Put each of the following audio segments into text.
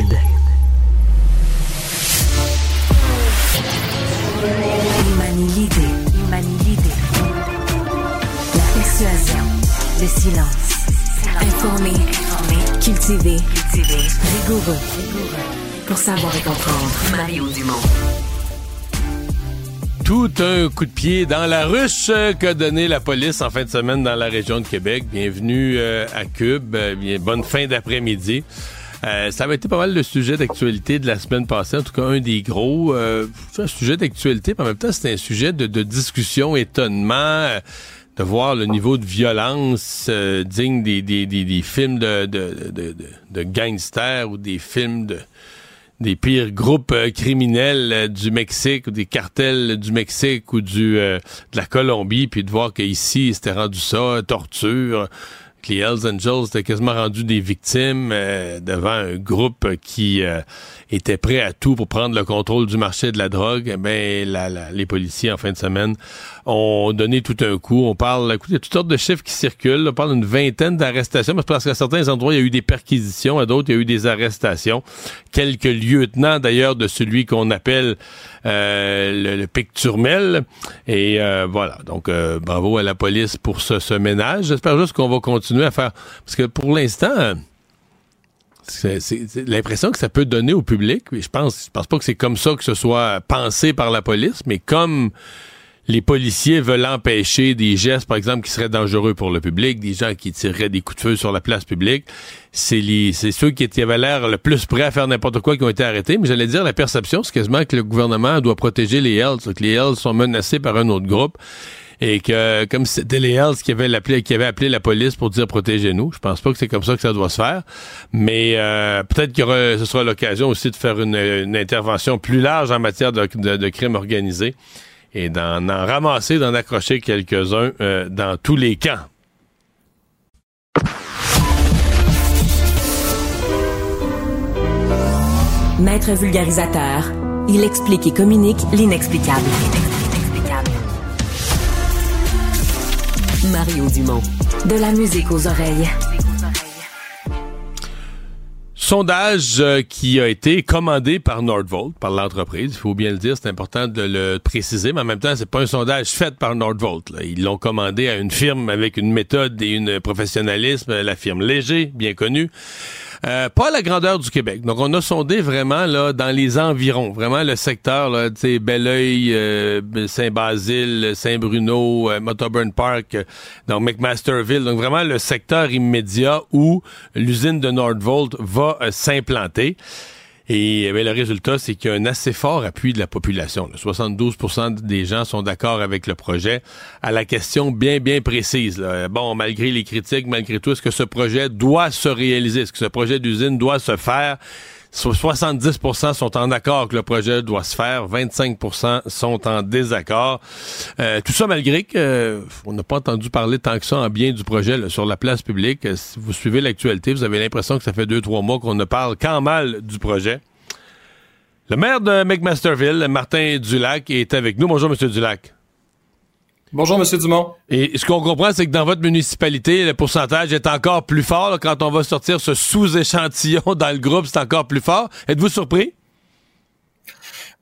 Cube. Il manie l'idée, il manie l'idée. La persuasion, le silence. Informé, informé, cultivé, cultivé, rigoureux. Pour savoir et comprendre. Mario Dumont. Tout un coup de pied dans la ruche qu'a donné la police en fin de semaine dans la région de Québec. Bienvenue euh, à Cube. Euh, bien, bonne fin d'après-midi. Euh, ça avait été pas mal le sujet d'actualité de la semaine passée, en tout cas un des gros. Euh, un sujet d'actualité, mais en même temps, c'est un sujet de, de discussion, étonnement, euh, de voir le niveau de violence euh, digne des, des, des, des films de, de, de, de, gangsters ou des films de des pires groupes euh, criminels euh, du Mexique ou des cartels du Mexique ou du de la Colombie, puis de voir qu'ici, c'était rendu ça, torture, les Hells Angels étaient quasiment rendus des victimes euh, devant un groupe qui euh, était prêt à tout pour prendre le contrôle du marché de la drogue. Eh ben, la, la- les policiers, en fin de semaine, ont donné tout un coup. On parle, écoutez, il y a toutes sortes de chiffres qui circulent. On parle d'une vingtaine d'arrestations, parce qu'à certains endroits, il y a eu des perquisitions, à d'autres, il y a eu des arrestations. Quelques lieutenants, d'ailleurs, de celui qu'on appelle euh, le, le. Et euh, voilà, donc euh, bravo à la police pour ce, ce ménage. J'espère juste qu'on va continuer à faire... Parce que pour l'instant... c'est l'impression que ça peut donner au public. Je pense, je pense pas que c'est comme ça que ce soit pensé par la police, mais comme les policiers veulent empêcher des gestes, par exemple, qui seraient dangereux pour le public, des gens qui tireraient des coups de feu sur la place publique, c'est ceux qui avaient l'air le plus prêts à faire n'importe quoi qui ont été arrêtés. Mais j'allais dire, la perception, c'est quasiment que le gouvernement doit protéger les Hells, que les Hells sont menacés par un autre groupe. Et que, comme c'était les Hells qui avaient, appelé, la police pour dire protégez-nous, je pense pas que c'est comme ça que ça doit se faire. Mais euh, peut-être que ce sera l'occasion aussi de faire une, intervention plus large en matière de, de, de crimes organisés et d'en en ramasser, d'en accrocher quelques-uns euh, dans tous les camps. Maître vulgarisateur, il explique et communique l'inexplicable. Mario Dumont. De la musique aux oreilles. Sondage euh, qui a été commandé par Nordvolt, par l'entreprise. Il faut bien le dire, c'est important de le préciser, mais en même temps, c'est pas un sondage fait par Nordvolt. Ils l'ont commandé à une firme avec une méthode et une professionnalisme, la firme Léger, bien connue. Euh, pas la grandeur du Québec. Donc, on a sondé vraiment là dans les environs, vraiment le secteur, là, tu sais, euh, Saint-Basile, Saint-Bruno, euh, Motorburn Park, euh, donc McMasterville. Donc, vraiment le secteur immédiat où l'usine de Nordvolt va s'implanter. Et eh le résultat, c'est qu'il y a un assez fort appui de la population. là. 72% des gens sont d'accord avec le projet. À la question bien, bien précise, bon, malgré les critiques, malgré tout, est-ce que ce projet doit se réaliser? Est-ce que ce projet d'usine doit se faire? So- 70% sont en accord que le projet doit se faire, 25% sont en désaccord. Euh, tout ça malgré que euh, on n'a pas entendu parler tant que ça en bien du projet sur la place publique. Euh, si vous suivez l'actualité, vous avez l'impression que ça fait deux trois mois qu'on ne parle qu'en mal du projet. Le maire de McMasterville, Martin Dulac, est avec nous. Bonjour, Monsieur Dulac. Bonjour, Monsieur Dumont. Et ce qu'on comprend, c'est que dans votre municipalité, le pourcentage est encore plus fort. là. quand on va sortir ce sous-échantillon dans le groupe, c'est encore plus fort. Êtes-vous surpris?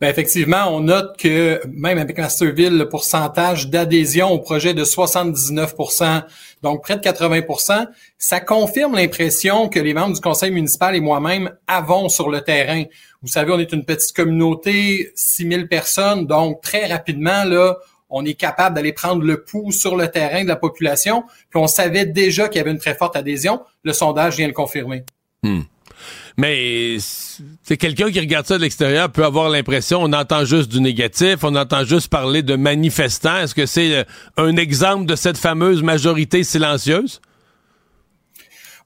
Ben effectivement, on note que même avec Masterville, le pourcentage d'adhésion au projet est de 79% donc près de 80% ça confirme l'impression que les membres du conseil municipal et moi-même avons sur le terrain. Vous savez, on est une petite communauté, 6000 personnes, donc très rapidement, là, on est capable d'aller prendre le pouls sur le terrain de la population. Puis on savait déjà qu'il y avait une très forte adhésion. Le sondage vient le confirmer. Mais c'est quelqu'un qui regarde ça de l'extérieur peut avoir l'impression on entend juste du négatif, on entend juste parler de manifestants. Est-ce que c'est euh, un exemple de cette fameuse majorité silencieuse?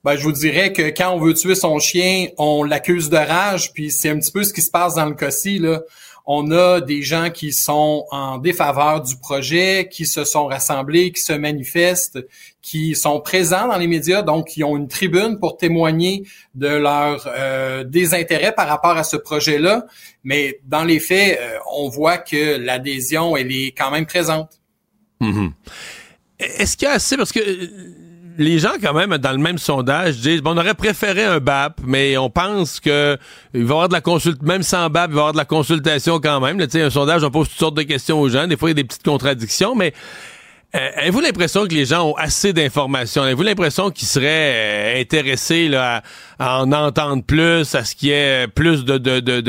Ben, je vous dirais que quand on veut tuer son chien, on l'accuse de rage, puis c'est un petit peu ce qui se passe dans le cas-ci, là. On a des gens qui sont en défaveur du projet, qui se sont rassemblés, qui se manifestent, qui sont présents dans les médias, donc qui ont une tribune pour témoigner de leur euh, désintérêt par rapport à ce projet-là. Mais dans les faits, euh, on voit que l'adhésion, elle est quand même présente. Mhm. Est-ce qu'il y a assez, parce que euh, les gens, quand même, dans le même sondage, disent bon, on aurait préféré un BAP, mais on pense que il va y avoir de la consultation, même sans BAP, il va y avoir de la consultation quand même. Là, un sondage, on pose toutes sortes de questions aux gens. Des fois, il y a des petites contradictions, mais euh, avez-vous l'impression que les gens ont assez d'informations? Avez-vous l'impression qu'ils seraient euh, intéressés là, à, en entendre plus, à ce qu'il y ait plus de,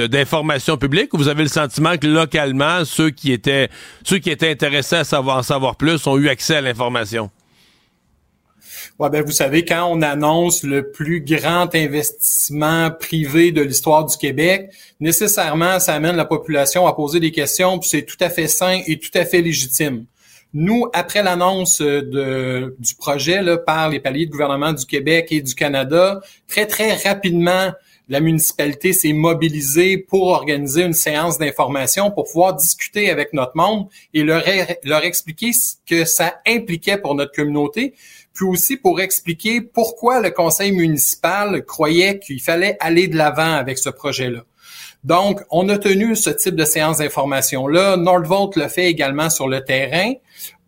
d'informations publiques? Ou vous avez le sentiment que localement, ceux qui étaient ceux qui étaient intéressés à savoir en savoir plus ont eu accès à l'information? Ouais, ben vous savez, quand on annonce le plus grand investissement privé de l'histoire du Québec, nécessairement, ça amène la population à poser des questions, puis c'est tout à fait sain et tout à fait légitime. Nous, après l'annonce de, du projet là, par les paliers de gouvernement du Québec et du Canada, très, très rapidement, la municipalité s'est mobilisée pour organiser une séance d'information pour pouvoir discuter avec notre monde et leur expliquer ce que ça impliquait pour notre communauté, puis aussi pour expliquer pourquoi le conseil municipal croyait qu'il fallait aller de l'avant avec ce projet-là. Donc, on a tenu ce type de séance d'information-là. Nordvolt le fait également sur le terrain.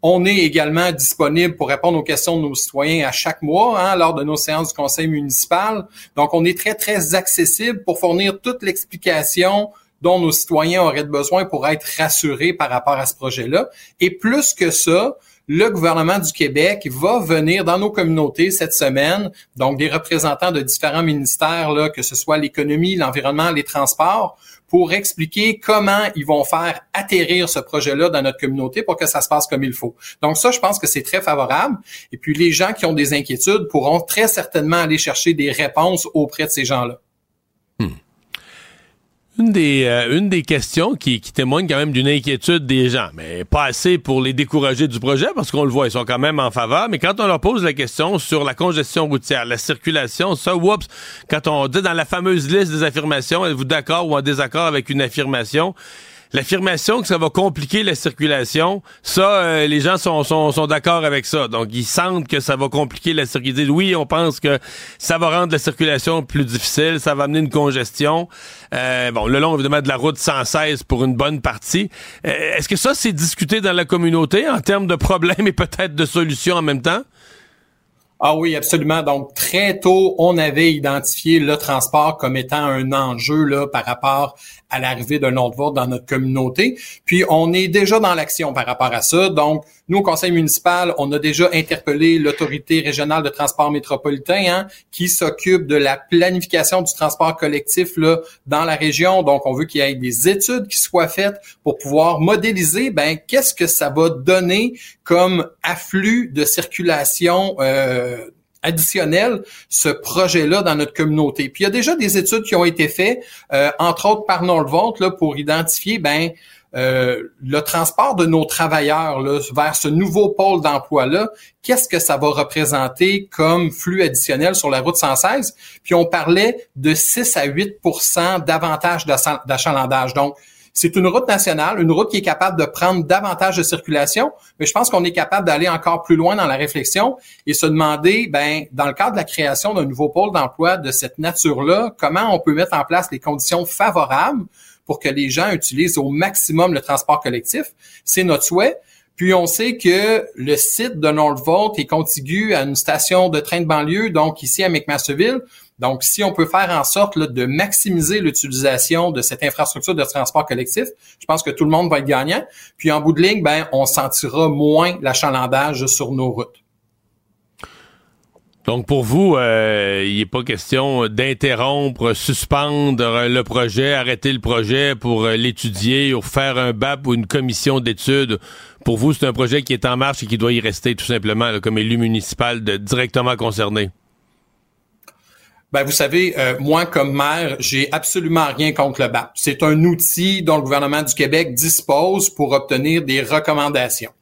On est également disponible pour répondre aux questions de nos citoyens à chaque mois hein, lors de nos séances du conseil municipal. Donc, on est très, très accessible pour fournir toute l'explication dont nos citoyens auraient besoin pour être rassurés par rapport à ce projet-là. Et plus que ça, le gouvernement du Québec va venir dans nos communautés cette semaine, donc des représentants de différents ministères, là, que ce soit l'économie, l'environnement, les transports, pour expliquer comment ils vont faire atterrir ce projet-là dans notre communauté pour que ça se passe comme il faut. Donc ça, je pense que c'est très favorable. Et puis les gens qui ont des inquiétudes pourront très certainement aller chercher des réponses auprès de ces gens-là. Une des, euh, une des questions qui, qui témoigne quand même d'une inquiétude des gens, mais pas assez pour les décourager du projet, parce qu'on le voit, ils sont quand même en faveur, mais quand on leur pose la question sur la congestion routière, la circulation, ça, oups, quand on dit dans la fameuse liste des affirmations, êtes-vous d'accord ou en désaccord avec une affirmation, l'affirmation que ça va compliquer la circulation, ça, euh, les gens sont, sont, sont d'accord avec ça. Donc, ils sentent que ça va compliquer la circulation. Oui, on pense que ça va rendre la circulation plus difficile, ça va amener une congestion. Euh, bon, le long, évidemment, de la route 116 pour une bonne partie. Euh, est-ce que ça, c'est discuté dans la communauté en termes de problèmes et peut-être de solutions en même temps? Ah oui, absolument. Donc, très tôt, on avait identifié le transport comme étant un enjeu là, par rapport à l'arrivée d'un autre vote dans notre communauté. Puis, on est déjà dans l'action par rapport à ça. Donc, nous, au conseil municipal, on a déjà interpellé l'autorité régionale de transport métropolitain hein, qui s'occupe de la planification du transport collectif là, dans la région. Donc, on veut qu'il y ait des études qui soient faites pour pouvoir modéliser ben, qu'est-ce que ça va donner comme afflux de circulation euh, additionnel ce projet-là dans notre communauté. Puis il y a déjà des études qui ont été faites, euh, entre autres par Nordvolt, là, pour identifier ben euh, le transport de nos travailleurs là, vers ce nouveau pôle d'emploi-là, qu'est-ce que ça va représenter comme flux additionnel sur la route 116? Puis on parlait de 6 à 8% d'avantage d'achalandage. Donc, c'est une route nationale, une route qui est capable de prendre davantage de circulation, mais je pense qu'on est capable d'aller encore plus loin dans la réflexion et se demander, ben, dans le cadre de la création d'un nouveau pôle d'emploi de cette nature-là, comment on peut mettre en place les conditions favorables pour que les gens utilisent au maximum le transport collectif. C'est notre souhait. Puis on sait que le site de Nordvolt est contigu à une station de train de banlieue, donc ici à McMasterville. Donc, si on peut faire en sorte de maximiser l'utilisation de cette infrastructure de transport collectif, je pense que tout le monde va être gagnant. Puis en bout de ligne, ben, on sentira moins l'achalandage sur nos routes. Donc pour vous, euh, il n'est pas question d'interrompre, suspendre le projet, arrêter le projet pour euh, l'étudier ou faire un BAP ou une commission d'études. Pour vous, c'est un projet qui est en marche et qui doit y rester tout simplement comme élu municipal directement concerné. Ben, vous savez, euh, moi, comme maire, j'ai absolument rien contre le BAP. C'est un outil dont le gouvernement du Québec dispose pour obtenir des recommandations.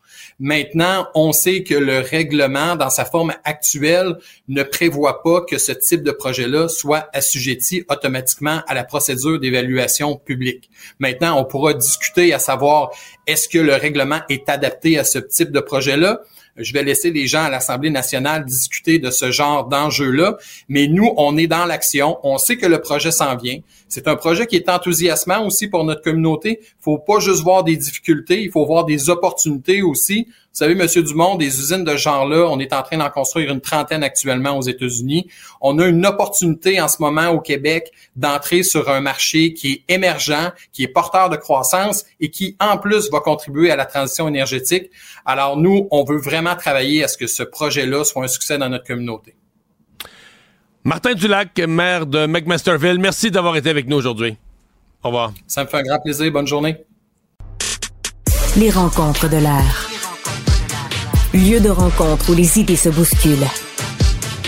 Maintenant, on sait que le règlement, dans sa forme actuelle, ne prévoit pas que ce type de projet-là soit assujetti automatiquement à la procédure d'évaluation publique. Maintenant, on pourra discuter à savoir est-ce que le règlement est adapté à ce type de projet-là? Je vais laisser les gens à l'Assemblée nationale discuter de ce genre d'enjeu-là. Mais nous, on est dans l'action. On sait que le projet s'en vient. C'est un projet qui est enthousiasmant aussi pour notre communauté. Il faut pas juste voir des difficultés, il faut voir des opportunités aussi. savez, Monsieur Dumont, des usines de genre-là, on est en train d'en construire une trentaine actuellement aux États-Unis. On a une opportunité en ce moment au Québec d'entrer sur un marché qui est émergent, qui est porteur de croissance et qui, en plus, va contribuer à la transition énergétique. Alors, nous, on veut vraiment travailler à ce que ce projet-là soit un succès dans notre communauté. Martin Dulac, maire de McMasterville, merci d'avoir été avec nous aujourd'hui. Au revoir. Ça me fait un grand plaisir. Bonne journée. Les rencontres de l'air. Lieu de rencontre où les idées se bousculent.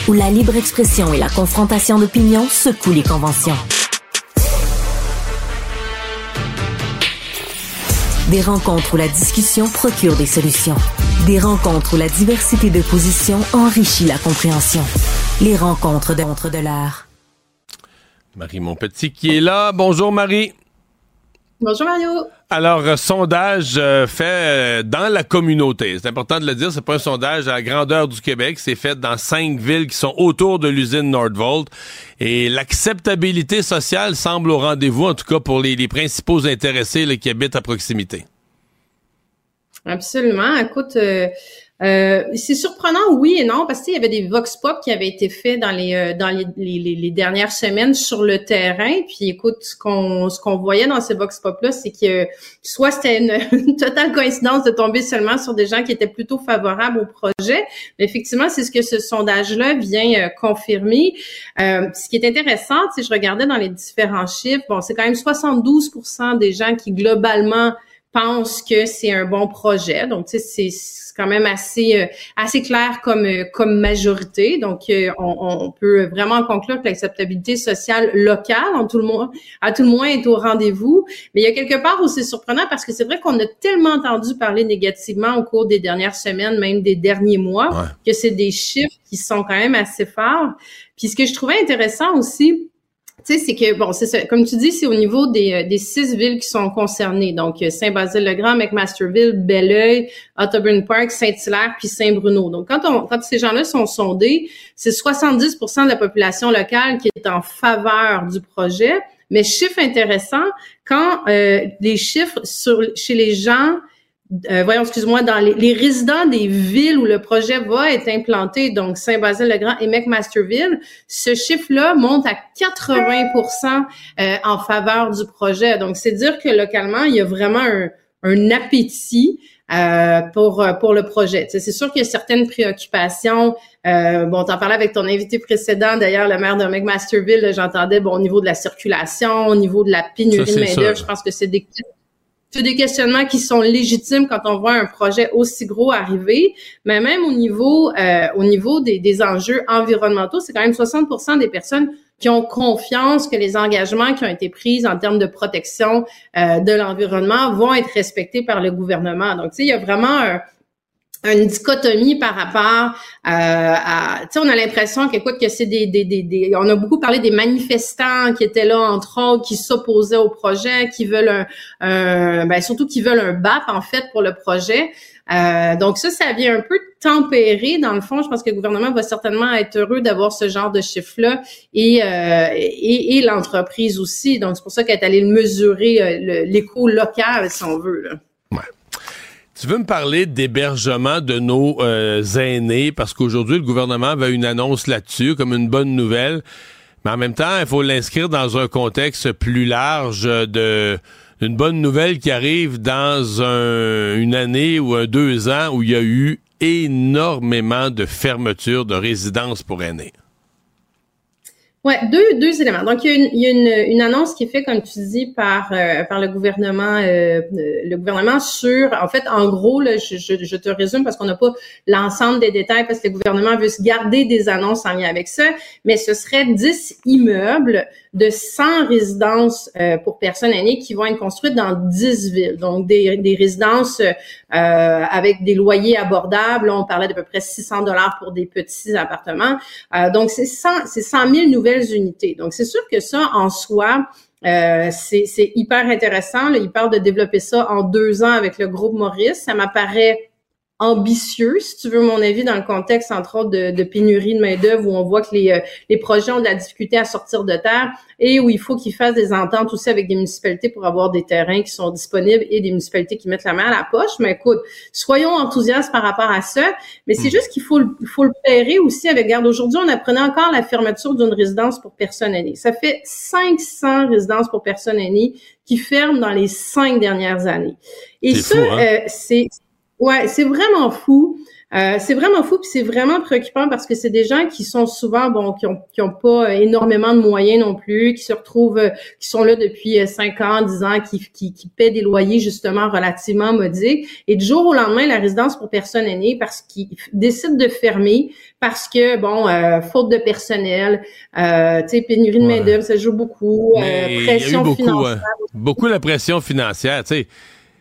Où la libre expression et la confrontation d'opinions secouent les conventions. Des rencontres où la discussion procure des solutions. Des rencontres où la diversité de positions enrichit la compréhension. Les rencontres de, de l'art. Marie Montpetit qui est là. Bonjour Marie. Bonjour Mario. Alors, euh, sondage euh, fait euh, dans la communauté. C'est important de le dire, c'est pas un sondage à la grandeur du Québec, c'est fait dans cinq villes qui sont autour de l'usine Nordvolt. Et l'acceptabilité sociale semble au rendez-vous, en tout cas pour les, principaux intéressés qui habitent à proximité. Absolument. Écoute, euh, c'est surprenant, oui et non, parce qu'il y avait des vox pop qui avaient été faits dans les euh, dans les, les, dernières semaines sur le terrain. Puis écoute, ce qu'on ce qu'on voyait dans ces vox pop là, c'est que soit c'était une, totale coïncidence de tomber seulement sur des gens qui étaient plutôt favorables au projet. Mais effectivement, c'est ce que ce sondage-là vient euh, confirmer. ce qui est intéressant, si je regardais dans les différents chiffres, bon, c'est quand même 72% des gens qui globalement pensent que c'est un bon projet. Donc, tu sais, c'est quand même assez euh, assez clair comme euh, comme majorité. Donc, euh, on, peut vraiment conclure que l'acceptabilité sociale locale, en tout le moins, à tout le moins, est au rendez-vous. Mais il y a quelque part où c'est surprenant parce que c'est vrai qu'on a tellement entendu parler négativement au cours des dernières semaines, même des derniers mois, que c'est des chiffres qui sont quand même assez forts. Puis ce que je trouvais intéressant aussi, tu sais, c'est que, bon, c'est ça, comme tu dis, c'est au niveau des, euh, des six villes qui sont concernées. Donc, euh, Saint-Basile-le-Grand, McMasterville, Belleuil, Otterburn Park, Saint-Hilaire, puis Saint-Bruno. Donc, quand, on, quand ces gens-là sont sondés, c'est 70% de la population locale qui est en faveur du projet. Mais chiffre intéressant, quand euh, les chiffres sur, chez les gens euh, voyons, excuse-moi, dans les, résidents des villes où le projet va être implanté, donc Saint-Basile-le-Grand et McMasterville, ce chiffre-là monte à 80% euh, en faveur du projet. Donc, c'est dire que localement, il y a vraiment un, un appétit euh, pour pour le projet. c'est sûr qu'il y a certaines préoccupations. Euh, bon, t'en parlais avec ton invité précédent, d'ailleurs, le maire de McMasterville, j'entendais bon au niveau de la circulation, au niveau de la pénurie de main d'œuvre. Je pense que c'est des c'est des questionnements qui sont légitimes quand on voit un projet aussi gros arriver, mais même au niveau euh, au niveau des, des enjeux environnementaux, c'est quand même 60% des personnes qui ont confiance que les engagements qui ont été pris en termes de protection euh, de l'environnement vont être respectés par le gouvernement. Donc, tu sais, il y a vraiment un, une dichotomie par rapport euh, à, tu sais, on a l'impression qu'écoute que c'est des, des, des, on a beaucoup parlé des manifestants qui étaient là entre autres, qui s'opposaient au projet, qui veulent un, ben surtout qui veulent un BAP en fait pour le projet. Euh, donc ça, ça vient un peu tempérer dans le fond. Je pense que le gouvernement va certainement être heureux d'avoir ce genre de chiffre-là et, euh, et, et l'entreprise aussi. Donc c'est pour ça qu'elle est allée mesurer euh, l'écho local, si on veut. Là. Tu veux me parler d'hébergement de nos euh, aînés? Parce qu'aujourd'hui, le gouvernement avait une annonce là-dessus comme une bonne nouvelle. Mais en même temps, il faut l'inscrire dans un contexte plus large de une bonne nouvelle qui arrive dans une année ou deux ans où il y a eu énormément de fermetures de résidences pour aînés. Ouais, deux, deux éléments. Donc, il y a, une, il y a une, une, annonce qui est faite, comme tu dis, par, euh, par le gouvernement, euh, le gouvernement sur, en fait, en gros, là, je, je, je te résume parce qu'on n'a pas l'ensemble des détails parce que le gouvernement veut se garder des annonces en lien avec ça, mais ce serait 10 immeubles de 100 résidences euh, pour personnes aînées qui vont être construites dans 10 villes. Donc, des, résidences euh, avec des loyers abordables. on parlait d'à peu près 600 dollars pour des petits appartements. Euh, donc, c'est 100, 100 000 nouvelles unités. Donc, c'est sûr que ça, en soi, euh, c'est hyper intéressant. Là, il parle de développer ça en deux ans avec le groupe Maurice. Ça m'apparaît ambitieux, si tu veux mon avis, dans le contexte, entre autres, de, de pénurie de main-d'œuvre, où on voit que les, euh, les projets ont de la difficulté à sortir de terre et où il faut qu'ils fassent des ententes aussi avec des municipalités pour avoir des terrains qui sont disponibles et des municipalités qui mettent la main à la poche. Mais écoute, soyons enthousiastes par rapport à ça. Mais c'est hmm. juste qu'il faut, faut le pairer aussi avec garde. Aujourd'hui, on apprenait encore la fermeture d'une résidence pour personnes aînées. Ça fait 500 résidences pour personnes aînées qui ferment dans les cinq dernières années. Et ça, hein? euh, c'est Ouais, c'est vraiment fou. Euh, c'est vraiment fou puis c'est vraiment préoccupant parce que c'est des gens qui sont souvent bon qui ont qui ont pas énormément de moyens non plus, qui se retrouvent euh, qui sont là depuis 5 euh, ans, 10 ans, qui, qui qui paient des loyers justement relativement modiques et du jour au lendemain la résidence pour personnes aînées parce qu'ils décident de fermer parce que bon faute de personnel, euh, tu sais pénurie de main d'œuvre, ça joue beaucoup, pression beaucoup, financière. beaucoup la pression financière, tu sais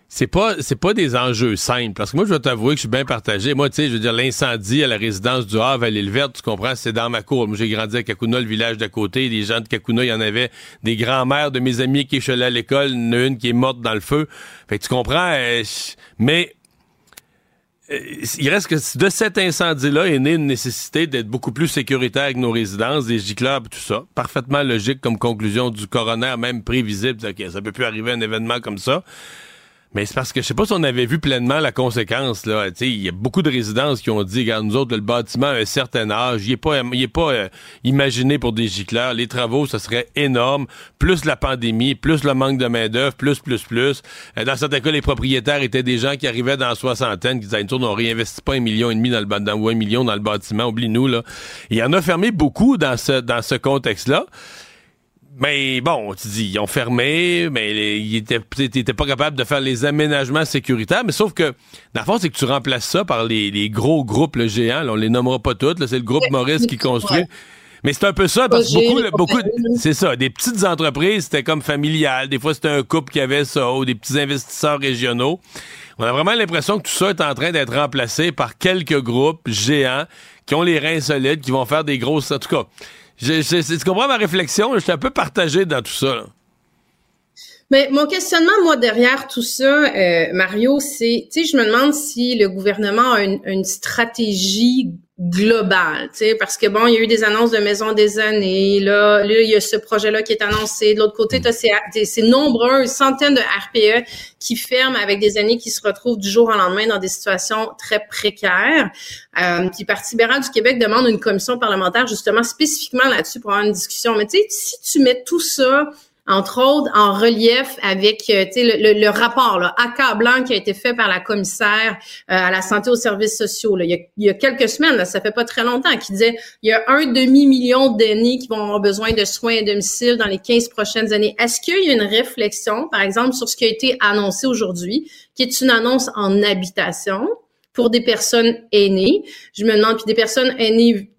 c'est pas c'est pas des enjeux simples parce que moi je vais t'avouer que je suis bien partagé moi tu sais je veux dire l'incendie à la résidence du Havre à l'île verte tu comprends c'est dans ma cour moi j'ai grandi à Kakuna le village d'à côté les gens de Kakuna il y en avait des grands-mères de mes amis qui échelaient à l'école une qui est morte dans le feu fait que tu comprends euh, mais euh, il reste que de cet incendie-là est née une nécessité d'être beaucoup plus sécuritaire avec nos résidences, des gicleurs, tout ça. Parfaitement logique comme conclusion du coroner, même prévisible. OK, ça peut plus arriver un événement comme ça. Mais c'est parce que je sais pas si on avait vu pleinement la conséquence. là. Il y a beaucoup de résidences qui ont dit, regarde, nous autres, le bâtiment a un certain âge, il est pas, il est pas euh, imaginé pour des gicleurs. Les travaux, ce serait énorme. Plus la pandémie, plus le manque de main-d'œuvre, plus, plus, plus. Euh, dans certains cas, les propriétaires étaient des gens qui arrivaient dans la soixantaine, qui disaient, nous, on réinvestit pas un million et demi dans le, dans, ou un million dans le bâtiment, oublie-nous. là. Il y en a fermé beaucoup dans ce, dans ce contexte-là. Mais bon, tu dis, ils ont fermé, mais ils étaient, pas capable de faire les aménagements sécuritaires. Mais sauf que, dans le fond, c'est que tu remplaces ça par les, gros groupes le géants. on les nommera pas toutes. C'est le groupe Maurice qui construit. Mais c'est un peu ça, parce que beaucoup, beaucoup c'est ça, des petites entreprises, c'était comme familial. Des fois, c'était un couple qui avait ça, ou des petits investisseurs régionaux. On a vraiment l'impression que tout ça est en train d'être remplacé par quelques groupes géants qui ont les reins solides, qui vont faire des grosses... En tout cas, tu comprends ma réflexion? Je suis un peu partagé dans tout ça. Mais mon questionnement, moi, derrière tout ça, euh, Mario, c'est, tu sais, je me demande si le gouvernement a une, stratégie globale, tu sais, parce que bon, il y a eu des annonces de maisons des années, là, là, il y a ce projet-là qui est annoncé. De l'autre côté, tu as ces, ces nombreuses centaines de RPE qui ferment avec des années qui se retrouvent du jour au lendemain dans des situations très précaires. Euh, puis Parti libéral du Québec demande une commission parlementaire justement spécifiquement là-dessus pour avoir une discussion. Mais tu sais, si tu mets tout ça entre autres en relief avec euh, le, le, rapport là, accablant qui a été fait par la commissaire euh, à la santé aux services sociaux. Là. Il, y a, il y a quelques semaines, là, ça fait pas très longtemps, qui disait il y a un demi-million d'aînés qui vont avoir besoin de soins à domicile dans les 15 prochaines années. Est-ce qu'il y a une réflexion, par exemple, sur ce qui a été annoncé aujourd'hui, qui est une annonce en habitation pour des personnes aînées? Je me demande, puis des personnes aînées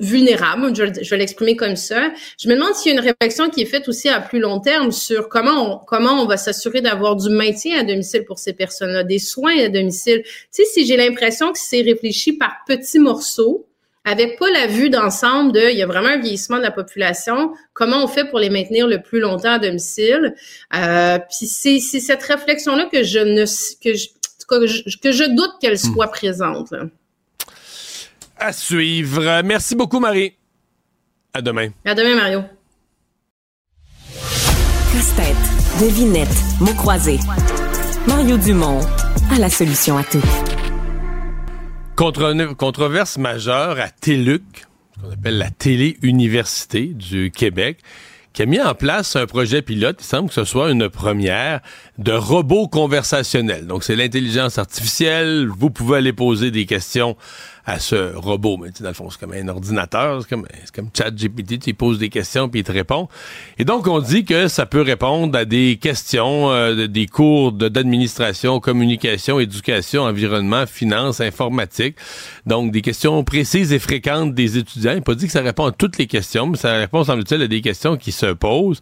vulnérable, je, vais l'exprimer comme ça. Je me demande s'il y a une réflexion qui est faite aussi à plus long terme sur comment on, comment on va s'assurer d'avoir du maintien à domicile pour ces personnes-là, des soins à domicile. Tu sais, si j'ai l'impression que c'est réfléchi par petits morceaux, avec pas la vue d'ensemble de, il y a vraiment un vieillissement de la population, comment on fait pour les maintenir le plus longtemps à domicile? Euh, puis c'est, cette réflexion-là que je ne que je, que je, doute qu'elle hmm. soit présente. Là. À suivre. Merci beaucoup, Marie. À demain. À demain, Mario. Casse-tête, devinette, mots croisés. Mario Dumont a la solution à tout. Contre controverse majeure à TELUC, ce qu'on appelle la Télé-Université du Québec, qui a mis en place un projet pilote, il semble que ce soit une première, de robot conversationnel. Donc, c'est l'intelligence artificielle. Vous pouvez aller poser des questions à ce robot. Mais dans le fond, c'est comme un ordinateur, c'est comme, comme ChatGPT, tu poses des questions puis il te répond. Et donc, on dit que ça peut répondre à des questions, euh, des cours d'administration, communication, éducation, environnement, finance, informatique. Donc, des questions précises et fréquentes des étudiants. Il pas dit que ça répond à toutes les questions, mais ça répond, semble-t-il, à des questions qui se posent,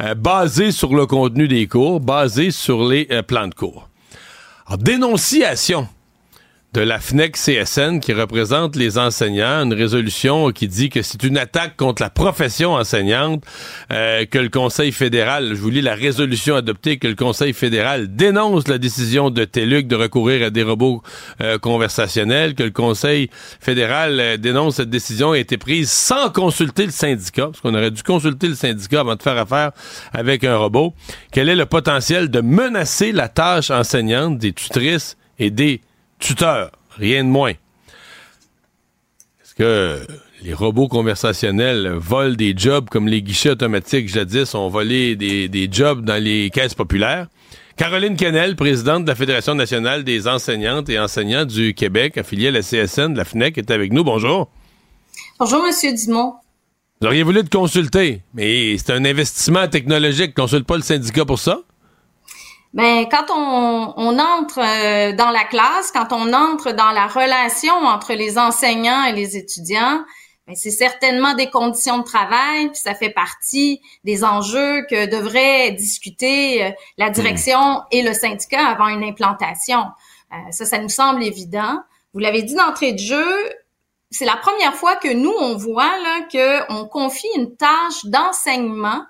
euh, basées sur le contenu des cours, basées sur les euh, plans de cours. Alors, dénonciation de la FNEC CSN qui représente les enseignants, une résolution qui dit que c'est une attaque contre la profession enseignante, euh, que le Conseil fédéral, je vous lis la résolution adoptée, que le Conseil fédéral dénonce la décision de TELUC de recourir à des robots euh, conversationnels, que le Conseil fédéral euh, dénonce cette décision a été prise sans consulter le syndicat, parce qu'on aurait dû consulter le syndicat avant de faire affaire avec un robot. Quel est le potentiel de menacer la tâche enseignante des tutrices et des tuteur, rien de moins. Est-ce que les robots conversationnels volent des jobs comme les guichets automatiques jadis? Ont volé des, jobs dans les caisses populaires? Caroline Kennel, présidente de la Fédération nationale des enseignantes et enseignants du Québec, affiliée à la CSN, de la FNEC, est avec nous. Bonjour. Bonjour, Monsieur Dumont. Vous auriez voulu te consulter, mais c'est un investissement technologique. Consulte pas le syndicat pour ça? Ben, quand on, on entre euh, dans la classe, quand on entre dans la relation entre les enseignants et les étudiants, ben, c'est certainement des conditions de travail, puis ça fait partie des enjeux que devraient discuter euh, la hmm. direction et le syndicat avant une implantation. Euh, ça, ça nous semble évident. Vous l'avez dit d'entrée de jeu, c'est la première fois que nous, on voit là, qu'on confie une tâche d'enseignement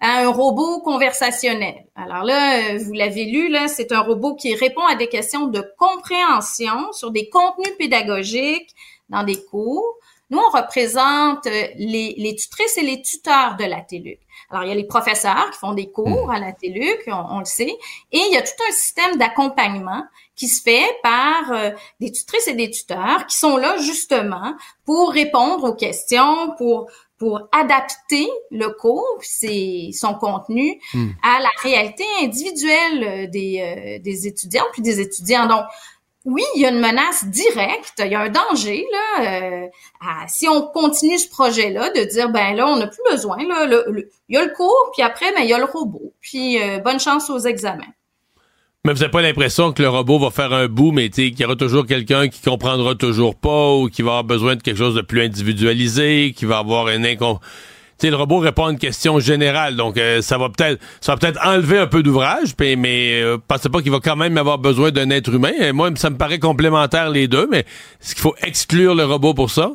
à un robot conversationnel. Alors là, vous l'avez lu, là, c'est un robot qui répond à des questions de compréhension sur des contenus pédagogiques dans des cours. Nous, on représente les, les tutrices et les tuteurs de la TELUC. Alors, il y a les professeurs qui font des cours hmm. à la TELUC, on, le sait, et il y a tout un système d'accompagnement qui se fait par euh, des tutrices et des tuteurs qui sont là justement pour répondre aux questions, pour pour adapter le cours, c'est son contenu hmm. à la réalité individuelle des, euh, des étudiants puis des étudiants. Donc, oui, il y a une menace directe, il y a un danger là. Euh, si on continue ce projet-là, de dire ben là, on n'a plus besoin là, il y a le cours, puis après ben il y a le robot, puis euh, bonne chance aux examens. Mais vous n'avez pas l'impression que le robot va faire un bout, mais qu'il y aura toujours quelqu'un qui comprendra toujours pas ou qui va avoir besoin de quelque chose de plus individualisé, qui va avoir un incon... sais, le robot répond à une question générale, donc euh, ça va peut-être ça va peut-être enlever un peu d'ouvrage, mais euh, pensez pas qu'il va quand même avoir besoin d'un être humain. Moi, ça me paraît complémentaire les deux, mais est-ce qu'il faut exclure le robot pour ça?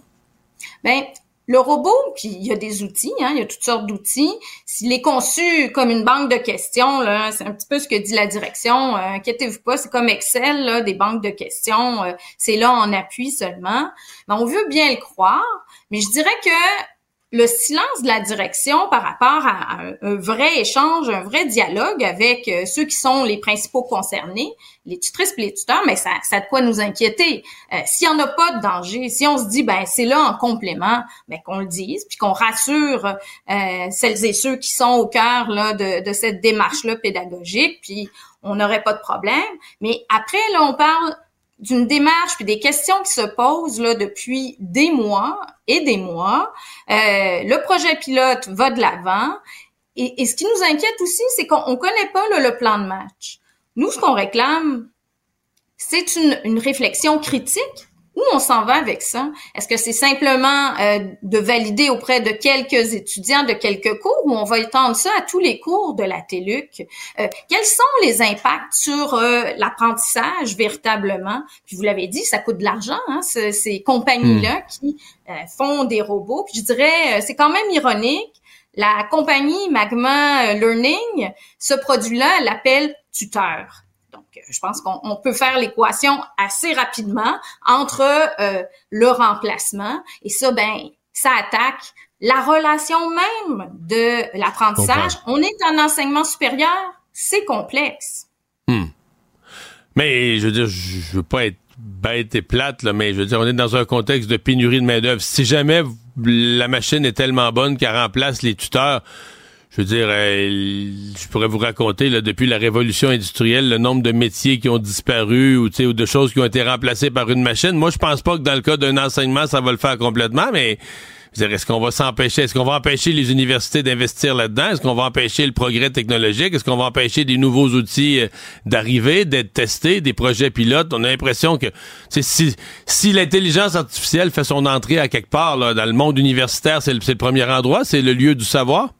Ben, le robot, puis il y a des outils, hein, il y a toutes sortes d'outils. S'il est conçu comme une banque de questions, c'est un petit peu ce que dit la direction. Euh, inquiétez-vous pas, c'est comme Excel, des banques de questions. Euh, c'est là en appui seulement. Mais on veut bien le croire. Mais je dirais que le silence de la direction par rapport à un, vrai échange, un vrai dialogue avec euh, ceux qui sont les principaux concernés, les tutrices et les tuteurs, mais ça, ça a de quoi nous inquiéter. Euh, S'il y en a pas de danger, si on se dit ben c'est là en complément, ben qu'on le dise, puis qu'on rassure euh, celles et ceux qui sont au cœur là de, de cette démarche là pédagogique, puis on n'aurait pas de problème. Mais après là, on parle d'une démarche puis des questions qui se posent là depuis des mois et des mois. Euh, le projet pilote va de l'avant. Et, ce qui nous inquiète aussi, c'est qu'on connaît pas le plan de match. Nous, ce qu'on réclame, c'est une, une réflexion critique où on s'en va avec ça? Est-ce que c'est simplement euh, de valider auprès de quelques étudiants de quelques cours ou on va étendre ça à tous les cours de la TELUC? Euh, quels sont les impacts sur euh, l'apprentissage véritablement? Puis vous l'avez dit, ça coûte de l'argent, hein, ces compagnies-là hmm. qui font des robots. Puis je dirais, c'est quand même ironique. La compagnie Magma Learning, ce produit-là, elle l'appelle tuteur je pense qu'on peut faire l'équation assez rapidement entre euh, le remplacement et ça, ben, ça attaque la relation même de l'apprentissage. On est en enseignement supérieur, c'est complexe. Hmm. Mais je veux dire, je veux pas être bête et plate, là, mais je veux dire, on est dans un contexte de pénurie de main-d'œuvre. Si jamais la machine est tellement bonne qu'elle remplace les tuteurs, je veux dire, euh, je pourrais vous raconter, là, depuis la révolution industrielle, le nombre de métiers qui ont disparu ou, ou de choses qui ont été remplacées par une machine. Moi, je pense pas que dans le cas d'un enseignement, ça va le faire complètement, mais est-ce qu'on va s'empêcher, est-ce qu'on va empêcher les universités d'investir là-dedans? Est-ce qu'on va empêcher le progrès technologique? Est-ce qu'on va empêcher des nouveaux outils euh, d'arriver, d'être testés, des projets pilotes? On a l'impression que si, si l'intelligence artificielle fait son entrée à quelque part là, dans le monde universitaire, c'est le premier endroit, c'est le lieu du savoir?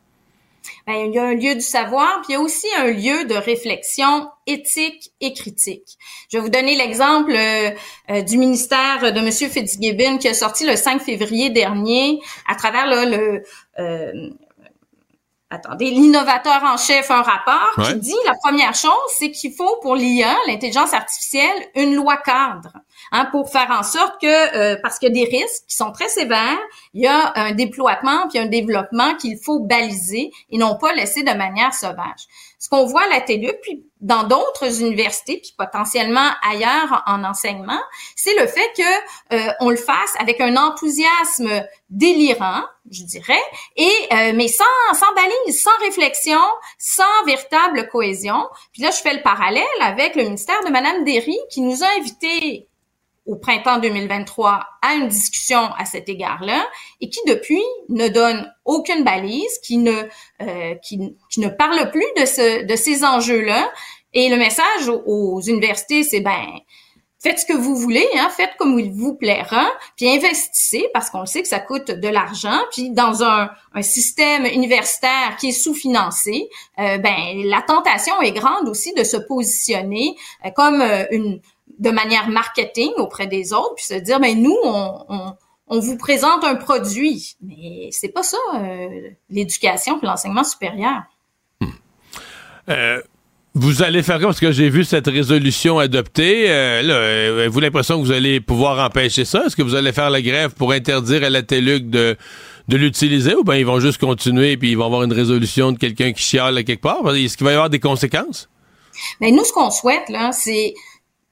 Ben, il y a un lieu du savoir, puis il y a aussi un lieu de réflexion éthique et critique. Je vais vous donner l'exemple euh, euh, du ministère de M. Fitzgibbon qui a sorti le 5 février dernier à travers le euh, attendez, l'innovateur en chef un rapport qui dit la première chose, c'est qu'il faut pour l'IA, l'intelligence artificielle, une loi cadre. Hein, pour faire en sorte que, euh, parce qu'il y a des risques qui sont très sévères, il y a un déploiement puis un développement qu'il faut baliser et non pas laisser de manière sauvage. Ce qu'on voit à la TELUC, puis dans d'autres universités, puis potentiellement ailleurs en enseignement, c'est le fait que euh, on le fasse avec un enthousiasme délirant, je dirais, et euh, mais sans sans balise, sans réflexion, sans véritable cohésion. Puis là, je fais le parallèle avec le ministère de Madame Derry qui nous a invités au printemps 2023 à une discussion à cet égard-là et qui depuis ne donne aucune balise, qui ne euh, qui, ne parle plus de ce de ces enjeux-là. Et le message aux, universités, c'est ben faites ce que vous voulez, hein, faites comme il vous plaira, puis investissez parce qu'on sait que ça coûte de l'argent, puis dans un, un, système universitaire qui est sous-financé, euh, ben la tentation est grande aussi de se positionner euh, comme euh, une de manière marketing auprès des autres, puis se dire, ben nous, on, on, vous présente un produit, mais c'est pas ça euh, l'éducation et l'enseignement supérieur. Hmm. Euh, vous allez faire quoi? Parce que j'ai vu cette résolution adoptée. Euh, là, avez-vous l'impression que vous allez pouvoir empêcher ça? Est-ce que vous allez faire la grève pour interdire à la TELUC de, de l'utiliser ou bien ils vont juste continuer puis ils vont avoir une résolution de quelqu'un qui chiale à quelque part? Est-ce qu'il va y avoir des conséquences? Mais ben, nous, ce qu'on souhaite, là, c'est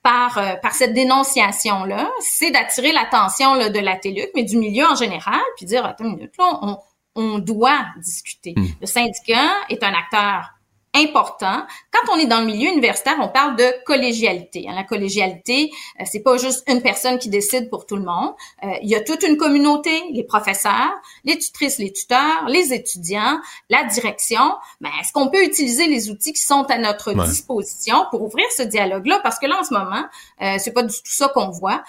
par, euh, par cette dénonciation-là, c'est d'attirer l'attention de la TELUC, mais du milieu en général, puis dire, attends une minute, là, on, on doit discuter. Hmm. Le syndicat est un acteur important. Quand on est dans le milieu universitaire, on parle de collégialité. Hein. La collégialité, euh, c'est pas juste une personne qui décide pour tout le monde. Euh, il y a toute une communauté, les professeurs, les tutrices, les tuteurs, les étudiants, la direction. Mais est-ce qu'on peut utiliser les outils qui sont à notre disposition pour ouvrir ce dialogue-là? Parce que là, en ce moment, euh, c'est pas du tout ça qu'on voit.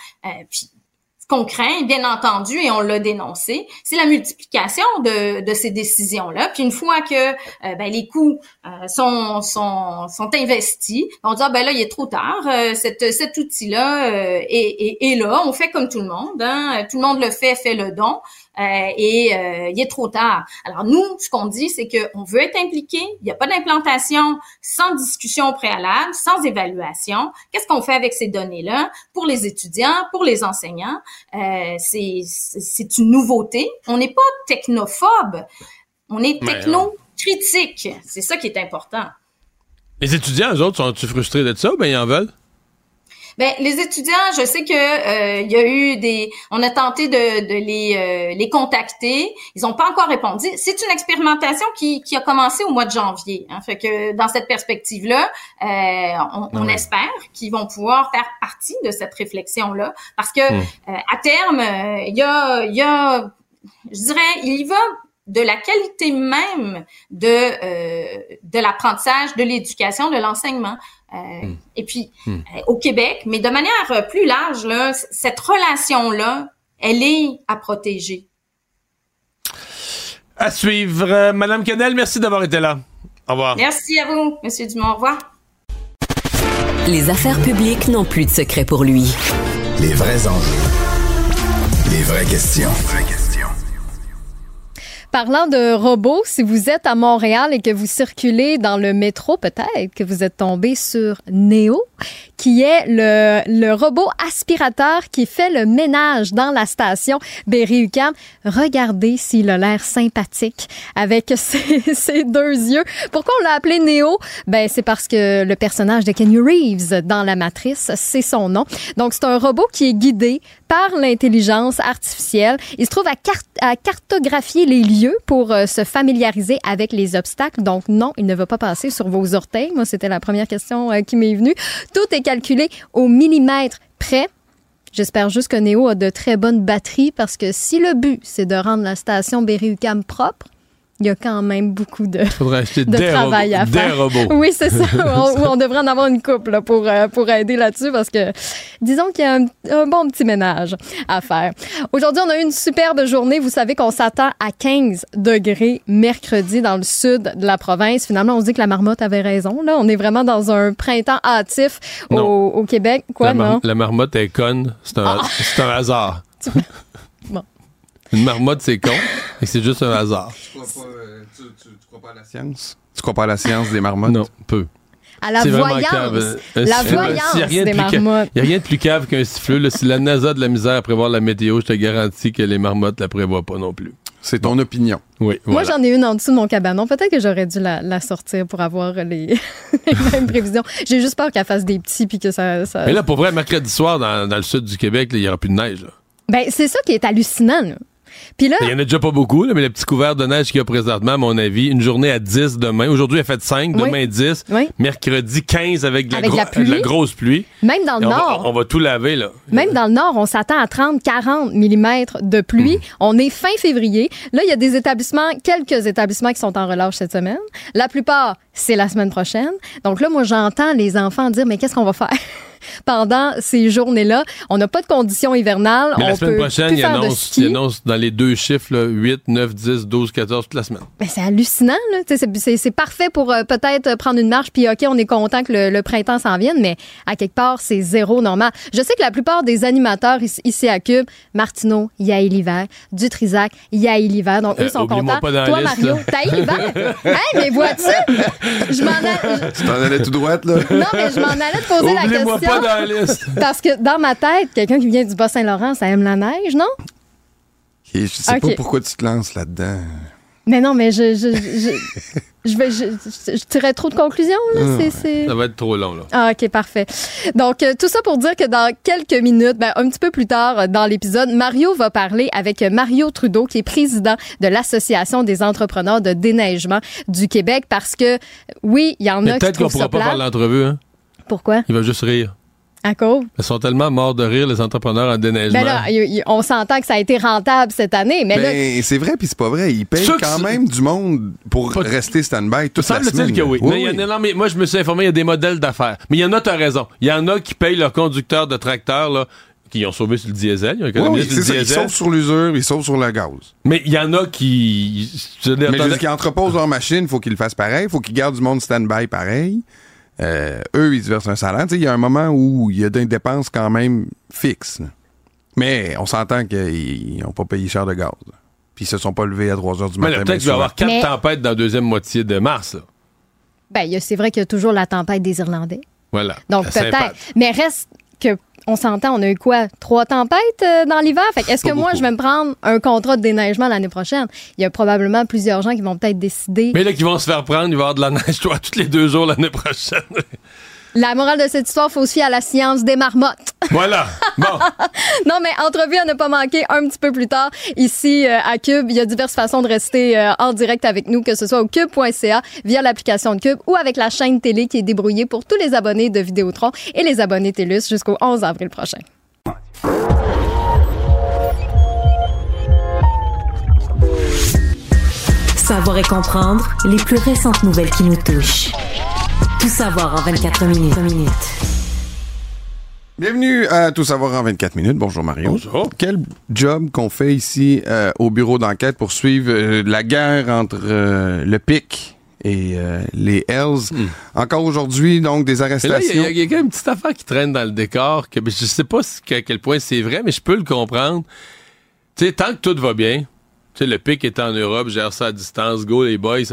Puis ce qu'on craint, bien entendu, et on l'a dénoncé, c'est la multiplication de, de ces décisions-là. Puis une fois que euh, ben, les coûts euh, sont, sont, sont investis, on dit ah, ben là il est trop tard, euh, cet, cet outil-là est, est, est, là, on fait comme tout le monde, hein? tout le monde le fait, fait le don. Euh, et euh, il est trop tard. Alors nous, ce qu'on dit, c'est qu'on veut être impliqué. Il n'y a pas d'implantation sans discussion préalable, sans évaluation. Qu'est-ce qu'on fait avec ces données-là? Pour les étudiants, pour les enseignants euh, C'est une nouveauté. On n'est pas technophobe, on est techno-critique. C'est ça qui est important. Les étudiants, eux autres, sont-ils frustrés de ça ou bien ils en veulent? Ben les étudiants, je sais que euh, il y a eu des, on a tenté de, de les, euh, les contacter. Ils n'ont pas encore répondu. C'est une expérimentation qui, qui a commencé au mois de janvier. Hein, fait que dans cette perspective-là, euh, on, espère qu'ils vont pouvoir faire partie de cette réflexion-là, parce que hmm. à terme, il y a, il y a, je dirais, il y va de la qualité même de de l'apprentissage, de l'éducation, de l'enseignement. Euh, hmm. Et puis, hmm. Euh, au Québec, mais de manière euh, plus large, là, cette relation-là, elle est à protéger. À suivre. Madame Canel, merci d'avoir été là. Au revoir. Merci à vous, Monsieur Dumont. Au revoir. Les affaires publiques n'ont plus de secret pour lui. Les vrais enjeux. Les vraies questions. Parlant de robots, si vous êtes à Montréal et que vous circulez dans le métro, peut-être que vous êtes tombé sur Neo, qui est le, le robot aspirateur qui fait le ménage dans la station Berry-UQAM. Regardez s'il a l'air sympathique avec ses, ses, deux yeux. Pourquoi on l'a appelé Neo? Ben, c'est parce que le personnage de Kenny Reeves dans La Matrice, c'est son nom. Donc, c'est un robot qui est guidé par l'intelligence artificielle. Il se trouve à, à cartographier les lieux pour euh, se familiariser avec les obstacles. Donc non, il ne va pas passer sur vos orteils. Moi, c'était la première question euh, qui m'est venue. Tout est au millimètre près. J'espère juste que Néo a de très bonnes batteries parce que si le but, c'est de rendre la station Berry-UQAM propre, il y a quand même beaucoup de, Faudrait acheter de des travail robots. à faire. Des robots. Oui, c'est ça. on, on devrait en avoir une couple là, pour, euh, pour aider là-dessus parce que disons qu'il y a un, un bon petit ménage à faire. Aujourd'hui, on a eu une superbe journée. Vous savez qu'on s'attend à 15 degrés mercredi dans le sud de la province. Finalement, on se dit que la marmotte avait raison. Là, on est vraiment dans un printemps hâtif au, Québec. Quoi, la, non? la marmotte est conne. C'est un, c'est un hasard. Bon. Une marmotte, c'est con. Et c'est juste un hasard. Tu crois pas, euh, tu, tu- tu crois pas à la science? Tu crois pas à la science des marmottes? Non, peu. À la voyance. cave. Un La voyance de des marmottes. Il n'y a rien de plus cave qu'un siffleux. Si la NASA a de la misère à prévoir la météo, je te garantis que les marmottes la prévoient pas non plus. C'est ton opinion. Oui, Moi, j'en ai une en dessous de mon cabanon. Peut-être que j'aurais dû la, la sortir pour avoir les, les mêmes prévisions. J'ai juste peur qu'elle fasse des petits puis que ça. ça- Mais là, pour vrai, mercredi soir, dans, dans le sud du Québec, il n'y aura plus de neige. là. Ben, c'est ça qui est hallucinant. là. Puis là, Il y en a déjà pas beaucoup, là, mais le petit couvert de neige qu'il y a présentement, à mon avis, une journée à 10 demain. Aujourd'hui, elle fait 5, Oui. demain 10. Oui. Mercredi 15 avec, de la, Avec gro- la pluie. la grosse pluie. même dans le va, nord, on va tout laver, là. même dans le nord, on s'attend à 30, 40 mm de pluie. On est fin février. Là, il y a des établissements, quelques établissements qui sont en relâche cette semaine. La plupart, c'est la semaine prochaine. Donc là, moi, j'entends les enfants dire, mais qu'est-ce qu'on va faire? Pendant ces journées-là, on n'a pas de conditions hivernales. Mais on la semaine peut prochaine, il annonce, annonce dans les deux chiffres, là, 8, 9, 10, 12, 14, toute la semaine. Ben, c'est hallucinant, C'est, c'est- c'est parfait pour euh, peut-être euh, prendre une marche, puis OK, on est content que le, le printemps s'en vienne, mais à quelque part, c'est zéro normal. Je sais que la plupart des animateurs ici, ici à Cube, Martineau, il y a l'hiver, Dutrisac, il y a l'hiver, donc Euh, eux sont oublie-moi contents. pas dans la Toi, liste, Mario, là. t'as l'hiver? hey, mais vois-tu? Je m'en allais, Tu t'en allais tout droit, là? non, mais je m'en allais te poser la question. Pas dans la liste. Parce que dans ma tête, quelqu'un qui vient du Bas-Saint-Laurent, ça aime la neige, non? Et je sais pas pourquoi tu te lances là-dedans. Mais non, mais je, je, je, je, vais, je, je, je tirais trop de conclusions, là. C'est, c'est... Ça va être trop long, là. Ah, OK, parfait. Donc, euh, tout ça pour dire que dans quelques minutes, ben, un petit peu plus tard euh, dans l'épisode, Mario va parler avec Mario Trudeau, qui est président de l'Association des entrepreneurs de déneigement du Québec, parce que, oui, il y en Mais a qui peut-être qu'on pourra pas faire l'entrevue, hein. Pourquoi? Il va juste rire. À cause? Ils sont tellement morts de rire, les entrepreneurs en déneigement. Ben là, y- y- on s'entend que ça a été rentable cette année, mais là, Ben, c'est vrai, puis c'est pas vrai. Ils payent quand même du monde pour Pas- rester stand-by toute la Semble-t-il semaine. que oui. Oui, mais il y en oui. a- non, mais moi, je me suis informé, il y a des modèles d'affaires. Mais il y en a, tu as raison. Il y en a qui payent leurs conducteurs de tracteurs, là, qui ont sauvé sur le diesel. Ils ont Oui, économisé oui, sur le. Ils sauvent sur l'usure, ils sauvent sur le gaz. Mais il y en a qui. je Mais juste qu'ils entreposent leur machine, il faut qu'ils le fassent pareil. Il faut qu'ils gardent du monde stand-by pareil. Euh, eux, ils se versent un salaire. Il y a un moment où il y a des dépenses quand même fixes. là. Mais on s'entend qu'ils n'ont pas payé cher de gaz. là. Puis ils se sont pas levés à 3 heures du Mais matin. bien peut-être qu'il va y avoir quatre Mais- tempêtes dans la deuxième moitié de mars. là. ben, c'est vrai qu'il y a toujours la tempête des Irlandais. Voilà. Donc, peut-être. Mais reste que, on s'entend, on a eu quoi? Trois tempêtes euh, dans l'hiver? Fait que est-ce que moi, je vais me prendre un contrat de déneigement l'année prochaine? Il y a probablement plusieurs gens qui vont peut-être décider. Mais là, qui vont se faire prendre, il va y avoir de la neige, toi, tous les deux jours l'année prochaine. La morale de cette histoire, faut fier à la science des marmottes. voilà. Bon. non, mais entrevue à ne pas manquer un petit peu plus tard. Ici, euh, à Cube, il y a diverses façons de rester euh, en direct avec nous, que ce soit au cube.ca, via l'application de Cube ou avec la chaîne télé qui est débrouillée pour tous les abonnés de Vidéotron et les abonnés TELUS jusqu'au 11 avril prochain. Savoir et comprendre les plus récentes nouvelles qui nous touchent. Tout savoir en 24 minutes. Bienvenue à Tout savoir en 24 minutes. Bonjour Mario. Bonjour. Quel job qu'on fait ici euh, au bureau d'enquête pour suivre euh, la guerre entre euh, le PIC et euh, les Hells? Encore aujourd'hui, donc, des il y arrestations. il y, a quand même une petite affaire qui traîne dans le décor. Que, ben, je sais pas si- à quel point c'est vrai, mais je peux le comprendre. Tu sais, tant que tout va bien, tu sais, le pic est en Europe, gère ça à distance, go les boys.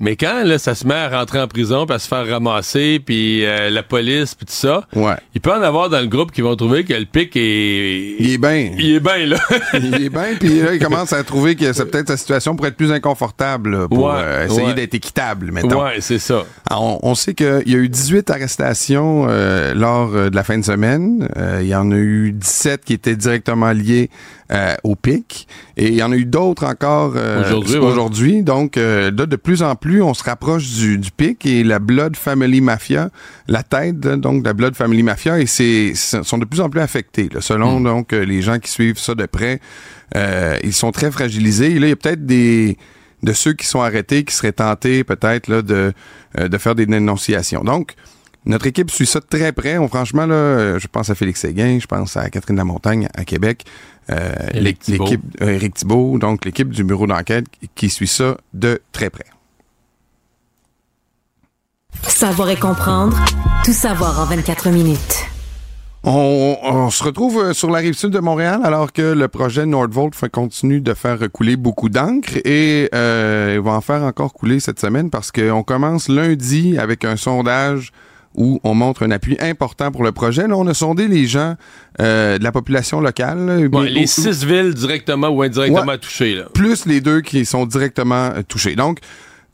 Mais quand là, ça se met à rentrer en prison, puis à se faire ramasser, puis euh, la police, puis tout ça, Ouais. il peut en avoir dans le groupe qui vont trouver que le pic est... Il est bien. Il est bien, là. Il est bien, puis là, il commence à trouver que c'est peut-être sa situation pour être plus inconfortable là, pour Ouais, euh, essayer ouais. d'être équitable, mettons. ouais, c'est ça. Alors, On, on sait qu'il y a eu 18 arrestations euh, lors euh, de la fin de semaine. Euh, il y en a eu 17 qui étaient directement liés euh, au pic. Et il y en a eu d'autres encore euh, Aujourd'hui, ouais. Donc, euh, là, de plus en plus, on se rapproche du, du pic et la Blood Family Mafia, la tête de- donc de la Blood Family Mafia, et c'est sont de plus en plus affectés. là. selon Hmm. donc euh, les gens qui suivent ça de près, euh, ils sont très fragilisés. Et là, il y a peut-être des de ceux qui sont arrêtés, qui seraient tentés peut-être là, de, euh, de faire des dénonciations. Donc, notre équipe suit ça de très près. On, franchement, là, je pense à Félix Séguin, je pense à Catherine Lamontagne à Québec. L'équipe euh, Éric Thibault, donc l'équipe du bureau d'enquête qui suit ça de très près. Savoir et comprendre, tout savoir en 24 minutes. On, on se retrouve euh, sur la rive sud de Montréal alors que le projet Nordvolt continue de faire couler beaucoup d'encre et euh, il va en faire encore couler cette semaine parce qu'on commence lundi avec un sondage où on montre un appui important pour le projet. Là, on a sondé les gens euh, de la population locale. là, Ouais, les six villes directement ou indirectement Ouais. touchées. Là. plus les deux qui sont directement euh, touchés. Donc,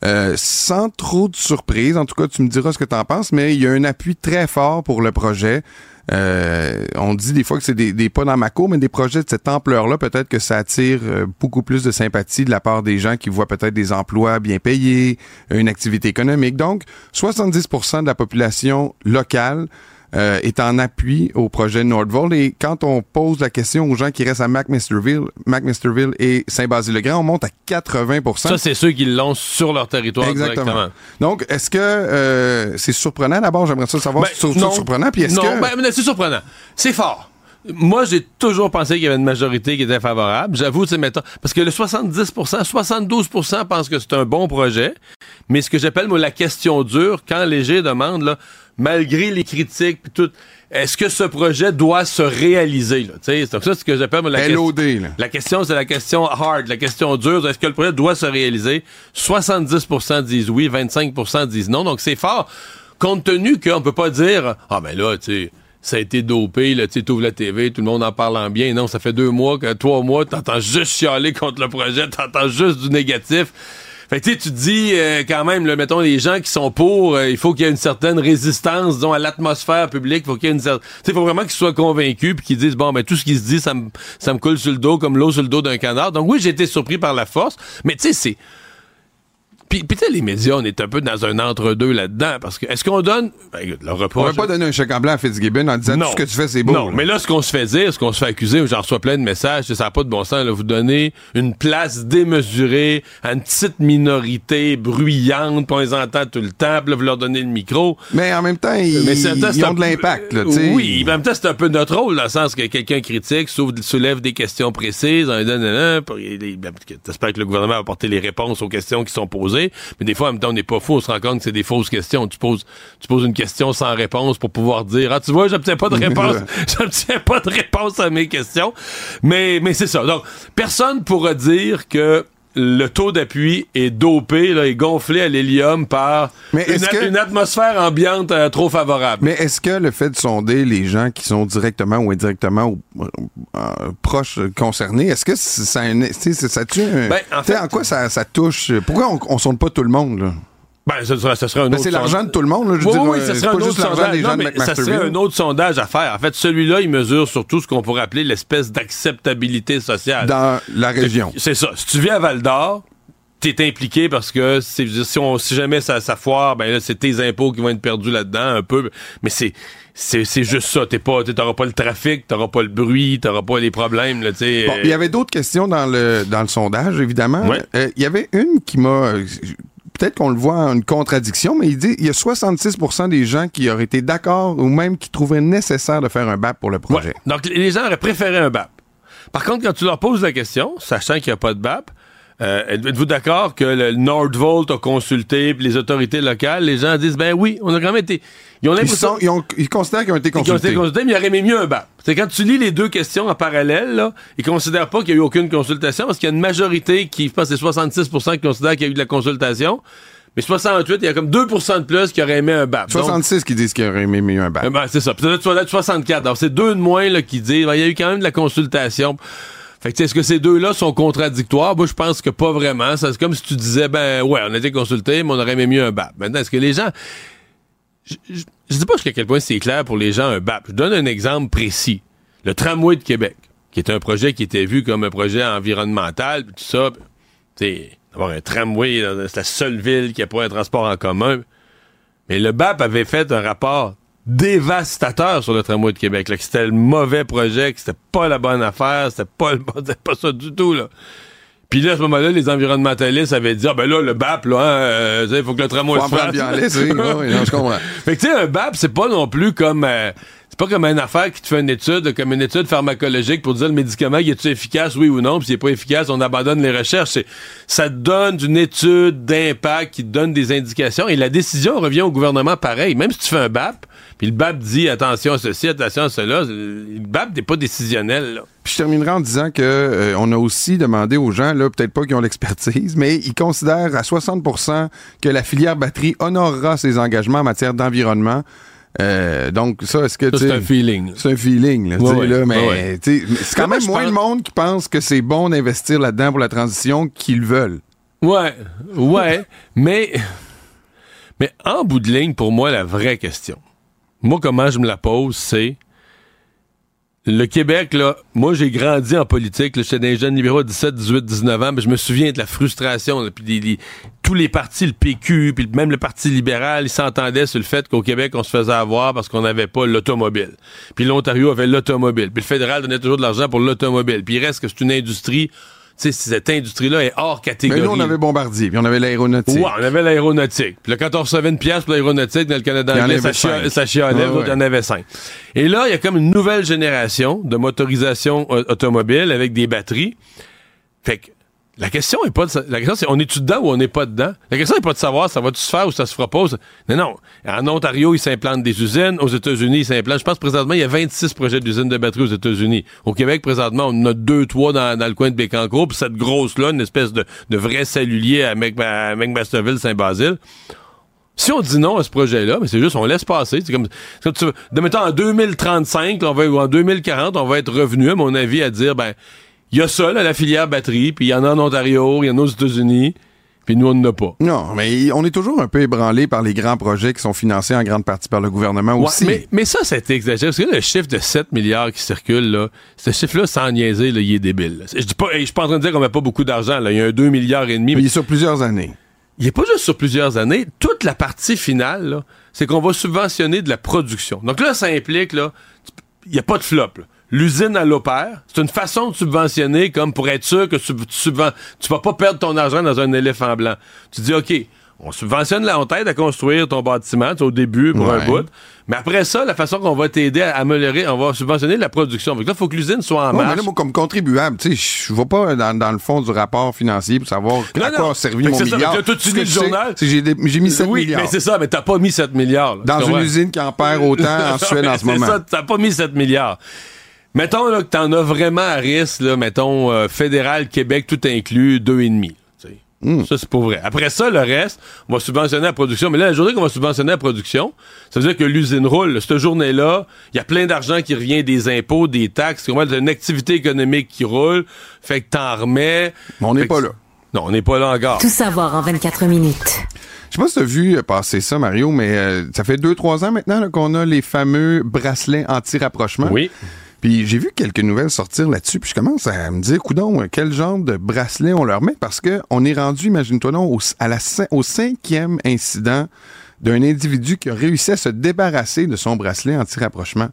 euh, sans trop de surprise, en tout cas, tu me diras ce que tu en penses, mais il y a un appui très fort pour le projet. Euh, on dit des fois que c'est des, des pas dans ma cour, mais des projets de cette ampleur-là, peut-être que ça attire euh, beaucoup plus de sympathie de la part des gens qui voient peut-être des emplois bien payés, une activité économique. Donc, 70% de la population locale euh, est en appui au projet Nordvolt. Et quand on pose la question aux gens qui restent à McMasterville, McMasterville et Saint-Basile-le-Grand, on monte à 80% Ça, c'est ceux qui l'ont sur leur territoire Exactement. directement. Donc, est-ce que euh, c'est surprenant? D'abord? J'aimerais ça savoir Ben, si c'est surprenant. Puis est-ce non, que... ben, mais c'est surprenant. C'est fort. Moi, j'ai toujours pensé qu'il y avait une majorité qui était favorable. J'avoue, c'est mettons, parce que le 70% 72% pensent que c'est un bon projet. Mais ce que j'appelle, moi, la question dure, quand Léger demande, là, malgré les critiques tout, est-ce que ce projet doit se réaliser, là? Donc ça, c'est ce que j'appelle, la question. La question, c'est la question hard, la question dure. Est-ce que le projet doit se réaliser? 70% disent oui, 25% disent non. Donc, c'est fort. Compte tenu qu'on peut pas dire, ah, ben là, tu sais, ça a été dopé, là, tu sais, t'ouvres la TV, tout le monde en parle en bien. Non, ça fait deux mois, que, trois mois, t'entends juste chialer contre le projet, t'entends juste du négatif. Fait que, tu dis, euh, quand même, mettons, les gens qui sont pour, euh, il faut qu'il y ait une certaine résistance, disons, à l'atmosphère publique. faut qu'il y ait une certaine... Tu faut vraiment qu'ils soient convaincus puis qu'ils disent, bon, ben, tout ce qui se dit, ça me, ça me coule sur le dos comme l'eau sur le dos d'un canard. Donc, oui, j'ai été surpris par la force, mais tu sais, c'est... Puis, puis les médias, on est un peu dans un entre-deux là-dedans, parce que, est-ce qu'on donne... Ben, le On reproche... va pas donner un chèque en blanc à Fitzgibbon en disant tout ce que tu fais, c'est beau. Non, là. mais là, ce qu'on se fait dire, ce qu'on se fait accuser, j'en reçois plein de messages, ça n'a pas de bon sens, là, vous donnez une place démesurée à une petite minorité bruyante, puis on les entend tout le temps, puis là, vous leur donnez le micro. Mais en même temps, ils, Mais ils un ont de l'impact. là, tu sais. Oui, mais en même temps, c'est un peu notre rôle, dans le sens que quelqu'un critique, soulève, soulève des questions précises, on donne, un, ben, t'espères que le gouvernement va apporter les réponses aux questions qui sont posées, mais des fois, en même temps, on n'est pas fou, on se rend compte que c'est des fausses questions. Tu poses, tu poses une question sans réponse pour pouvoir dire, ah, tu vois, j'obtiens pas de réponse, j'obtiens pas de réponse à mes questions. Mais, mais c'est ça. Donc, personne pourra dire que le taux d'appui est dopé, là, est gonflé à l'hélium par Mais une, que- atmosphère ambiante euh, trop favorable. Mais est-ce que le fait de sonder les gens qui sont directement ou indirectement ou, euh, proches concernés, est-ce que ça, ça, ça tue un- Ben, en fait- en quoi ça, ça touche? Pourquoi on, on sonde pas tout le monde? Là? Ben, ce serait, ce serait un Ben, autre c'est l'argent de tout le monde. Là, je Oui, dire, oui, euh, c'est serait un autre l'argent sondage. des gens de mais ça serait un autre sondage à faire. En fait, celui-là, il mesure surtout ce qu'on pourrait appeler l'espèce d'acceptabilité sociale. Dans la région. C'est ça. Si tu vis à Val d'Or, t'es impliqué parce que si, on, si jamais ça, ça foire, ben là, c'est tes impôts qui vont être perdus là-dedans un peu. Mais c'est c'est juste ça. T'es pas, t'auras pas le trafic, t'auras pas le bruit, t'auras pas les problèmes. Là, sais. Bon, il y avait d'autres questions dans le, dans le sondage, évidemment. Ouais. Euh, Il y avait une qui m'a. Peut-être qu'on le voit en une contradiction, mais il dit il y a 66% des gens qui auraient été d'accord ou même qui trouveraient nécessaire de faire un BAP pour le projet. Ouais. Donc, les gens auraient préféré un BAP. Par contre, quand tu leur poses la question, sachant qu'il n'y a pas de BAP, euh, êtes-vous d'accord que le Nordvolt a consulté les autorités locales? Les gens disent, ben oui, on a quand même été... Ils ont Ils, l'impression... sont, ils, ont- ils considèrent qu'ils ont été qu'ils ont été consultés. consultés, mais ils auraient aimé mieux un BAP. C'est quand tu lis les deux questions en parallèle, là, ils considèrent pas qu'il y a eu aucune consultation parce qu'il y a une majorité qui, je pense que c'est 66% qui considèrent qu'il y a eu de la consultation. Mais 68, il y a comme 2% de plus qui auraient aimé un BAP. Donc, 66 qui disent qu'ils auraient aimé mieux un BAP. euh, ben, c'est ça. Puis là, tu vas être 64. Donc, c'est deux de moins là, qui disent ben, il y a eu quand même de la consultation. Fait que, est-ce que ces deux-là sont contradictoires? Moi, je pense que pas vraiment. Ça, C'est comme si tu disais, ben, ouais, on a été consulté, mais on aurait aimé mieux un BAP. Maintenant, est-ce que les gens. Je, je sais pas jusqu'à quel point c'est clair pour les gens un BAP. Je donne un exemple précis. Le tramway de Québec, qui est un projet qui était vu comme un projet environnemental, tout ça. sais, avoir un tramway, c'est la seule ville qui a pas un transport en commun. Mais le BAP avait fait un rapport dévastateur sur le tramway de Québec, là, que c'était le mauvais projet, que c'était pas la bonne affaire, c'était pas, le bon- c'était pas ça du tout, là. Puis là, à ce moment-là, les environnementalistes avaient dit, ah ben là, le BAP, là, hein, il faut que le tramway se fasse. bien laisse, oui, oui, non, je comprends. Fait que tu sais, un BAP, c'est pas non plus comme... euh, c'est pas comme une affaire qui te fait une étude, comme une étude pharmacologique pour dire le médicament, est-tu efficace, oui ou non, puis s'il est pas efficace, on abandonne les recherches. Ça donne une étude d'impact qui donne des indications, et la décision revient au gouvernement pareil. Même si tu fais un BAP, puis le BAP dit attention à ceci, attention à cela, le BAP n'est pas décisionnel, là. Puis je terminerai en disant que euh, on a aussi demandé aux gens, là, peut-être pas qui ont l'expertise, mais ils considèrent à 60% que la filière batterie honorera ses engagements en matière d'environnement. Euh, donc ça, est-ce que c'est un feeling. c'est un feeling, là, Ouais, là, mais c'est quand même moins pense- le monde qui pense que c'est bon d'investir là-dedans pour la transition qu'ils veulent. Ouais, ouais, mais, mais en bout de ligne, pour moi, la vraie question, moi, comment je me la pose, c'est le Québec, là, moi, j'ai grandi en politique, j'étais dans les jeunes libéraux à 17, 18, 19 ans, mais je me souviens de la frustration, là, puis tous les partis, le PQ, puis même le Parti libéral, ils s'entendaient sur le fait qu'au Québec, on se faisait avoir parce qu'on n'avait pas l'automobile. Puis l'Ontario avait l'automobile. Puis le fédéral donnait toujours de l'argent pour l'automobile. Puis il reste que c'est une industrie, sais, cette industrie-là est hors Mais catégorie. là, on avait Bombardier, puis on avait l'aéronautique. Ouais, on avait l'aéronautique. Puis là, quand on recevait une pièce pour l'aéronautique dans le Canada Il y en anglais, ça, chia- cinq. ça chialait, Ouais, il y en avait cinq. Et là, il y a comme une nouvelle génération de motorisation euh, automobile avec des batteries. Fait que la question est pas de la question c'est on est-tu dedans ou on n'est pas dedans? La question est pas de savoir ça va-tu se faire ou ça se fera. Non non, en Ontario, ils s'implantent des usines, aux États-Unis, ils s'implantent. Je pense présentement il y a 26 projets d'usines de batteries aux États-Unis. Au Québec présentement, on a deux trois dans, dans le coin de Bécancour, puis cette grosse là, une espèce de, de vrai salulier à Mc- à McMasterville Saint-Basile. Si on dit non à ce projet-là, mais c'est juste on laisse passer. C'est comme, comme tu de mettons en 2035, là, on va, ou en 2040, on va être revenu, à mon avis, à dire ben il y a ça, là, la filière batterie, puis il y en a en Ontario, il y en a aux États-Unis, puis nous, on n'en a pas. Non, mais on est toujours un peu ébranlé par les grands projets qui sont financés en grande partie par le gouvernement Ouais, aussi. mais, mais ça, c'est exagéré. Parce que le chiffre de 7 milliards qui circule, là, ce chiffre-là, sans niaiser, là, il est débile. Je dis pas, je suis pas en train de dire qu'on met pas beaucoup d'argent. Il y a un 2 milliards et demi. Mais il est sur plusieurs années. il est pas juste sur plusieurs années. Toute la partie finale, c'est qu'on va subventionner de la production. Donc là, ça implique, là, il n'y a pas de flop. là. L'usine à l'opère, c'est une façon de subventionner comme pour être sûr que tu, tu, tu vas pas perdre ton argent dans un éléphant blanc. Tu dis, OK, on subventionne la, t'aide à construire ton bâtiment, tu sais, au début pour un bout. Mais après ça, la façon qu'on va t'aider à améliorer, on va subventionner la production. Donc là, il faut que l'usine soit en Ouais, mais marche. là, moi, comme contribuable, tu sais, je vais pas dans, dans le fond du rapport financier pour savoir Non, à non. quoi a servi Fait mon c'est ça, milliard. que là, tu le journal. c'est J'ai mis 7 oui, milliards. mais c'est ça, mais t'as pas mis 7 milliards. là. dans une usine qui en perd autant en Suède en ce C'est moment. ça, t'as pas mis 7 milliards. Mettons là, que t'en as vraiment à risque, là, mettons, euh, fédéral, Québec, tout inclus, 2,5. tu sais. Hmm. Ça, c'est pas vrai. Après ça, le reste, on va subventionner la production. Mais là, la journée qu'on va subventionner la production, ça veut dire que l'usine roule. Cette journée-là, il y a plein d'argent qui revient des impôts, des taxes. T'as une activité économique qui roule. Fait que t'en remets. Mais on n'est pas là. Non, on n'est pas là encore. Tout savoir en 24 minutes. Je sais pas si tu as vu passer ça, Mario, mais euh, ça fait 2-3 ans maintenant qu'on a les fameux bracelets anti-rapprochement. Oui. Puis j'ai vu quelques nouvelles sortir là-dessus, puis je commence à me dire, coudon, quel genre de bracelet on leur met, parce que on est rendu, imagine-toi donc, au, cinquième incident d'un individu qui a réussi à se débarrasser de son bracelet anti-rapprochement.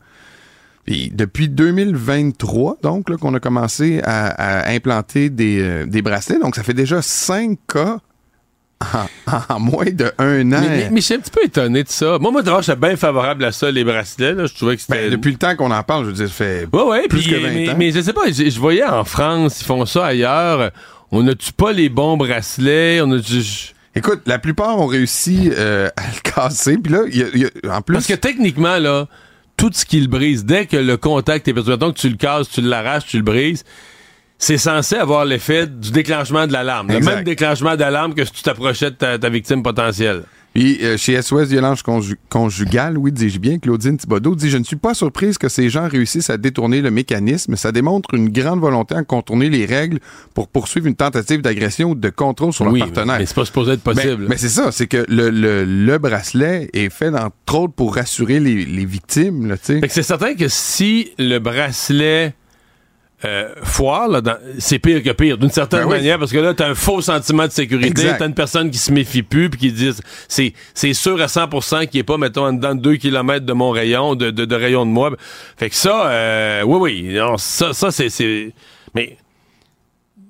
Puis depuis 2023, donc, qu'on a commencé à, implanter euh, des bracelets, donc ça fait déjà cinq cas en, en moins de un an. Mais, mais- mais je suis un petit peu étonné de ça. Moi, moi, d'abord, j'étais bien favorable à ça, les bracelets. Là. Je trouvais que c'était. Ben, depuis le temps qu'on en parle, je veux dire, ça fait Ouais, ouais, plus que 20 mais, ans. mais je sais pas, je, voyais en France, ils font ça ailleurs. On n'a-tu pas les bons bracelets? On a Écoute, la plupart ont réussi euh, à le casser. Puis là, il y a- il y a- en plus, Parce que techniquement, là, tout ce qui le brise, dès que le contact est perdu, que tu le casses, tu l'arraches, tu le brises, c'est censé avoir l'effet du déclenchement de l'alarme. Le même déclenchement d'alarme que si tu t'approchais de ta, ta victime potentielle. Puis euh, chez SOS Violence conju- Conjugale, oui, dis-je bien, Claudine Thibodeau dit « Je ne suis pas surprise que ces gens réussissent à détourner le mécanisme. Ça démontre une grande volonté à contourner les règles pour poursuivre une tentative d'agression ou de contrôle sur oui, leur partenaire. mais c'est pas supposé être Ben, possible. mais c'est ça, c'est que le, le, le bracelet est fait, entre autres, pour rassurer les, les victimes, c'est certain que si le bracelet euh, foire, là, dans- c'est pire que pire, d'une certaine Ben oui. manière, parce que là, t'as un faux sentiment de sécurité, t'as une personne qui se méfie plus, puis qui dit, c'est, c'est sûr à 100% qu'il est pas, mettons, en dedans de 2 km de mon rayon, de, de, de rayon de moi. Fait que ça, euh, oui, oui, non, ça, ça c'est, c'est, mais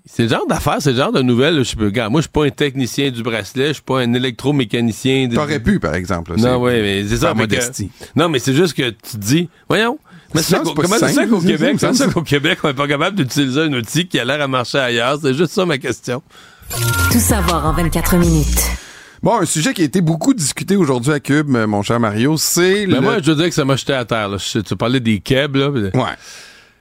C'est le genre d'affaires, c'est le genre de nouvelles. Je peux, regarde, moi, je suis pas un technicien du bracelet, je suis pas un électromécanicien. de- T'aurais pu, par exemple. là, Non, oui, mais c'est ça. que- modestie. non, mais c'est juste que tu te dis, voyons. Mais c'est comment c'est ça qu'au Québec, c'est- ça qu'au Québec, on est pas capable d'utiliser un outil qui a l'air à marcher ailleurs? C'est juste ça ma question. Tout savoir en 24 minutes. Bon, un sujet qui a été beaucoup discuté aujourd'hui à Cube, mon cher Mario, c'est Mais le... moi, je veux dire que ça m'a jeté à terre. Là. Tu parlais des kebs, là. Ouais.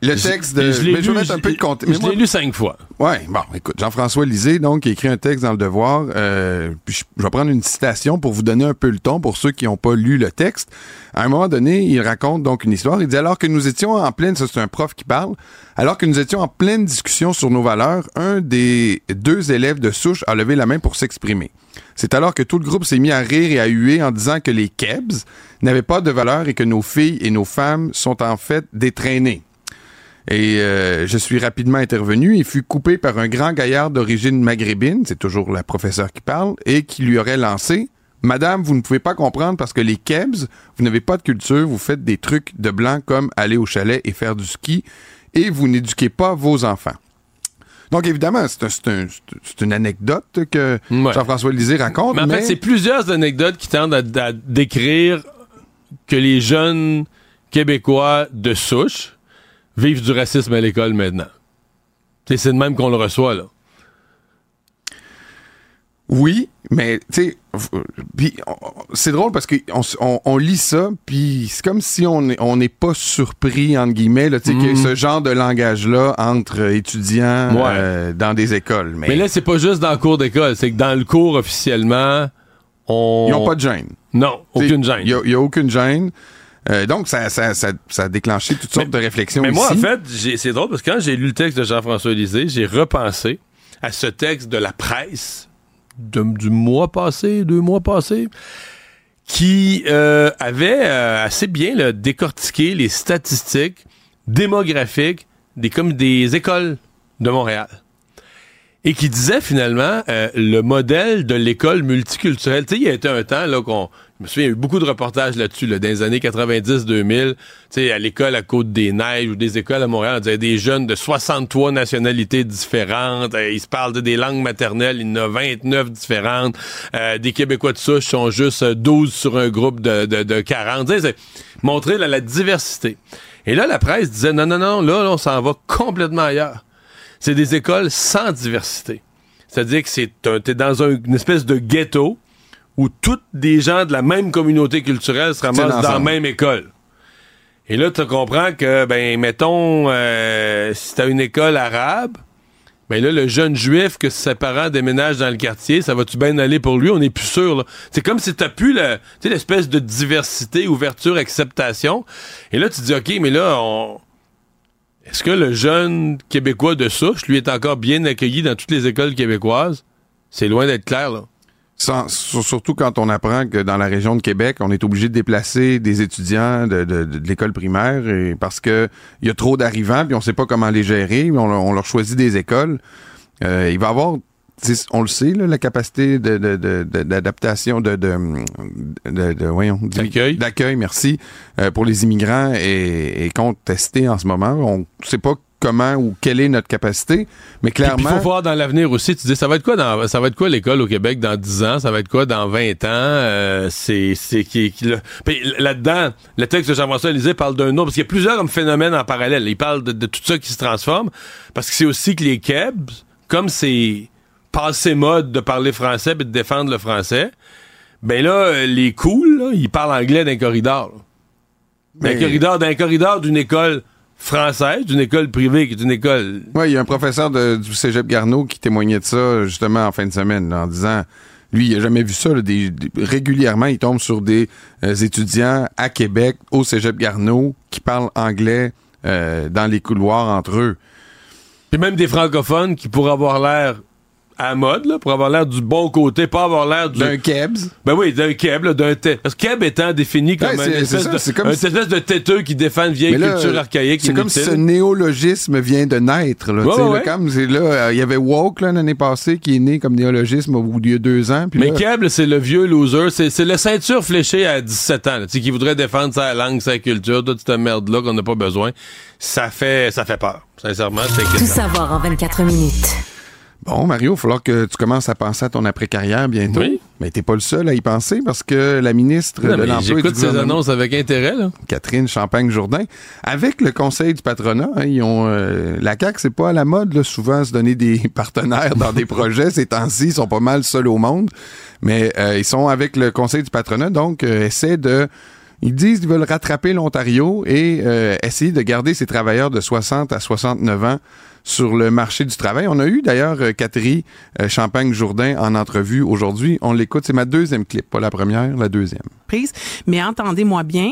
Le texte de... Je mais je vais mettre un peu de contexte. Je l'ai lu cinq fois. Ouais, bon, écoute, Jean-François Lisée, donc, qui écrit un texte dans Le Devoir. euh, puis je, je vais prendre une citation pour vous donner un peu le ton pour ceux qui n'ont pas lu le texte. À un moment donné, il raconte donc une histoire. Il dit alors que nous étions en pleine, ça c'est un prof qui parle, alors que nous étions en pleine discussion sur nos valeurs, un des deux élèves de souche a levé la main pour s'exprimer. C'est alors que tout le groupe s'est mis à rire et à huer en disant que les kebs n'avaient pas de valeur et que nos filles et nos femmes sont en fait détraînées. Et euh, je suis rapidement intervenu et fut coupé par un grand gaillard d'origine maghrébine, c'est toujours la professeure qui parle, et qui lui aurait lancé Madame, vous ne pouvez pas comprendre parce que les Kebs, vous n'avez pas de culture, vous faites des trucs de blanc comme aller au chalet et faire du ski, et vous n'éduquez pas vos enfants. Donc évidemment, c'est un- un- une anecdote que Ouais. Jean-François Lisée raconte. Mais en fait, c'est plusieurs anecdotes qui tentent à, à décrire que les jeunes Québécois de souche vivent du racisme à l'école maintenant. C'est de même qu'on le reçoit, là. Oui, mais tu sais, c'est drôle parce qu'on on, on lit ça, puis c'est comme si on n'est on pas surpris entre guillemets, là, sais, ait ce genre de langage-là entre étudiants Ouais. euh, dans des écoles. Mais, Mais là, c'est pas juste dans le cours d'école, c'est que dans le cours officiellement, on. ils n'ont pas de gêne. Non, aucune gêne. Il n'y a, aucune gêne. Euh, donc, ça, ça, ça, ça a déclenché toutes sortes de réflexions Mais moi, en fait, c'est drôle parce que quand j'ai lu le texte de Jean-François Lisée, j'ai repensé à ce texte de la presse de- du mois passé, deux mois passés, qui euh, avait euh, assez bien là, décortiqué les statistiques démographiques des, comme des écoles de Montréal. Et qui disait finalement le modèle de l'école multiculturelle. Tu sais, il y a été un temps là qu'on. Me souviens, il y a eu beaucoup de reportages là-dessus, là, dans les années 90-2000. Tu sais, à l'école à Côte-des-Neiges ou des écoles à Montréal, on disait des jeunes de 63 nationalités différentes. Euh, ils se parlent de des langues maternelles, il y en a 29 différentes. Euh, des Québécois de souche sont juste euh, 12 sur un groupe de, de, de 40. Tu sais, montrer la diversité. Et là, la presse disait non, non, non, là, là on s'en va complètement ailleurs c'est des écoles sans diversité. C'est-à-dire que c'est un- t'es dans un- une espèce de ghetto où toutes des gens de la même communauté culturelle se ramassent dans la même école. Et là, tu comprends que, ben, mettons, euh, si t'as une école arabe, ben là, le jeune juif que ses parents déménagent dans le quartier, ça va-tu bien aller pour lui? On n'est plus sûr. là. C'est comme si t'as plus le- tu sais, l'espèce de diversité, ouverture, acceptation. Et là, tu te dis, OK, mais là, on... Est-ce que le jeune Québécois de souche, lui, est encore bien accueilli dans toutes les écoles québécoises? C'est loin d'être clair, là. Sans- surtout quand on apprend que dans la région de Québec, on est obligé de déplacer des étudiants de, de- de l'école primaire et parce que il y a trop d'arrivants puis on sait pas comment les gérer, on, leur- on leur choisit des écoles. Euh, il va y avoir, on le sait, là, la capacité d'adaptation, de, de, de, de- voyons, D'accueil. d'accueil, merci, euh, pour les immigrants est, est contestée en ce moment. On sait pas comment ou quelle est notre capacité, mais Puis il clairement. faut voir dans l'avenir aussi. Tu dis, ça va être quoi dans, ça va être quoi l'école au Québec dans 10 ans? Ça va être quoi dans 20 ans? Euh, c'est, c'est qui, qui là? Là-dedans, le texte de Jean-François Lisée parle d'un autre, parce qu'il y a plusieurs phénomènes en parallèle. Il parle de, de tout ça qui se transforme, parce que c'est aussi que les Kebs, comme c'est passé mode de parler français et de défendre le français, ben là, les cools, là, ils parlent anglais d'un corridor. D'un corridor, d'un corridor d'une école française, d'une école privée, qui est une école Oui, il y a un professeur de- du Cégep Garneau qui témoignait de ça justement en fin de semaine, là, en disant, lui, il a jamais vu ça. là, des- des- régulièrement, il tombe sur des euh, étudiants à Québec, au Cégep Garneau, qui parlent anglais euh, dans les couloirs entre eux. Puis même des francophones qui pourraient avoir l'air à la mode, là, pour avoir l'air du bon côté, pas avoir l'air du... D'un Kebs. Ben oui, d'un keb, d'un tête. Parce que keb étant défini comme Ouais, une espèce, ça, de, c'est comme une si- espèce de têteux qui défend une vieille là, culture archaïque C'est comme si ce néologisme vient de naître. Là, Ouais, comme c'est là, euh, il y avait woke l'année passée qui est né comme néologisme au bout de deux ans. Mais là, Keb, c'est le vieux loser. C'est, c'est le ceinture fléchée à 17 ans, là, tu sais, qui voudrait défendre sa langue, sa culture, toute cette merde-là qu'on n'a pas besoin. Ça fait, ça fait peur. Sincèrement, c'est Tout savoir en 24 minutes. Bon, Mario, il va falloir que tu commences à penser à ton après-carrière bientôt. Oui. Mais t'es pas le seul à y penser parce que la ministre Non, de l'Emploi J'écoute ces annonces avec intérêt. Là. Catherine Champagne-Jourdain, avec le conseil du patronat, hein, ils ont, euh, la CAQ, c'est pas à la mode, là, souvent, se donner des partenaires dans des projets. Ces temps-ci, ils sont pas mal seuls au monde. Mais euh, ils sont avec le conseil du patronat, donc euh, essaient de... Ils disent qu'ils veulent rattraper l'Ontario et euh, essayer de garder ces travailleurs de 60 à 69 ans sur le marché du travail. On a eu d'ailleurs euh, Catherine euh, Champagne-Jourdain en entrevue aujourd'hui. On l'écoute, c'est ma deuxième clip, pas la première, la deuxième. entreprises. Mais entendez-moi bien,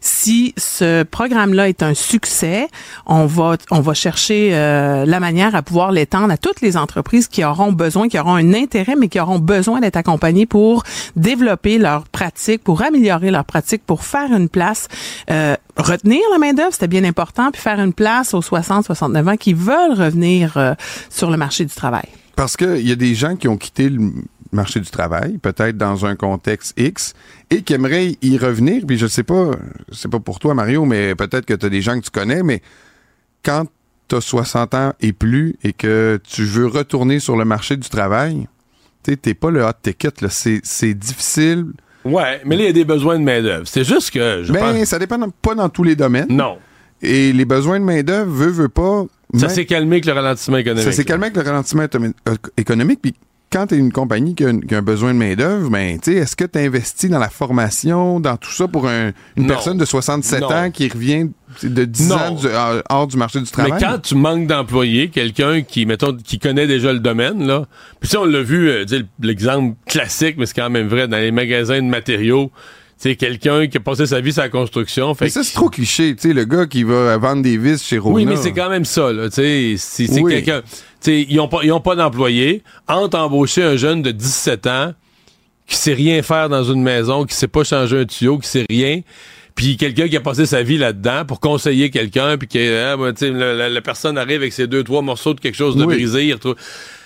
si ce programme-là est un succès, on va on va chercher euh, la manière à pouvoir l'étendre à toutes les entreprises qui auront besoin, qui auront un intérêt, mais qui auront besoin d'être accompagnées pour développer leurs pratiques, pour améliorer leurs pratiques, pour faire une place, euh, retenir la main d'œuvre, c'était bien important, puis faire une place aux 60-69 ans qui veulent revenir euh, sur le marché du travail? Parce qu'il y a des gens qui ont quitté le marché du travail, peut-être dans un contexte X, et qui aimeraient y revenir. Puis je sais pas, c'est pas pour toi, Mario, mais peut-être que tu as des gens que tu connais, mais quand tu as 60 ans et plus et que tu veux retourner sur le marché du travail, tu sais, t'es pas le hot ticket, là. C'est, c'est difficile. Ouais, mais là, il y a des besoins de main-d'œuvre. C'est juste que je Ben, pense. ça dépend pas dans tous les domaines. Non. Et les besoins de main-d'œuvre, veut, veut pas. Ça s'est calmé avec le ralentissement économique. Ça s'est calmé avec le ralentissement euh, économique. Puis quand tu es une compagnie qui a, un- qui a un besoin de main-d'œuvre, ben, tu sais, est-ce que tu investis dans la formation, dans tout ça pour un- une Non. personne de 67 Non. ans qui revient de 10 Non. ans du- hors, du marché du travail? Mais quand tu manques d'employés, quelqu'un qui, mettons, qui connaît déjà le domaine, là, puis ça, on l'a vu, euh, l'exemple classique, mais c'est quand même vrai, dans les magasins de matériaux, c'est quelqu'un qui a passé sa vie sur la construction. Fait Mais ça, c'est trop cliché. Tu sais, le gars qui va vendre des vis chez Rona. Oui, mais c'est quand même ça, là. Tu sais, c'est Oui. quelqu'un. Tu sais, ils ont pas, pas d'employés. Entre embaucher un jeune de 17 ans qui sait rien faire dans une maison, qui sait pas changer un tuyau, qui sait rien, puis quelqu'un qui a passé sa vie là-dedans pour conseiller quelqu'un, puis que ah, ben, tu sais, la, la- la personne arrive avec ses deux, trois morceaux de quelque chose de Oui. brisé, il retrouve.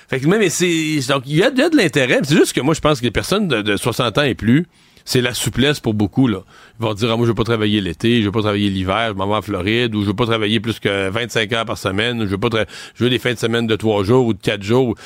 Fait que même, mais c'est. Donc, il y a, il y a de l'intérêt. C'est juste que moi, je pense que les personnes de, de 60 ans et plus, c'est la souplesse pour beaucoup, là. Ils vont dire, ah, moi, je veux pas travailler l'été, je veux pas travailler l'hiver, je m'en en Floride, ou je veux pas travailler plus que 25 heures par semaine, je veux pas je veux des fins de semaine de 3 jours ou de 4 jours.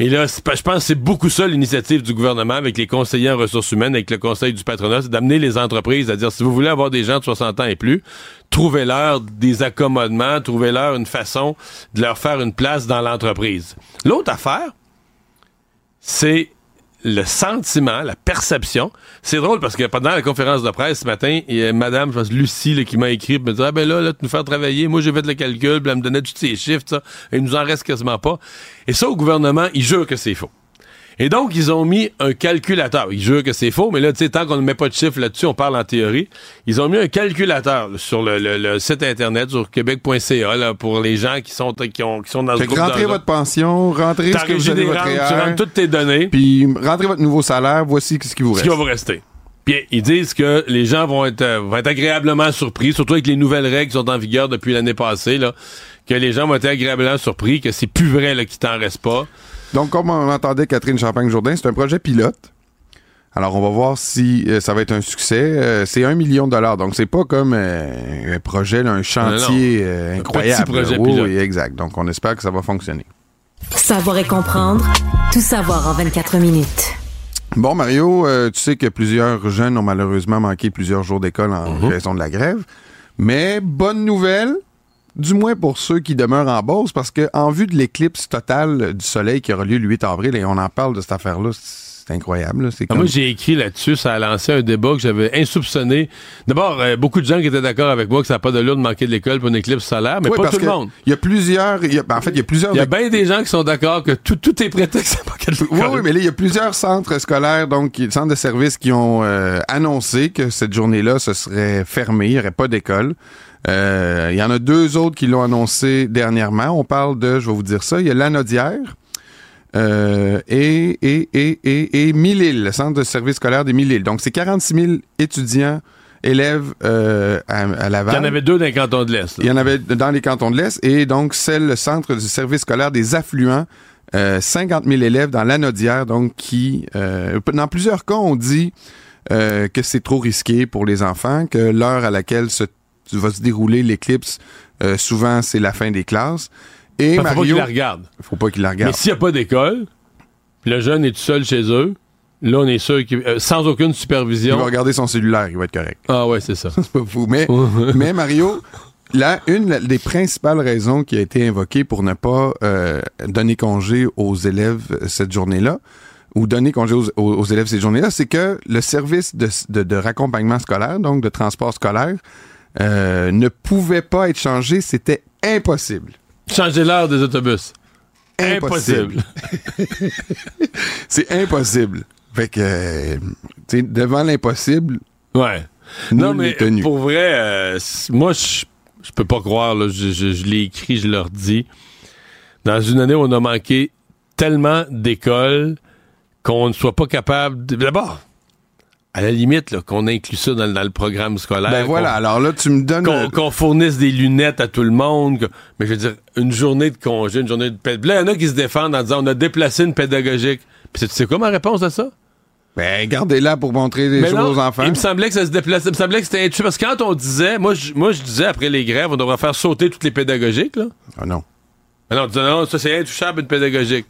Et là, je pense que c'est beaucoup ça l'initiative du gouvernement avec les conseillers en ressources humaines, avec le conseil du patronat, c'est d'amener les entreprises à dire si vous voulez avoir des gens de 60 ans et plus, trouvez-leur des accommodements, trouvez-leur une façon de leur faire une place dans l'entreprise. L'autre affaire, c'est le sentiment, la perception. C'est drôle parce que pendant la conférence de presse ce matin, il y a madame, je pense, Lucie, qui m'a écrit, me dit, ah ben là, là, tu nous faire travailler. Moi, j'ai fait le calcul, puis elle me donnait tous ces chiffres, ça. Et il nous en reste quasiment pas. Et ça, au gouvernement, il jure que c'est faux. Et donc, ils ont mis un calculateur. Ils jurent que c'est faux, mais là, tu sais, tant qu'on ne met pas de chiffres là-dessus, on parle en théorie. Ils ont mis un calculateur sur le, le- le site Internet, sur québec.ca, là, pour les gens qui sont, qui ont, qui sont dans ce Fait que groupe rentrez votre pension, rentrez ce que vous avez votre rentes, tu rentres toutes tes données. puis rentrez votre nouveau salaire, voici ce qui vous ce reste. qui va vous rester. Puis ils disent que les gens vont être, euh, vont être agréablement surpris, surtout avec les nouvelles règles qui sont en vigueur depuis l'année passée, là, que les gens vont être agréablement surpris, que c'est plus vrai là, qu'il t'en reste pas. Donc, comme on entendait Catherine Champagne-Jourdain, c'est un projet pilote. Alors, on va voir si euh, ça va être un succès. Euh, c'est un million de dollars. Donc, c'est pas comme euh, un projet, là, un chantier euh, incroyable. petit projet pilote. oui, exact. Donc, on espère que ça va fonctionner. Savoir et comprendre, tout savoir en 24 minutes. Bon, Mario, euh, tu sais que plusieurs jeunes ont malheureusement manqué plusieurs jours d'école en Mhm. raison de la grève. Mais bonne nouvelle, du moins pour ceux qui demeurent en Beauce, parce que en vue de l'éclipse totale du soleil qui aura lieu le 8 avril, et on en parle de cette affaire-là, c'est incroyable. Ah, comme... Moi, j'ai écrit là-dessus, ça a lancé un débat que j'avais insoupçonné. D'abord, euh, beaucoup de gens qui étaient d'accord avec moi que ça n'a pas de l'eau de manquer de l'école pour une éclipse solaire, mais Oui, pas tout le monde. Il y a plusieurs. il y a- ben, en fait, il y a plusieurs. Il y a bien des gens qui sont d'accord que tout, tout est prétexte à manquer de l'école. Oui, oui, mais là, il y a plusieurs centres scolaires, donc centres de services qui ont euh, annoncé que cette journée-là, ce serait fermé, il n'y aurait pas d'école. Euh, il y en a deux autres qui l'ont annoncé dernièrement. On parle de, je vais vous dire ça, il y a Lanaudière euh, et, et, et, et, et Mille-Îles, le centre de service scolaire des Mille-Îles. Donc, c'est 46 000 étudiants, élèves euh, à, à Laval. Il y en avait deux dans les cantons de l'Est. Il y en avait dans les cantons de l'Est et donc celle, le centre du service scolaire des affluents. euh, 50 000 élèves dans l'anodière, donc qui, euh, dans plusieurs cas, on dit euh, que c'est trop risqué pour les enfants, que l'heure à laquelle se, va se dérouler l'éclipse, euh, souvent c'est la fin des classes. Et Faut pas qu'il Mario, la regarde. faut pas qu'il la Mais regarde. s'il n'y a pas d'école, le jeune est tout seul chez eux, là, on est sûr qu'il euh, sans aucune Il supervision. va regarder son cellulaire, il va être correct. Ah ouais, c'est ça. C'est pas fou. Mais, mais Mario, là, une des principales raisons qui a été invoquée pour ne pas euh, donner congé aux élèves cette journée-là, ou donner congé aux, aux- aux élèves cette journée-là, c'est que le service de, de, de raccompagnement scolaire, donc de transport scolaire, euh, ne pouvait pas être changé. C'était impossible. Changer l'heure des autobus. Impossible. C'est impossible. Fait que, euh, tu sais, devant l'impossible, Ouais. Non, mais pour vrai, euh, moi, je peux pas croire, là, je, je- je l'ai écrit, je leur dis. Dans une année on a manqué tellement d'écoles qu'on ne soit pas capable. de- D'abord, à la limite, qu'on inclut ça dans, le- dans le programme scolaire. ben voilà. Alors là, tu me donnes. Qu'on fournisse des lunettes à tout le monde. que- mais je veux dire, une journée de congé, une journée de pédagogique. Là, il y en a qui se défendent en disant on a déplacé une pédagogique. Puis tu sais quoi ma réponse à ça? Ben, gardez-la pour montrer des Mais choses non, aux enfants. Il me semblait que ça se déplaçait. Il me semblait que c'était intuitif. Parce que quand on disait, moi je, moi, je disais après les grèves, on devrait faire sauter toutes les pédagogiques. Là. Ah non. Mais non, on disait, non, ça c'est intouchable une pédagogique.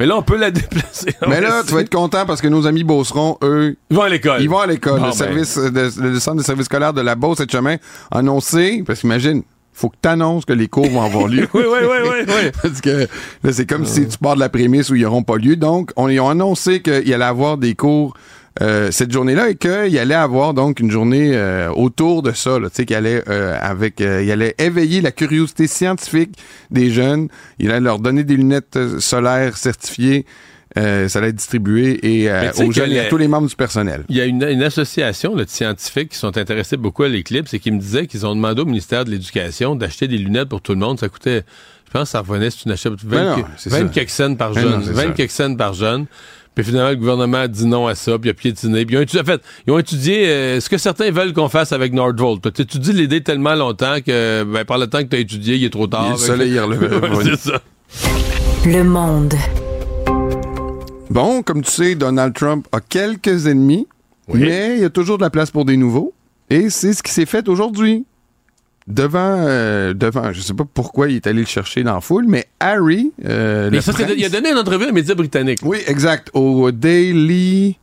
Mais là, on peut la déplacer. Mais là, tu vas être content parce que nos amis Beauceron, eux, Ils vont à l'école. ils vont à l'école. Bon, le, ben. service, euh, de- le centre de service scolaire de la Beauce et de Chemin a annoncé, parce qu'imagine, faut que tu annonces que les cours vont avoir lieu. Oui, oui, oui, oui, oui. Parce que là, c'est comme si tu pars de la prémisse où ils n'auront pas lieu. Donc, on, ils ont annoncé qu'il allait avoir des cours euh, cette journée-là et qu'il allait avoir donc une journée euh, autour de ça. Tu sais, qu'il allait euh, avec, euh, il allait éveiller la curiosité scientifique des jeunes. Il allait leur donner des lunettes euh, solaires certifiées. Euh, ça allait être distribué et euh, aux jeunes et à tous les membres du personnel. Il y a une, une association là, de scientifiques qui sont intéressés beaucoup à l'éclipse et qui me disaient qu'ils ont demandé au ministère de l'Éducation d'acheter des lunettes pour tout le monde. Ça coûtait, je pense ça revenait si tu n'achètes 20, Ben non, que- c'est 20 ça. quelques cents par jeune. non, c'est 20 ça. quelques cents par jeune. Puis finalement, le gouvernement a dit non à ça, puis il a piétiné. Puis ils ont étudié, en fait, ils ont étudié euh, ce que certains veulent qu'on fasse avec Nordvolt. Tu étudies l'idée tellement longtemps que ben, par le temps que tu as étudié, il est trop tard. Le soleil est relevé. Ouais, c'est ça. Le monde. Bon, comme tu sais, Donald Trump a quelques ennemis, Oui. mais il y a toujours de la place pour des nouveaux. Et c'est ce qui s'est fait aujourd'hui. Devant, euh, devant, je sais pas pourquoi il est allé le chercher dans la foule, mais Harry, euh, Mais le ça, c'est- prince- il a donné une entrevue à un média britannique. oui, exact, au Daily,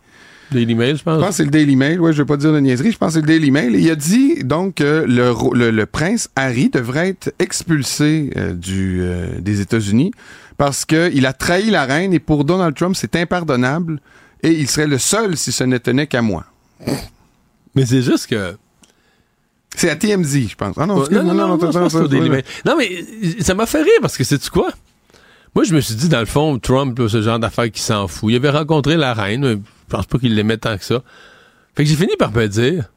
Daily Mail, je je pense. pense que c'est le Daily Mail, ouais, je vais pas dire de niaiserie, je pense que c'est le Daily Mail, il a dit donc que le, ro- le, le prince Harry devrait être expulsé euh, du, euh, des États-Unis parce qu'il a trahi la reine et pour Donald Trump, c'est impardonnable et il serait le seul si ce ne tenait qu'à moi. Mais c'est juste que. C'est à TMZ, je pense. Ah non, non, non, non, non, c'est mais euh, ça m'a fait rire parce que c'est-tu quoi? Moi, je me suis dit, dans le fond, Trump, là, ce genre d'affaires qui s'en fout. Il avait rencontré la reine, mais je pense pas qu'il l'aimait tant que ça. Fait que j'ai fini par me dire,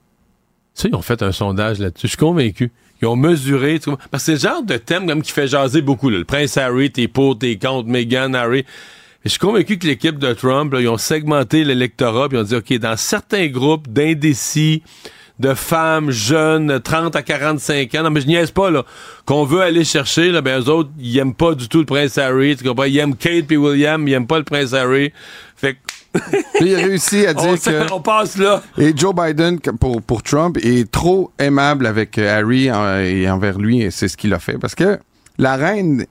ça, ils ont fait un sondage là-dessus. Je suis convaincu. Ils ont mesuré. Parce que c'est le genre de thème comme qui fait jaser beaucoup. là. Le prince Harry, t'es pour, t'es contre, Meghan, Harry. Je suis convaincu que l'équipe de Trump, là, ils ont segmenté l'électorat, puis ils ont dit, OK, dans certains groupes d'indécis, de femmes jeunes, 30 à 45 ans, non, mais je niaise pas, là, qu'on veut aller chercher, là, ben, eux autres, ils aiment pas du tout le prince Harry, tu comprends? Ils aiment Kate puis William, ils aiment pas le prince Harry. Fait que, Puis il a réussi à on, dire sait- que... on passe là. Et Joe Biden, pour, pour Trump, est trop aimable avec euh, Harry en- et envers lui, et c'est ce qu'il a fait. Parce que la reine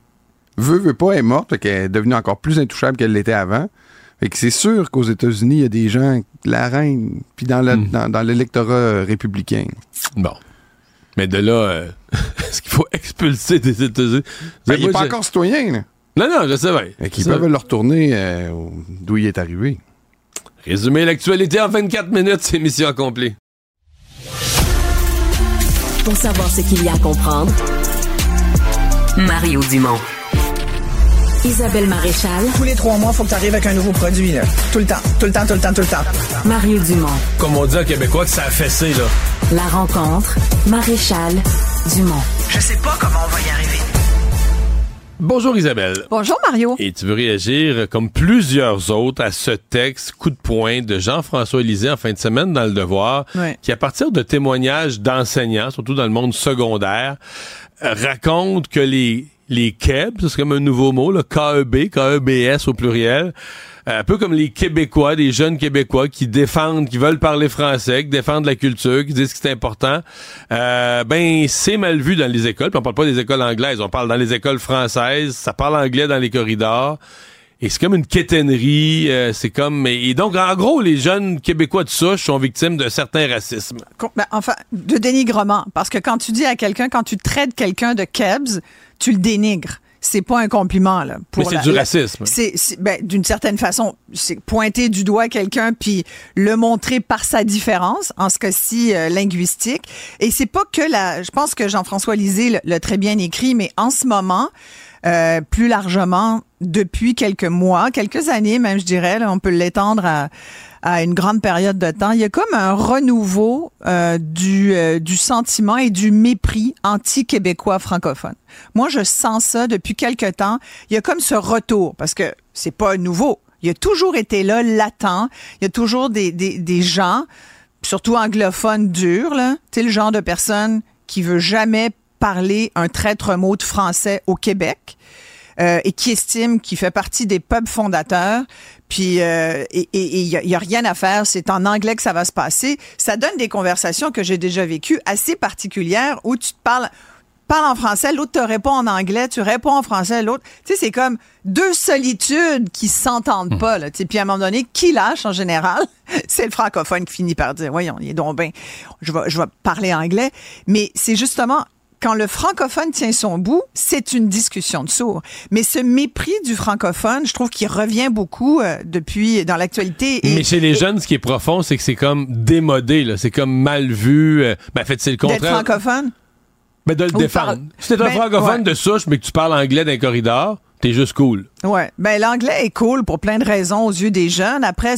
veut, veut pas, est morte, qu'elle est devenue encore plus intouchable qu'elle l'était avant. Fait que c'est sûr qu'aux États-Unis, il y a des gens, la reine, puis dans le- Hmm. dans, dans l'électorat euh, républicain. Bon. Mais de là, euh, est-ce qu'il faut expulser des États-Unis? Ben, il n'est pas je- encore citoyen, là. Non, non, je sais bien. Qu'ils peuvent le retourner euh, d'où il est arrivé. Résumer l'actualité en 24 minutes, c'est mission accomplie. Pour savoir ce qu'il y a à comprendre, Mario Dumont. Isabelle Maréchal, Tous les trois mois, faut que tu arrives avec un nouveau produit, là. Tout le temps, tout le temps, tout le temps, tout le temps. Mario Dumont. Comme on dit en québécois que ça a fessé, là. La rencontre, Maréchal Dumont. Je sais pas comment on va y arriver. Bonjour Isabelle. Bonjour Mario. Et tu veux réagir, comme plusieurs autres, à ce texte coup de poing de Jean-François Lisée en fin de semaine dans Le Devoir, qui, à partir de témoignages d'enseignants, surtout dans le monde secondaire, raconte que les, les KEB, c'est comme un nouveau mot, là, KEB, KEBS au pluriel. Euh, un peu comme les Québécois, des jeunes Québécois qui défendent, qui veulent parler français, qui défendent la culture, qui disent que c'est important. Euh, ben, c'est mal vu dans les écoles. Puis on parle pas des écoles anglaises, on parle dans les écoles françaises. Ça parle anglais dans les corridors. Et c'est comme une quétainerie, euh, c'est comme... Et donc, en gros, les jeunes Québécois de souche sont victimes de certains racismes. Ben, enfin, de dénigrement. Parce que quand tu dis à quelqu'un, quand tu traites quelqu'un de Kebs, tu le dénigres c'est pas un compliment là. Pour Mais c'est du racisme. C'est ben, d'une certaine façon, c'est pointer du doigt quelqu'un puis le montrer par sa différence, en ce cas-ci euh, linguistique. Et c'est pas que la. Je pense que Jean-François Lisée l'a très bien écrit, mais en ce moment. Euh, plus largement depuis quelques mois, quelques années même, je dirais. on peut l'étendre à, à une grande période de temps. Il y a comme un renouveau euh, du, euh, du sentiment et du mépris anti-québécois francophone. Moi, je sens ça depuis quelque temps. Il y a comme ce retour, parce que c'est pas nouveau. Il a toujours été là, latent. Il y a toujours des, des, des gens, surtout anglophones durs, là. Tu le genre de personne qui veut jamais parler un traître mot de français au Québec. Euh, et qui estime qu'il fait partie des peuples fondateurs, puis euh, et il y, y, a rien à faire, c'est en anglais que ça va se passer. Ça donne des conversations que j'ai déjà vécues assez particulières où tu te parles parles en français, l'autre te répond en anglais, tu réponds en français, l'autre. Tu sais, c'est comme deux solitudes qui s'entendent pas. Là. Puis à un moment donné, qui lâche en général? c'est le francophone qui finit par dire, voyons, il est donc bien, je vais, je vais parler anglais. Mais c'est justement quand le francophone tient son bout, c'est une discussion de sourds. Mais ce mépris du francophone, je trouve qu'il revient beaucoup euh, depuis dans l'actualité. Mais chez les jeunes, ce qui est profond, c'est que c'est comme démodé, c'est comme mal vu. Euh, ben, en fait, c'est le contraire. D'être francophone? Ben, de le défendre. Si t'es un ben, francophone de souche, mais que tu parles anglais d'un corridor, T'es juste cool. Ouais. Ben l'anglais est cool pour plein de raisons aux yeux des jeunes. Après,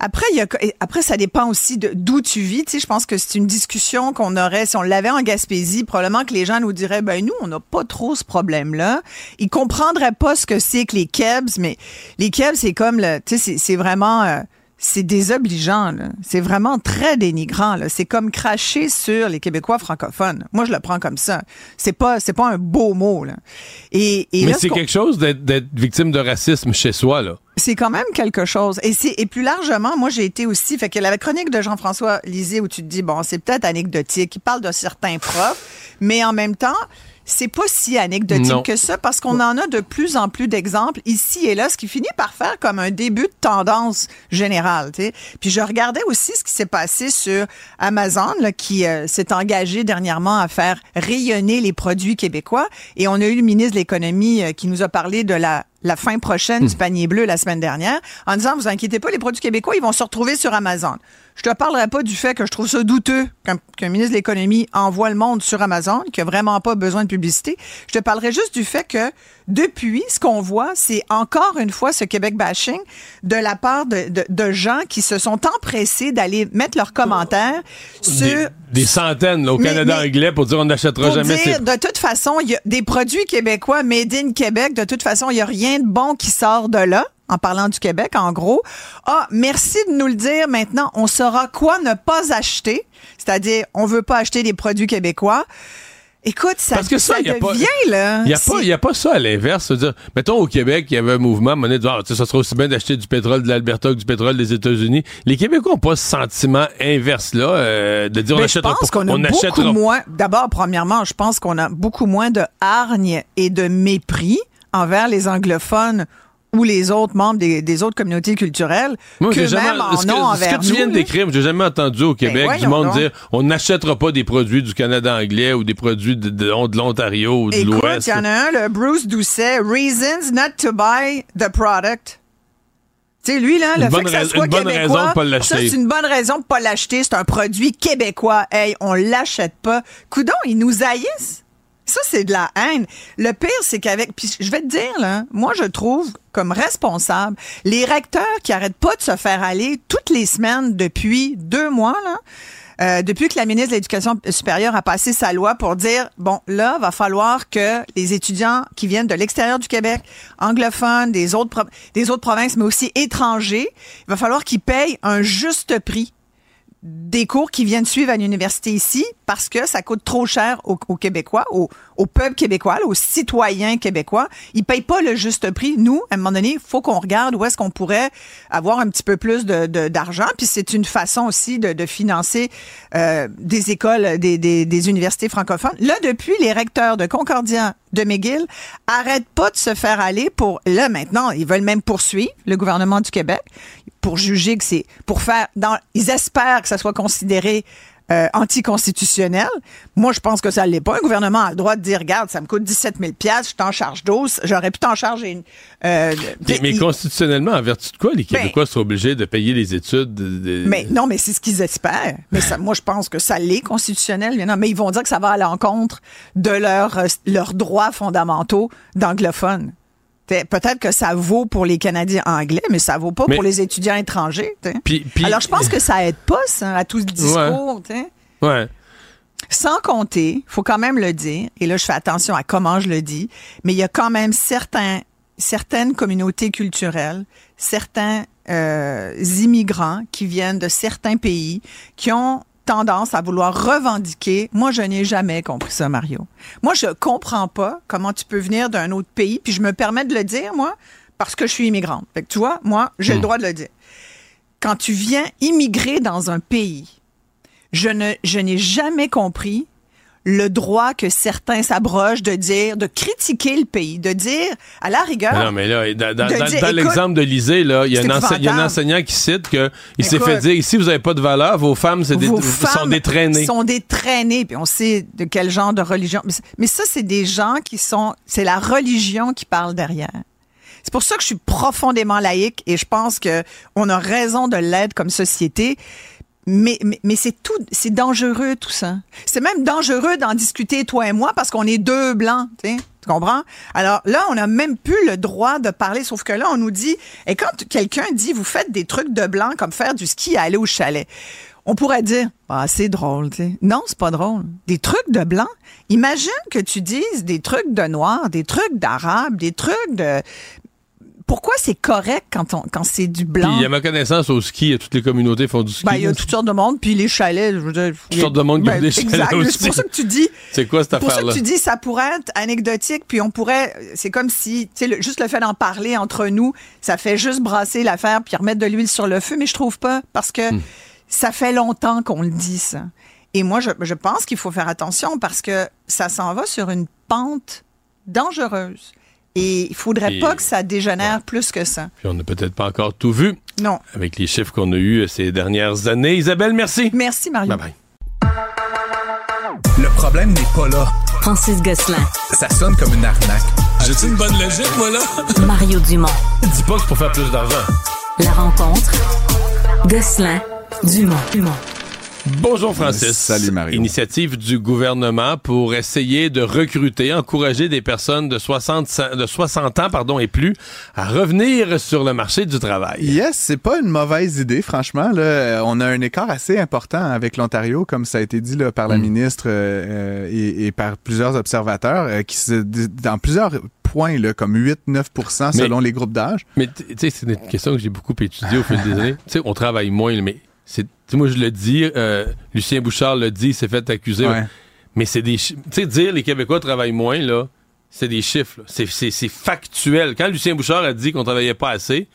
après, y a, après ça dépend aussi d'où tu vis. Tu sais, je pense que c'est une discussion qu'on aurait si on l'avait en Gaspésie. Probablement que les gens nous diraient, ben nous, on n'a pas trop ce problème-là. Ils comprendraient pas ce que c'est que les kebs, mais les kebs, c'est comme le, tu sais, c'est vraiment. Euh, c'est désobligeant. C'est vraiment très dénigrant. C'est comme cracher sur les Québécois francophones. Moi, je le prends comme ça. C'est pas, c'est pas un beau mot. Là. Et, Mais c'est quelque chose d'être victime de racisme chez soi. là. C'est quand même quelque chose. Et, et plus largement, moi, j'ai été aussi. Fait que la chronique de Jean-François Lisée où tu te dis, bon, c'est peut-être anecdotique. Il parle de certains profs, mais en même temps, c'est pas si anecdotique que ça parce qu'on en a de plus en plus d'exemples ici et là, ce qui finit par faire comme un début de tendance générale. Puis je regardais aussi ce qui s'est passé sur Amazon, là, qui euh, s'est engagé dernièrement à faire rayonner les produits québécois. Et on a eu le ministre de l'Économie euh, qui nous a parlé de la la fin prochaine du hmm. panier bleu la semaine dernière en disant vous inquiétez pas les produits québécois ils vont se retrouver sur Amazon. Je te parlerai pas du fait que je trouve ça douteux qu'un ministre de l'économie envoie le monde sur Amazon, qui a vraiment pas besoin de publicité. Je te parlerai juste du fait que depuis, ce qu'on voit, c'est encore une fois ce Québec bashing de la part de, de, gens qui se sont empressés d'aller mettre leurs commentaires sur... Des, centaines au Canada anglais pour dire on n'achètera jamais... Dire, de toute façon, il y a des produits québécois made in Québec, de toute façon, il n'y a rien de bon qui sort de là en parlant du Québec, en gros. Ah, merci de nous le dire. Maintenant, on saura quoi ne pas acheter. C'est-à-dire, on veut pas acheter des produits québécois. Écoute, ça, Parce que ça, devient, là. Il n'y a, pas, a pas ça à l'inverse. mettons, au Québec, il y avait un mouvement, monnaie de ah, ça serait aussi bien d'acheter du pétrole de l'Alberta que du pétrole des États-Unis. Les Québécois n'ont pas ce sentiment inverse-là, euh, de dire on achètera pas. qu'on a beaucoup moins. D'abord, premièrement, je pense qu'on a beaucoup moins de hargne et de mépris envers les anglophones ou les autres membres des, autres communautés culturelles Moi, que jamais, même en ce que, ont Ce que tu viens de décrire, j'ai jamais entendu au Québec ben, du monde dire on n'achètera pas des produits du Canada anglais ou des produits de, de, l'Ontario ou de l'Ouest. il y en a un, le Bruce Doucet, Reasons not to buy the product. Tu sais, lui, là, le fait que ça soit québécois, ça, c'est une bonne raison de pas l'acheter. C'est un produit québécois. Hey, on l'achète pas. Coudon, ils nous haïssent. Ça, c'est de la haine. Le pire, c'est qu'avec. Puis je vais te dire, là, moi, je trouve comme responsable les recteurs qui arrêtent pas de se faire aller toutes les semaines depuis deux mois, là. Euh, depuis que la ministre de l'Éducation supérieure a passé sa loi pour dire, bon, là, va falloir que les étudiants qui viennent de l'extérieur du Québec, anglophones, des autres, des autres provinces, mais aussi étrangers, il va falloir qu'ils payent un juste prix des cours qui viennent suivre à l'université ici parce que ça coûte trop cher aux, aux Québécois, au, au peuple québécois, aux citoyens québécois. Ils payent pas le juste prix. Nous, à un moment donné, faut qu'on regarde où est-ce qu'on pourrait avoir un petit peu plus d'argent. Puis c'est une façon aussi de, financer euh, des écoles, des, des, des universités francophones. Là, depuis, les recteurs de Concordia, de McGill, arrêtent pas de se faire aller pour... Là, maintenant, ils veulent même poursuivre le gouvernement du Québec pour juger que c'est... pour faire... Dans, ils espèrent que ça soit considéré euh, anticonstitutionnel. Moi, je pense que ça ne l'est pas. Un gouvernement a le droit de dire, regarde, ça me coûte 17 000 je t'en charge 12. J'aurais pu t'en charger une... euh, Mais, mais il- constitutionnellement, en vertu de quoi les Ben- Québécois sont obligés de payer les études? de- Mais non, mais c'est ce qu'ils espèrent. Mais ça, moi, je pense que ça l'est constitutionnel. Mais non, mais ils vont dire que ça va à l'encontre de leurs euh, leurs droits fondamentaux d'anglophones. Peut-être que ça vaut pour les Canadiens anglais, mais ça vaut pas Mais- pour les étudiants étrangers. Alors, je pense que ça aide pas, ça, à tout ce discours. Ouais. Sans compter, faut quand même le dire, et là je fais attention à comment je le dis, mais il y a quand même certains, certaines communautés culturelles, certains euh, immigrants qui viennent de certains pays qui ont tendance à vouloir revendiquer. Moi, je n'ai jamais compris ça, Mario. Moi, je comprends pas comment tu peux venir d'un autre pays, puis je me permets de le dire, moi, parce que je suis immigrante. Fait que tu vois, moi, j'ai le droit de le dire. Quand tu viens immigrer dans un pays, je ne je n'ai jamais compris le droit que certains s'abrogent de dire, de critiquer le pays, de dire, à la rigueur, non, mais là, dans, l'exemple de l'Isée, là, il y, a un enseignant qui cite que il s'est fait dire ici, vous n'avez pas de valeur, vos femmes, c'est sont détraînées. sont détraînées, puis on sait de quel genre de religion. Mais ça, c'est des gens qui sont, c'est la religion qui parle derrière. C'est pour ça que je suis profondément laïque et je pense que on a raison de l'être comme société. Mais, mais, mais c'est tout, c'est dangereux tout ça. C'est même dangereux d'en discuter toi et moi parce qu'on est deux blancs, tu comprends? Alors là, on n'a même plus le droit de parler, sauf que là, on nous dit, et quand quelqu'un dit, vous faites des trucs de blanc comme faire du ski et aller au chalet, on pourrait dire, ah, c'est drôle, tu. Non, c'est pas drôle. Des trucs de blanc. Imagine que tu dises des trucs de noir, des trucs d'arabe, des trucs de. Pourquoi c'est correct quand, on, quand c'est du blanc? à ma connaissance, au ski, toutes les communautés font du ski. Ben, il y a toutes sortes de monde, puis les chalets, je veux dire. Toutes sortes de monde qui ont des chalets Exact. aussi. C'est pour ça que tu dis. C'est quoi cette pour ça que tu dis, ça pourrait être anecdotique, puis on pourrait, c'est comme si, tu sais, juste le fait d'en parler entre nous, ça fait juste brasser l'affaire puis remettre de l'huile sur le feu, mais je trouve pas, parce que Hmm. ça fait longtemps qu'on le dit, ça. Et moi, je, je pense qu'il faut faire attention parce que ça s'en va sur une pente dangereuse. Et il faudrait Et- pas que ça dégénère plus que ça. Puis on n'a peut-être pas encore tout vu Non. avec les chiffres qu'on a eus ces dernières années. Isabelle, merci. Merci, Mario. Bye bye. Le problème n'est pas là. Francis Gosselin, Ça sonne comme une arnaque. J'ai-tu une bonne logique, moi, là? Mario Dumont. Dis pas que c'est pour faire plus d'argent. La rencontre. Gosselin, Dumont. Dumont. Bonjour Francis. Salut, Mario. Initiative du gouvernement pour essayer de recruter, encourager des personnes de 60, de 60 ans pardon, et plus à revenir sur le marché du travail. Yes, c'est pas une mauvaise idée, franchement. Là, Euh, on a un écart assez important avec l'Ontario, comme ça a été dit là, par la Mm. ministre euh, euh, et, et par plusieurs observateurs, euh, qui se, dans plusieurs points, là, comme 8-9 Mais- selon les groupes d'âge. Mais tu sais, c'est une question que j'ai beaucoup étudiée au fil des années. Tu sais, on travaille moins, mais c'est, tu sais, moi je le dis, euh, Lucien Bouchard le dit, il s'est fait accuser. Ouais. Mais c'est des, tu sais, dire les Québécois travaillent moins là, c'est des chiffres. c'est factuel. Quand Lucien Bouchard a dit qu'on travaillait pas assez,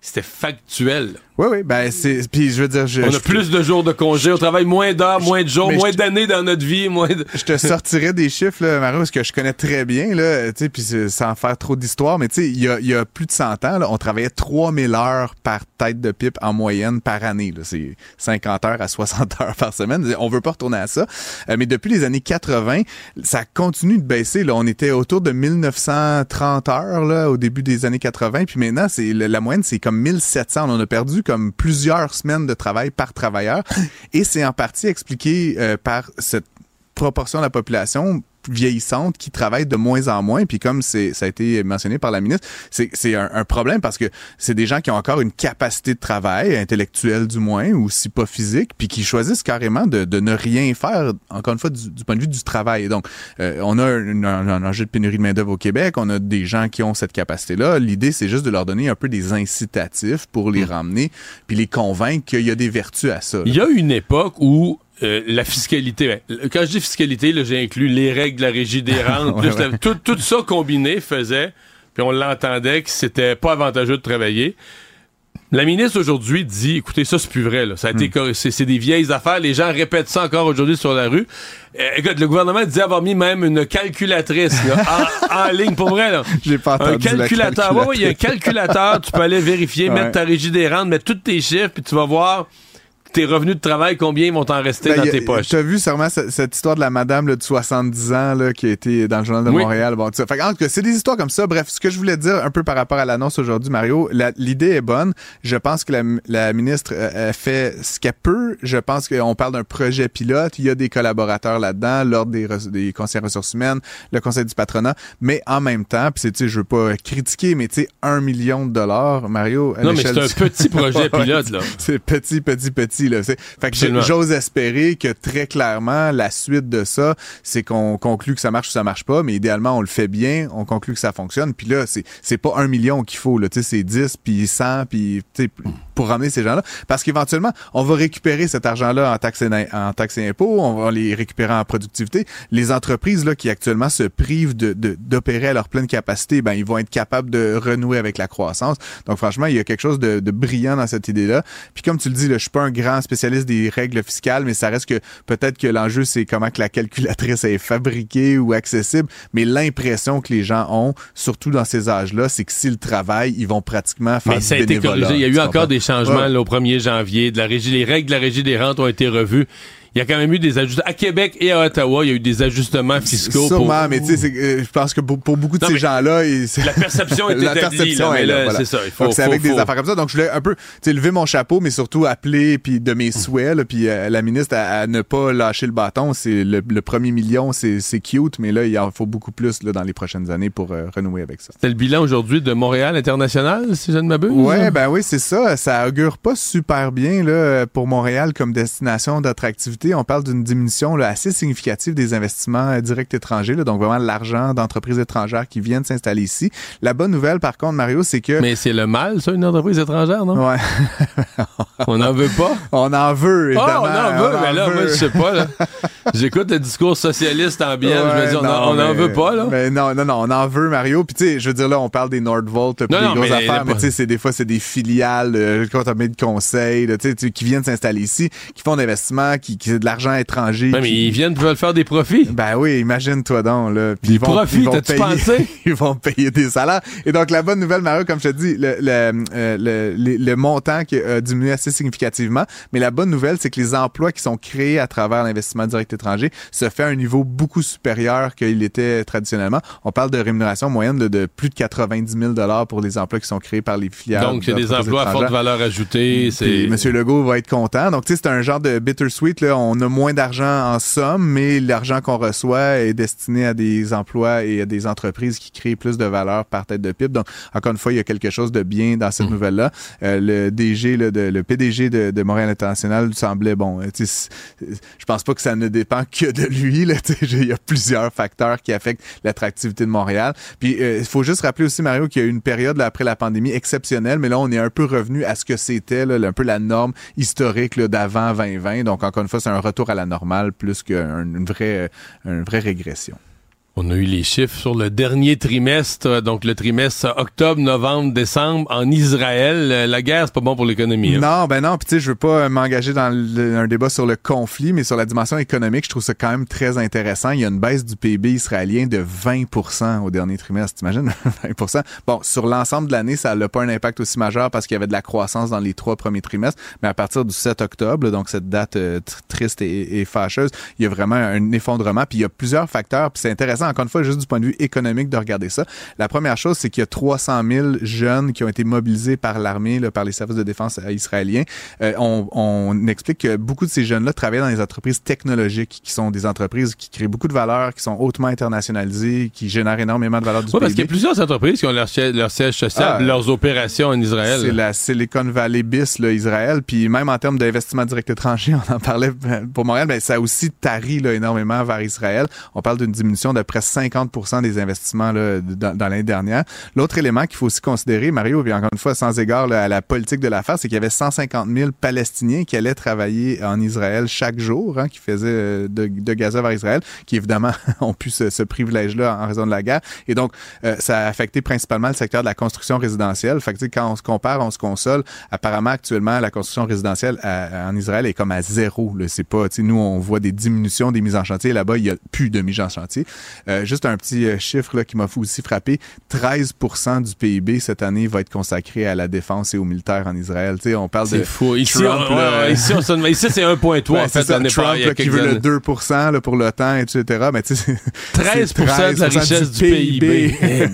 c'était factuel. Oui, oui, ben c'est. Puis je veux dire, je, on je- a plus de jours de congé, on travaille moins d'heures, moins de jours, moins d'années dans notre vie, moins de... je te sortirais des chiffres, là, Mario, parce que je connais très bien, là, tu sais, puis sans faire trop d'histoire, mais tu sais, il y a, y a plus de 100 ans, là, on travaillait 3000 heures par tête de pipe en moyenne par année. là. C'est 50 heures à 60 heures par semaine. On veut pas retourner à ça. Euh, mais depuis les années 80, ça continue de baisser. Là. On était autour de 1930 heures là, au début des années 80, puis maintenant, c'est la moyenne, c'est comme 1700. On a perdu comme plusieurs semaines de travail par travailleur. Et c'est en partie expliqué euh, par cette proportion de la population vieillissantes qui travaillent de moins en moins. Puis comme c'est ça a été mentionné par la ministre, c'est c'est un, un problème parce que c'est des gens qui ont encore une capacité de travail intellectuelle du moins ou si pas physique, puis qui choisissent carrément de, de ne rien faire. Encore une fois du, du point de vue du travail. Donc euh, on a un, un, un enjeu de pénurie de main d'œuvre au Québec. On a des gens qui ont cette capacité-là. L'idée c'est juste de leur donner un peu des incitatifs pour les ramener puis les convaincre qu'il y a des vertus à ça. là. Il y a une époque où euh, la fiscalité, ben, quand je dis fiscalité, j'ai inclus les règles de la régie des rentes, Ouais, plus la- tout, tout ça combiné faisait, puis on l'entendait que c'était pas avantageux de travailler. La ministre aujourd'hui dit, écoutez, ça c'est plus vrai, là. Ça a été, Hmm. c'est des vieilles affaires. Les gens répètent ça encore aujourd'hui sur la rue. Euh, écoute, le gouvernement dit avoir mis même une calculatrice là, en, en ligne pour vrai là. J'ai pas Un entendu la calculateur. Ouais, il y a un calculateur. tu peux aller vérifier, mettre ta régie des rentes, mettre tous tes chiffres, puis tu vas voir tes revenus de travail, combien ils vont t'en rester Ben, dans a- tes poches? Tu as vu sûrement ce- cette histoire de la madame là, de 70 ans là, qui a été dans le journal de Oui. Montréal. Bon. Fait que, en tout cas, c'est des histoires comme ça. Bref, ce que je voulais dire un peu par rapport à l'annonce aujourd'hui, Mario, l'idée est bonne. Je pense que la, la ministre euh, fait ce qu'elle peut. Je pense qu'on parle d'un projet pilote. Il y a des collaborateurs là-dedans, l'ordre des, des conseillers ressources humaines, le conseil du patronat. Mais en même temps, puis c'est, tu sais, je veux pas critiquer, mais tu sais, un million de dollars, Mario. à Non, mais c'est un petit projet pilote, là. C'est petit, petit, petit, là. Fait que j'ose espérer que très clairement, la suite de ça, c'est qu'on conclut que ça marche ou ça marche pas, mais idéalement, on le fait bien, on conclut que ça fonctionne. Puis là, c'est, pas un million qu'il faut, là. C'est 10, puis 100, puis, pour ramener ces gens-là. Parce qu'éventuellement, on va récupérer cet argent-là en taxes et, en taxes et impôts, on va les récupérer en productivité. Les entreprises, là, qui actuellement se privent de, de- d'opérer à leur pleine capacité, ben, ils vont être capables de renouer avec la croissance. Donc, franchement, il y a quelque chose de, de brillant dans cette idée-là. Puis, comme tu le dis, là, je suis pas un grand spécialiste des règles fiscales, mais ça reste que peut-être que l'enjeu, c'est comment que la calculatrice est fabriquée ou accessible. Mais l'impression que les gens ont, surtout dans ces âges-là, c'est que s'ils travaillent, ils vont pratiquement faire Mais ça a du été corrigé. Il y a eu encore des changements Ouais. là, au 1er janvier. De la régie, les règles de la régie des rentes ont été revues. Il y a quand même eu des ajustements. À Québec et à Ottawa, il y a eu des ajustements fiscaux. Sûrement, pour... mais tu sais, euh, je pense que pour, pour beaucoup de Non, ces gens-là, ils- La perception est la établie, perception là, est là, là, voilà. c'est ça, il faut- Donc, c'est faut- avec des faut- affaires comme ça. Donc, je voulais un peu, lever mon chapeau, mais surtout appeler puis de mes souhaits, là, puis euh, la ministre à, à ne pas lâcher le bâton. C'est le, le premier million, c'est c'est cute, mais là, il en faut beaucoup plus là, dans les prochaines années pour euh, renouer avec ça. C'était le bilan aujourd'hui de Montréal International, si je ne m'abuse? Ouais, ben oui, c'est ça. Ça augure pas super bien là, pour Montréal comme destination d'attractivité. On parle d'une diminution là, assez significative des investissements euh, directs étrangers, là, donc vraiment l'argent d'entreprises étrangères qui viennent s'installer ici. La bonne nouvelle, par contre, Mario, c'est que... Mais c'est le mal, ça, une entreprise étrangère, non? Ouais. on n'en veut pas? On en veut, Ah, évidemment. on en veut, on mais en là, moi, je sais pas, là. J'écoute le discours socialiste ambiant, je me dis, on, en- on en mais- veut pas, là. Mais non, non, non, on en veut, Mario. Puis tu sais, je veux dire, là, on parle des Nordvolt, là, puis Non, des non, grosses mais- affaires, mais tu sais, des fois, c'est des filiales, euh, compagnies de conseil, tu sais, qui viennent s'installer ici, qui font d'investissements, qui, qui c'est de l'argent étranger. Ouais, mais ils viennent veulent faire des profits. Ben oui, imagine-toi donc, là. Puis Des ils vont- profits, t'as-tu payer- pensé? ils vont payer des salaires. Et donc, la bonne nouvelle, Mario, comme je te dis, le, le, euh, le, montant qui a diminué assez significativement. Mais la bonne nouvelle, c'est que les emplois qui sont créés à travers l'investissement direct étranger se fait à un niveau beaucoup supérieur qu'il était traditionnellement. On parle de rémunération moyenne de, de plus de 90 000 pour les emplois qui sont créés par les filiales. Donc, c'est des emplois à forte valeur ajoutée. Monsieur Legault va être content. Donc, tu sais, c'est un genre de bittersweet. Là. On a moins d'argent en somme, mais l'argent qu'on reçoit est destiné à des emplois et à des entreprises qui créent plus de valeur par tête de pipe. Donc, encore une fois, il y a quelque chose de bien dans cette nouvelle-là. Euh, le DG, de, le PDG de, de Montréal International semblait bon. euh, Je pense pas que ça ne dépend que de lui. Là, il y a plusieurs facteurs qui affectent l'attractivité de Montréal. Puis, euh, il faut juste rappeler aussi, Mario, qu'il y a eu une période là, après la pandémie exceptionnelle, mais là, on est un peu revenu à ce que c'était, un peu la norme historique d'avant 2020. Donc, encore une fois, c'est un retour à la normale plus qu'une vraie, euh, une vraie régression. On a eu les chiffres sur le dernier trimestre, donc le trimestre octobre, novembre, décembre en Israël. Euh, La guerre, c'est pas bon pour l'économie. hein? Non, ben non. Puis tu sais, je veux pas euh, m'engager dans un débat sur le conflit, mais sur la dimension économique, je trouve ça quand même très intéressant. Il y a une baisse du PIB israélien de 20% au dernier trimestre. T'imagines? 20% Bon, sur l'ensemble de l'année, ça n'a pas un impact aussi majeur parce qu'il y avait de la croissance dans les trois premiers trimestres. Mais à partir du 7 octobre, donc cette date euh, tr- triste et, et fâcheuse, il y a vraiment un effondrement. Puis il y a plusieurs facteurs. Puis c'est intéressant encore une fois, juste du point de vue économique de regarder ça. La première chose, c'est qu'il y a 300 000 jeunes qui ont été mobilisés par l'armée, par les services de défense euh, israéliens. Euh, on, on explique que beaucoup de ces jeunes-là travaillent dans des entreprises technologiques, qui sont des entreprises qui créent beaucoup de valeur, qui sont hautement internationalisées, qui génèrent énormément de valeur du Oui, parce qu'il y a plusieurs entreprises qui ont leur siège, leur siège social, Ah, leurs opérations en Israël. C'est la Silicon Valley bis, là, Israël. Puis même en termes d'investissement direct étranger, on en parlait pour Montréal, mais ça aussi tari là, énormément vers Israël. On parle d'une diminution de près 50 des investissements là, dans, l'année dernière. L'autre élément qu'il faut aussi considérer, Mario, puis encore une fois, sans égard à la politique de l'affaire, c'est qu'il y avait 150 000 Palestiniens qui allaient travailler en Israël chaque jour, hein, qui faisaient euh, de, Gaza vers Israël, qui évidemment ont pu ce, ce privilège-là en raison de la guerre. Et donc, euh, ça a affecté principalement le secteur de la construction résidentielle. Fait que, quand on se compare, on se console. Apparemment, actuellement, la construction résidentielle en Israël est comme à zéro. C'est pas, nous, on voit des diminutions des mises en chantier. Là-bas, il y a plus de mises en chantier. Euh, juste un petit euh, chiffre là, qui m'a aussi frappé. 13% du PIB cette année va être consacré à la défense et aux militaires en Israël. Tu sais, on parle de C'est fou. Ici, Trump, on- là. ouais, ici, on se ici, c'est 1,3 Ben, en c'est fait ça, Trump là, qui veut le années. 2 là, pour l'OTAN, etc. Mais tu sais, c'est- 13 c'est de la richesse du PIB. Eh,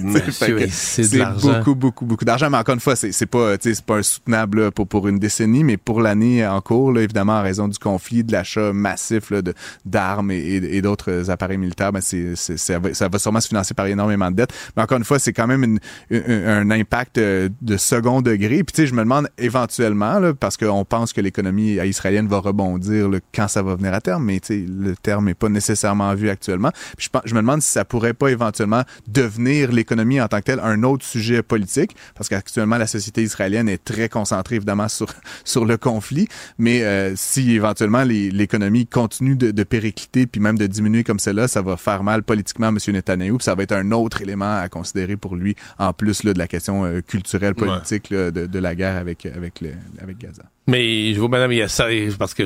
c'est beaucoup, beaucoup, beaucoup d'argent. Mais encore une fois, c'est c'est pas, c'est pas insoutenable là, pour, pour une décennie, mais pour l'année en cours, là, évidemment, en raison du conflit, de l'achat massif là, de- d'armes et, et- et d'autres appareils militaires, ben, c'est, c'est- ça, va, ça va sûrement se financer par énormément de dettes. Mais encore une fois, c'est quand même une- une- un impact euh, de second degré. Puis tu sais, je me demande éventuellement, là, parce qu'on pense que l'économie israélienne va rebondir là, quand ça va venir à terme, mais tu sais, le terme n'est pas nécessairement vu actuellement. Puis je, me demande si ça pourrait pas éventuellement devenir l'économie en tant que telle un autre sujet politique, parce qu'actuellement la société israélienne est très concentrée évidemment sur sur le conflit, mais euh, si éventuellement l'économie continue de, de péricliter puis même de diminuer comme cela, ça va faire mal politiquement à M. Netanyahu, puis ça va être un autre élément à considérer pour lui en plus là, de la question euh, culturelle politique là, de, de la guerre avec avec le, avec Gaza. Mais je vois, madame, il y a ça, parce que,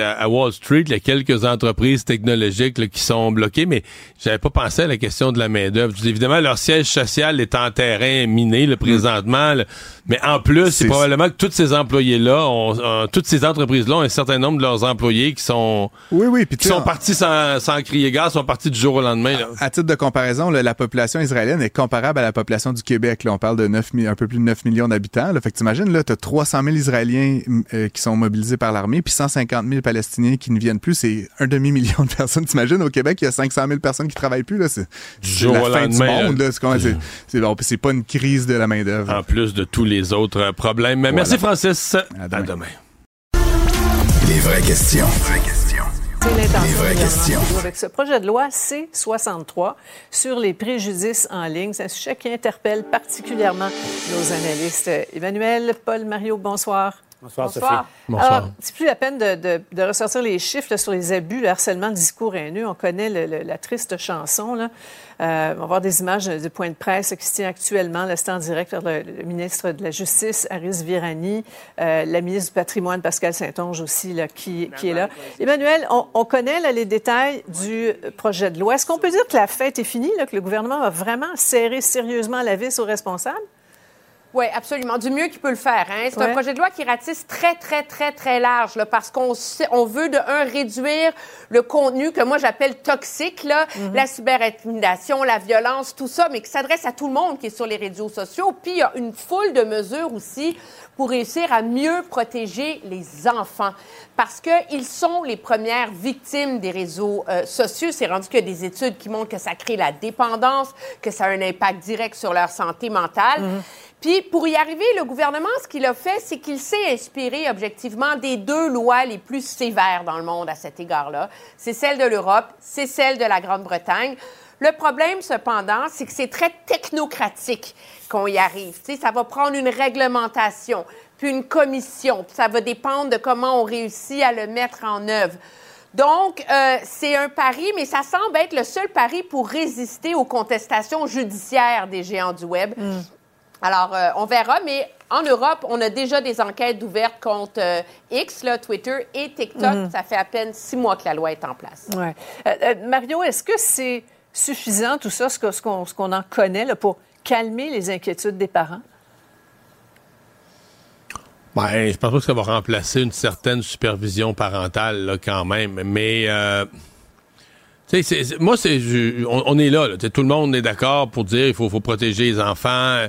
à à Wall Street, il y a quelques entreprises technologiques là, qui sont bloquées, mais j'avais pas pensé à la question de la main-d'œuvre. Évidemment, leur siège social est en terrain miné, le présentement, là. mais en plus, c'est probablement que tous ces employés-là, ont, ont- toutes ces entreprises-là ont un certain nombre de leurs employés qui sont, Oui, oui, puis qui sont partis sans, sans crier gaz, sont partis du jour au lendemain. Là. À titre de comparaison, là, la population israélienne est comparable à la population du Québec. Là, on parle de 9, mi- un peu plus de 9 millions d'habitants. Fait que t'imagines, là, t'as 300 000 Israéliens mm, euh, qui sont mobilisés par l'armée, puis 150 000 Palestiniens qui ne viennent plus. C'est un demi-million de personnes. T'imagines, au Québec, il y a 500 000 personnes qui travaillent plus. Là. C'est, la au fin du lendemain, monde. Là. C'est, bon, puis c'est pas une crise de la main-d'œuvre. En plus de tous les autres euh, problèmes. Merci, Francis. À demain. Les vraies questions. C'est l'intention Les vraies questions. Avec ce projet de loi C-63 sur les préjudices en ligne. C'est un sujet qui interpelle particulièrement nos analystes. Emmanuel, Paul, Mario, bonsoir. Bonsoir, Sophie. Bonsoir. Alors, c'est plus la peine de, de- de ressortir les chiffres là, sur les abus, le harcèlement, le discours haineux. On connaît le- le- la triste chanson. Là. Euh, on va voir des images du point de presse qui se tient actuellement. Là, c'est en direct vers le, le ministre de la Justice, Aris Virani, euh, la ministre du Patrimoine, Pascal Saint-Onge aussi, là, qui, qui est là. Emmanuel, on, on connaît là, les détails du projet de loi. Est-ce qu'on peut dire que la fête est finie, là, que le gouvernement va vraiment serrer sérieusement la vis aux responsables? Oui, absolument. Du mieux qu'il peut le faire. Hein? C'est Ouais. un projet de loi qui ratisse très, très, très, très large, là, parce qu'on on veut, de un, réduire le contenu que moi j'appelle toxique, là, la cyberintimidation, la violence, tout ça, mais qui s'adresse à tout le monde qui est sur les réseaux sociaux. Puis il y a une foule de mesures aussi pour réussir à mieux protéger les enfants, parce qu'ils sont les premières victimes des réseaux euh, sociaux. C'est rendu qu'il y a des études qui montrent que ça crée la dépendance, que ça a un impact direct sur leur santé mentale. Puis, pour y arriver, le gouvernement, ce qu'il a fait, c'est qu'il s'est inspiré objectivement des deux lois les plus sévères dans le monde à cet égard-là. C'est celle de l'Europe, c'est celle de la Grande-Bretagne. Le problème, cependant, c'est que c'est très technocratique qu'on y arrive. Tu sais, ça va prendre une réglementation, puis une commission, puis ça va dépendre de comment on réussit à le mettre en œuvre. Donc, euh, c'est un pari, mais ça semble être le seul pari pour résister aux contestations judiciaires des géants du Web. Alors, euh, on verra, mais en Europe, on a déjà des enquêtes ouvertes contre euh, X, là, Twitter et TikTok. Mhm. Ça fait à peine six mois que la loi est en place. Ouais. Euh, euh, Mario, est-ce que c'est suffisant, tout ça, ce que- ce qu'on en connaît, là, pour calmer les inquiétudes des parents? Ben, je pense pas que ça va remplacer une certaine supervision parentale, là, quand même. Mais, euh, Tu sais, c'est- c'est- moi, c'est, on, on est là. là. Tu sais, Tout le monde est d'accord pour dire il faut, faut protéger les enfants.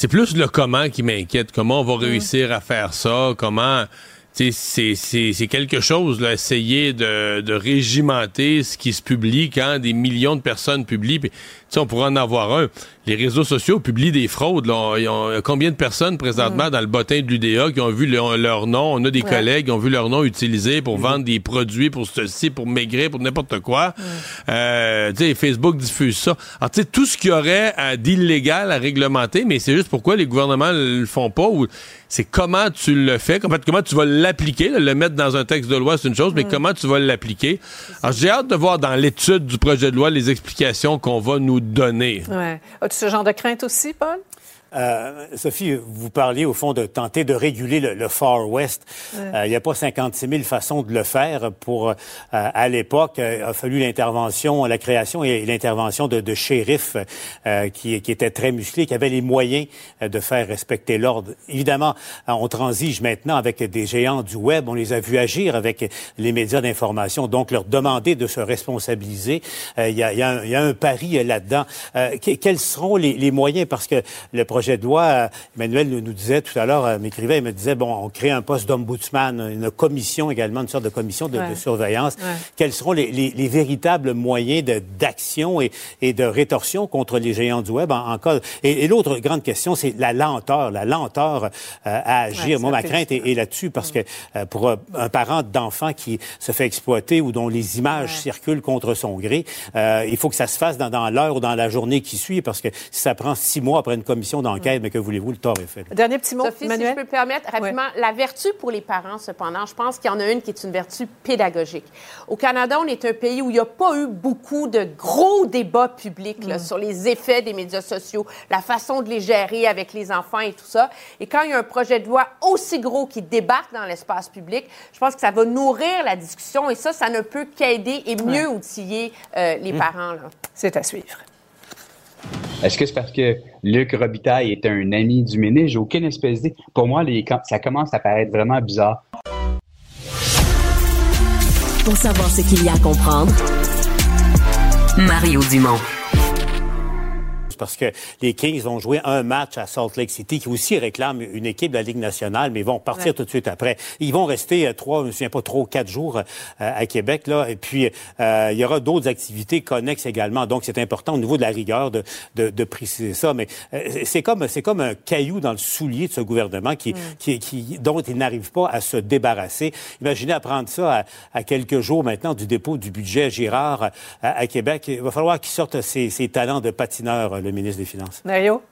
C'est plus le comment qui m'inquiète. Comment on va réussir à faire ça? Comment. c'est quelque chose, là, essayer de, de régimenter ce qui se publie quand des millions de personnes publient. On pourrait en avoir un. Les réseaux sociaux publient des fraudes. Là. Combien de personnes présentement dans le bottin de l'UDA qui ont vu le- leur nom? On a des Ouais. collègues qui ont vu leur nom utilisé pour vendre des produits, pour ceci, pour maigrir, pour n'importe quoi. Euh, tu sais, Facebook diffuse ça. Alors, tu sais, tout ce qu'il y aurait d'illégal à réglementer, mais c'est juste pourquoi les gouvernements le font pas ou c'est comment tu le fais, comment, comment tu vas l'appliquer, le mettre dans un texte de loi, c'est une chose, mais comment tu vas l'appliquer? Alors, j'ai hâte de voir dans l'étude du projet de loi les explications qu'on va nous donner. Ouais. As-tu ce genre de crainte aussi, Paul? Euh, Sophie, vous parliez au fond de tenter de réguler le, le Far West. Ouais. Euh, Il n'y a pas 56 000 façons de le faire. Pour euh, à l'époque, euh, a fallu l'intervention, la création et l'intervention de, de shérifs euh, qui, qui étaient très musclés, qui avaient les moyens de faire respecter l'ordre. Évidemment, on transige maintenant avec des géants du web. On les a vus agir avec les médias d'information. Donc, leur demander de se responsabiliser, euh, il y, a, y a y a un pari là-dedans. Euh, que- quels seront les, les moyens? Parce que le projet de loi, euh, Emmanuel nous, nous disait tout à l'heure, euh, m'écrivait, il me disait, bon, on crée un poste d'ombudsman, une commission également, une sorte de commission de, Ouais. de surveillance. Ouais. Quels seront les, les- les véritables moyens d'action et, et de rétorsion contre les géants du web en, en cas... Et, et l'autre grande question, c'est la lenteur, la lenteur euh, à agir. Ouais, Moi, ma crainte est, est là-dessus parce que euh, pour un parent d'enfant qui se fait exploiter ou dont les images circulent contre son gré, euh, il faut que ça se fasse dans, dans l'heure ou dans la journée qui suit parce que si ça prend six mois après une commission d'enquête, mais que voulez-vous, le tort est fait. Dernier petit mot, Sophie, si je peux me permettre, rapidement, la vertu pour les parents, cependant, je pense qu'il y en a une qui est une vertu pédagogique. Au Canada, on est un pays où il n'y a pas eu beaucoup de gros débats publics là, sur les effets des médias sociaux, la façon de les gérer avec les enfants et tout ça. Et quand il y a un projet de loi aussi gros qui débarque dans l'espace public, je pense que ça va nourrir la discussion et ça, ça ne peut qu'aider et mieux outiller euh, les Mm. parents. C'est à suivre. Est-ce que c'est parce que Luc Robitaille est un ami du? J'ai aucune espèce d'idée. Pour moi, ça commence à paraître vraiment bizarre. Pour savoir ce qu'il y a à comprendre, Mario Dumont. Parce que les Kings vont jouer un match à Salt Lake City, qui aussi réclame une équipe de la Ligue nationale, mais ils vont partir Ouais. tout de suite après. Ils vont rester euh, trois, je me souviens pas trop, quatre jours euh, à Québec, là. Et puis, euh, il y aura d'autres activités connexes également. Donc, c'est important au niveau de la rigueur de, de, de préciser ça. Mais euh, c'est comme, c'est comme un caillou dans le soulier de ce gouvernement qui, qui, qui, dont il n'arrive pas à se débarrasser. Imaginez apprendre ça à, à quelques jours maintenant du dépôt du budget Girard à, à Québec. Il va falloir qu'il sorte ses, ses talents de patineur, le ministre des Finances. Mario?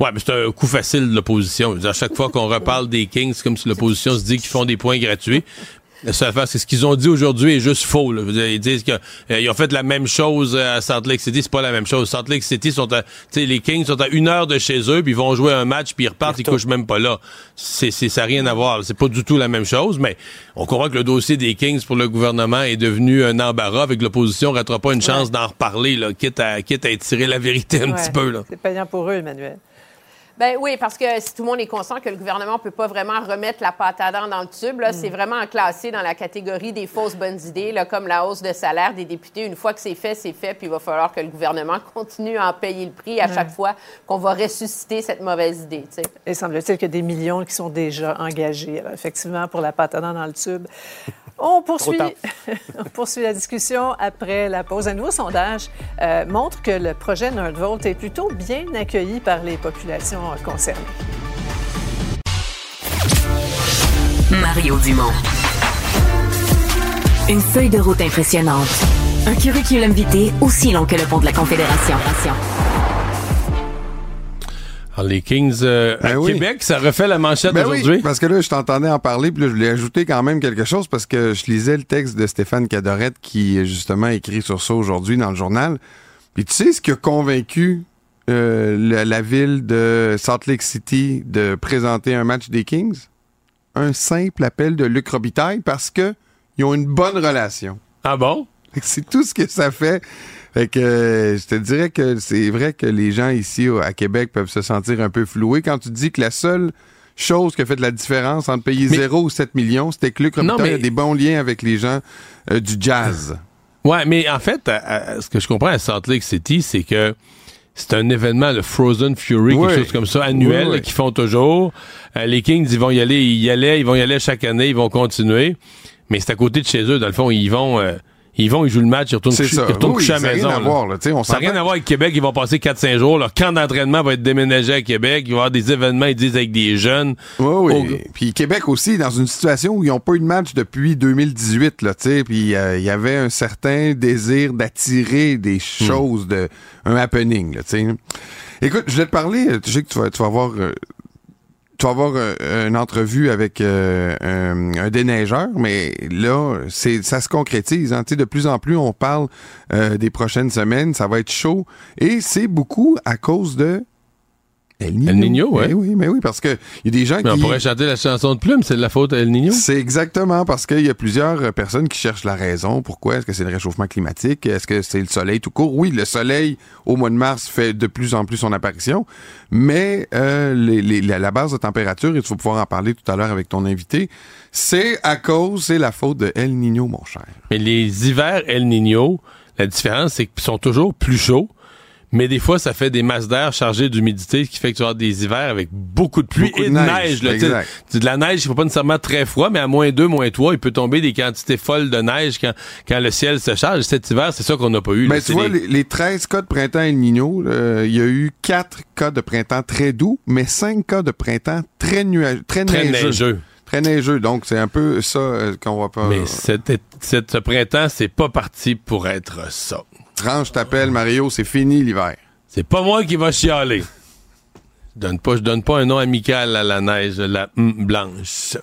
Ouais, mais c'est un coup facile de l'opposition. À chaque fois qu'on reparle des Kings, c'est comme si l'opposition se dit qu'ils font des points gratuits. C'est ce qu'ils ont dit aujourd'hui est juste faux. là. Ils disent qu'ils ont fait la même chose à Salt Lake City. C'est pas la même chose. Salt Lake City sont à, les Kings sont à une heure de chez eux, puis ils vont jouer un match, puis ils repartent, ils couchent même pas là. C'est, ça n'a rien à voir. C'est pas du tout la même chose, mais on comprend que le dossier des Kings pour le gouvernement est devenu un embarras. Avec l'opposition, on ratera pas une chance d'en reparler, là, quitte à, quitte à étirer la vérité un Ouais. petit peu, là. C'est payant pour eux, Emmanuel. Ben oui, parce que si tout le monde est conscient que le gouvernement peut pas vraiment remettre la pâte à dents dans le tube, là, c'est vraiment classé dans la catégorie des fausses bonnes idées, là, comme la hausse de salaire des députés. Une fois que c'est fait, c'est fait, puis il va falloir que le gouvernement continue à en payer le prix à chaque fois qu'on va ressusciter cette mauvaise idée. tu sais. Et semble-t-il qu'il y a des millions qui sont déjà engagés, alors, effectivement, pour la pâte à dents dans le tube. On poursuit, tard. on poursuit la discussion après la pause. Un nouveau sondage euh, montre que le projet Nordvolt est plutôt bien accueilli par les populations concernées. Mario Dumont. Une feuille de route impressionnante. Un curriculum vitae aussi long que le pont de la Confédération. Alors, les Kings euh, à Ben oui. Québec, ça refait la manchette Ben d'aujourd'hui. oui, parce que là, je t'entendais en parler, puis là, je voulais ajouter quand même quelque chose parce que je lisais le texte de Stéphane Cadorette qui, justement, écrit sur ça aujourd'hui dans le journal. Puis tu sais ce qui a convaincu euh, la, la ville de Salt Lake City de présenter un match des Kings? Un simple appel de Luc Robitaille parce que ils ont une bonne relation. Ah bon? C'est tout ce que ça fait. Fait que euh, je te dirais que c'est vrai que les gens ici au- à Québec peuvent se sentir un peu floués quand tu dis que la seule chose qui a fait de la différence entre payer 0 ou 7 millions, c'était que Luc Robitaille mais- a des bons liens avec les gens euh, du jazz. Ouais, mais en fait, à- à- ce que je comprends à Salt Lake City, c'est que c'est un événement, le Frozen Fury, Oui. quelque chose comme ça, annuel, Oui, oui. là, qu'ils font toujours. Euh, les Kings, ils vont y aller, ils y allaient, ils vont y aller chaque année, ils vont continuer. Mais c'est à côté de chez eux, dans le fond, ils vont, euh, ils vont, ils jouent le match, ils retournent, coucher, ça. ils retournent Oui, coucher à ça la rien maison. à là. voir, là. Tu sais, on ça n'a rien à voir avec Québec, ils vont passer 4-5 jours. Leur camp d'entraînement va être déménagé à Québec. Il va y avoir des événements, ils disent, avec des jeunes. Oui, Au- oui. Puis Québec aussi, dans une situation où ils n'ont pas eu de match depuis 2018, là, puis euh, il y avait un certain désir d'attirer des Hmm. choses, de un happening, là. Écoute, je vais te parler, tu sais que tu vas, tu vas avoir... euh, tu vas avoir euh, une entrevue avec euh, un, déneigeur, mais là, c'est ça se concrétise. Hein. De plus en plus, on parle euh, des prochaines semaines, ça va être chaud. Et c'est beaucoup à cause de El Niño. El Niño, ouais. Eh oui, mais oui, parce que il y a des gens Mais on qui... pourrait chanter la chanson de Plume, c'est de la faute à El Niño. C'est exactement parce qu'il y a plusieurs euh, personnes qui cherchent la raison. Pourquoi? Est-ce que c'est le réchauffement climatique? Est-ce que c'est le soleil tout court? Oui, le soleil, au mois de mars, fait de plus en plus son apparition, mais euh, les- les- la, la base de température, et tu vas pouvoir en parler tout à l'heure avec ton invité, c'est à cause, c'est la faute de El Niño, mon cher. Mais les hivers El Niño, la différence, c'est qu'ils sont toujours plus chauds. Mais des fois, ça fait des masses d'air chargées d'humidité, ce qui fait que tu avoir des hivers avec beaucoup de pluie Beaucoup et de neige, là, de la neige, il faut pas nécessairement très froid, mais à moins 2, moins 3, il peut tomber des quantités folles de neige quand, quand le ciel se charge. Cet hiver, c'est ça qu'on n'a pas eu. Mais Ben, tu vois, les- les, les 13 cas de printemps El Niño, euh, il y a eu 4 cas de printemps très doux, mais 5 cas de printemps très, nuageux, très, Très neigeux. neigeux. Très neigeux. Donc, c'est un peu ça euh, qu'on va pas... Mais cet, cet- ce printemps, c'est pas parti pour être ça. Range t'appelle, Mario, c'est fini l'hiver. C'est pas moi qui va chialer. Je donne pas, je donne pas un nom amical à la neige, la blanche.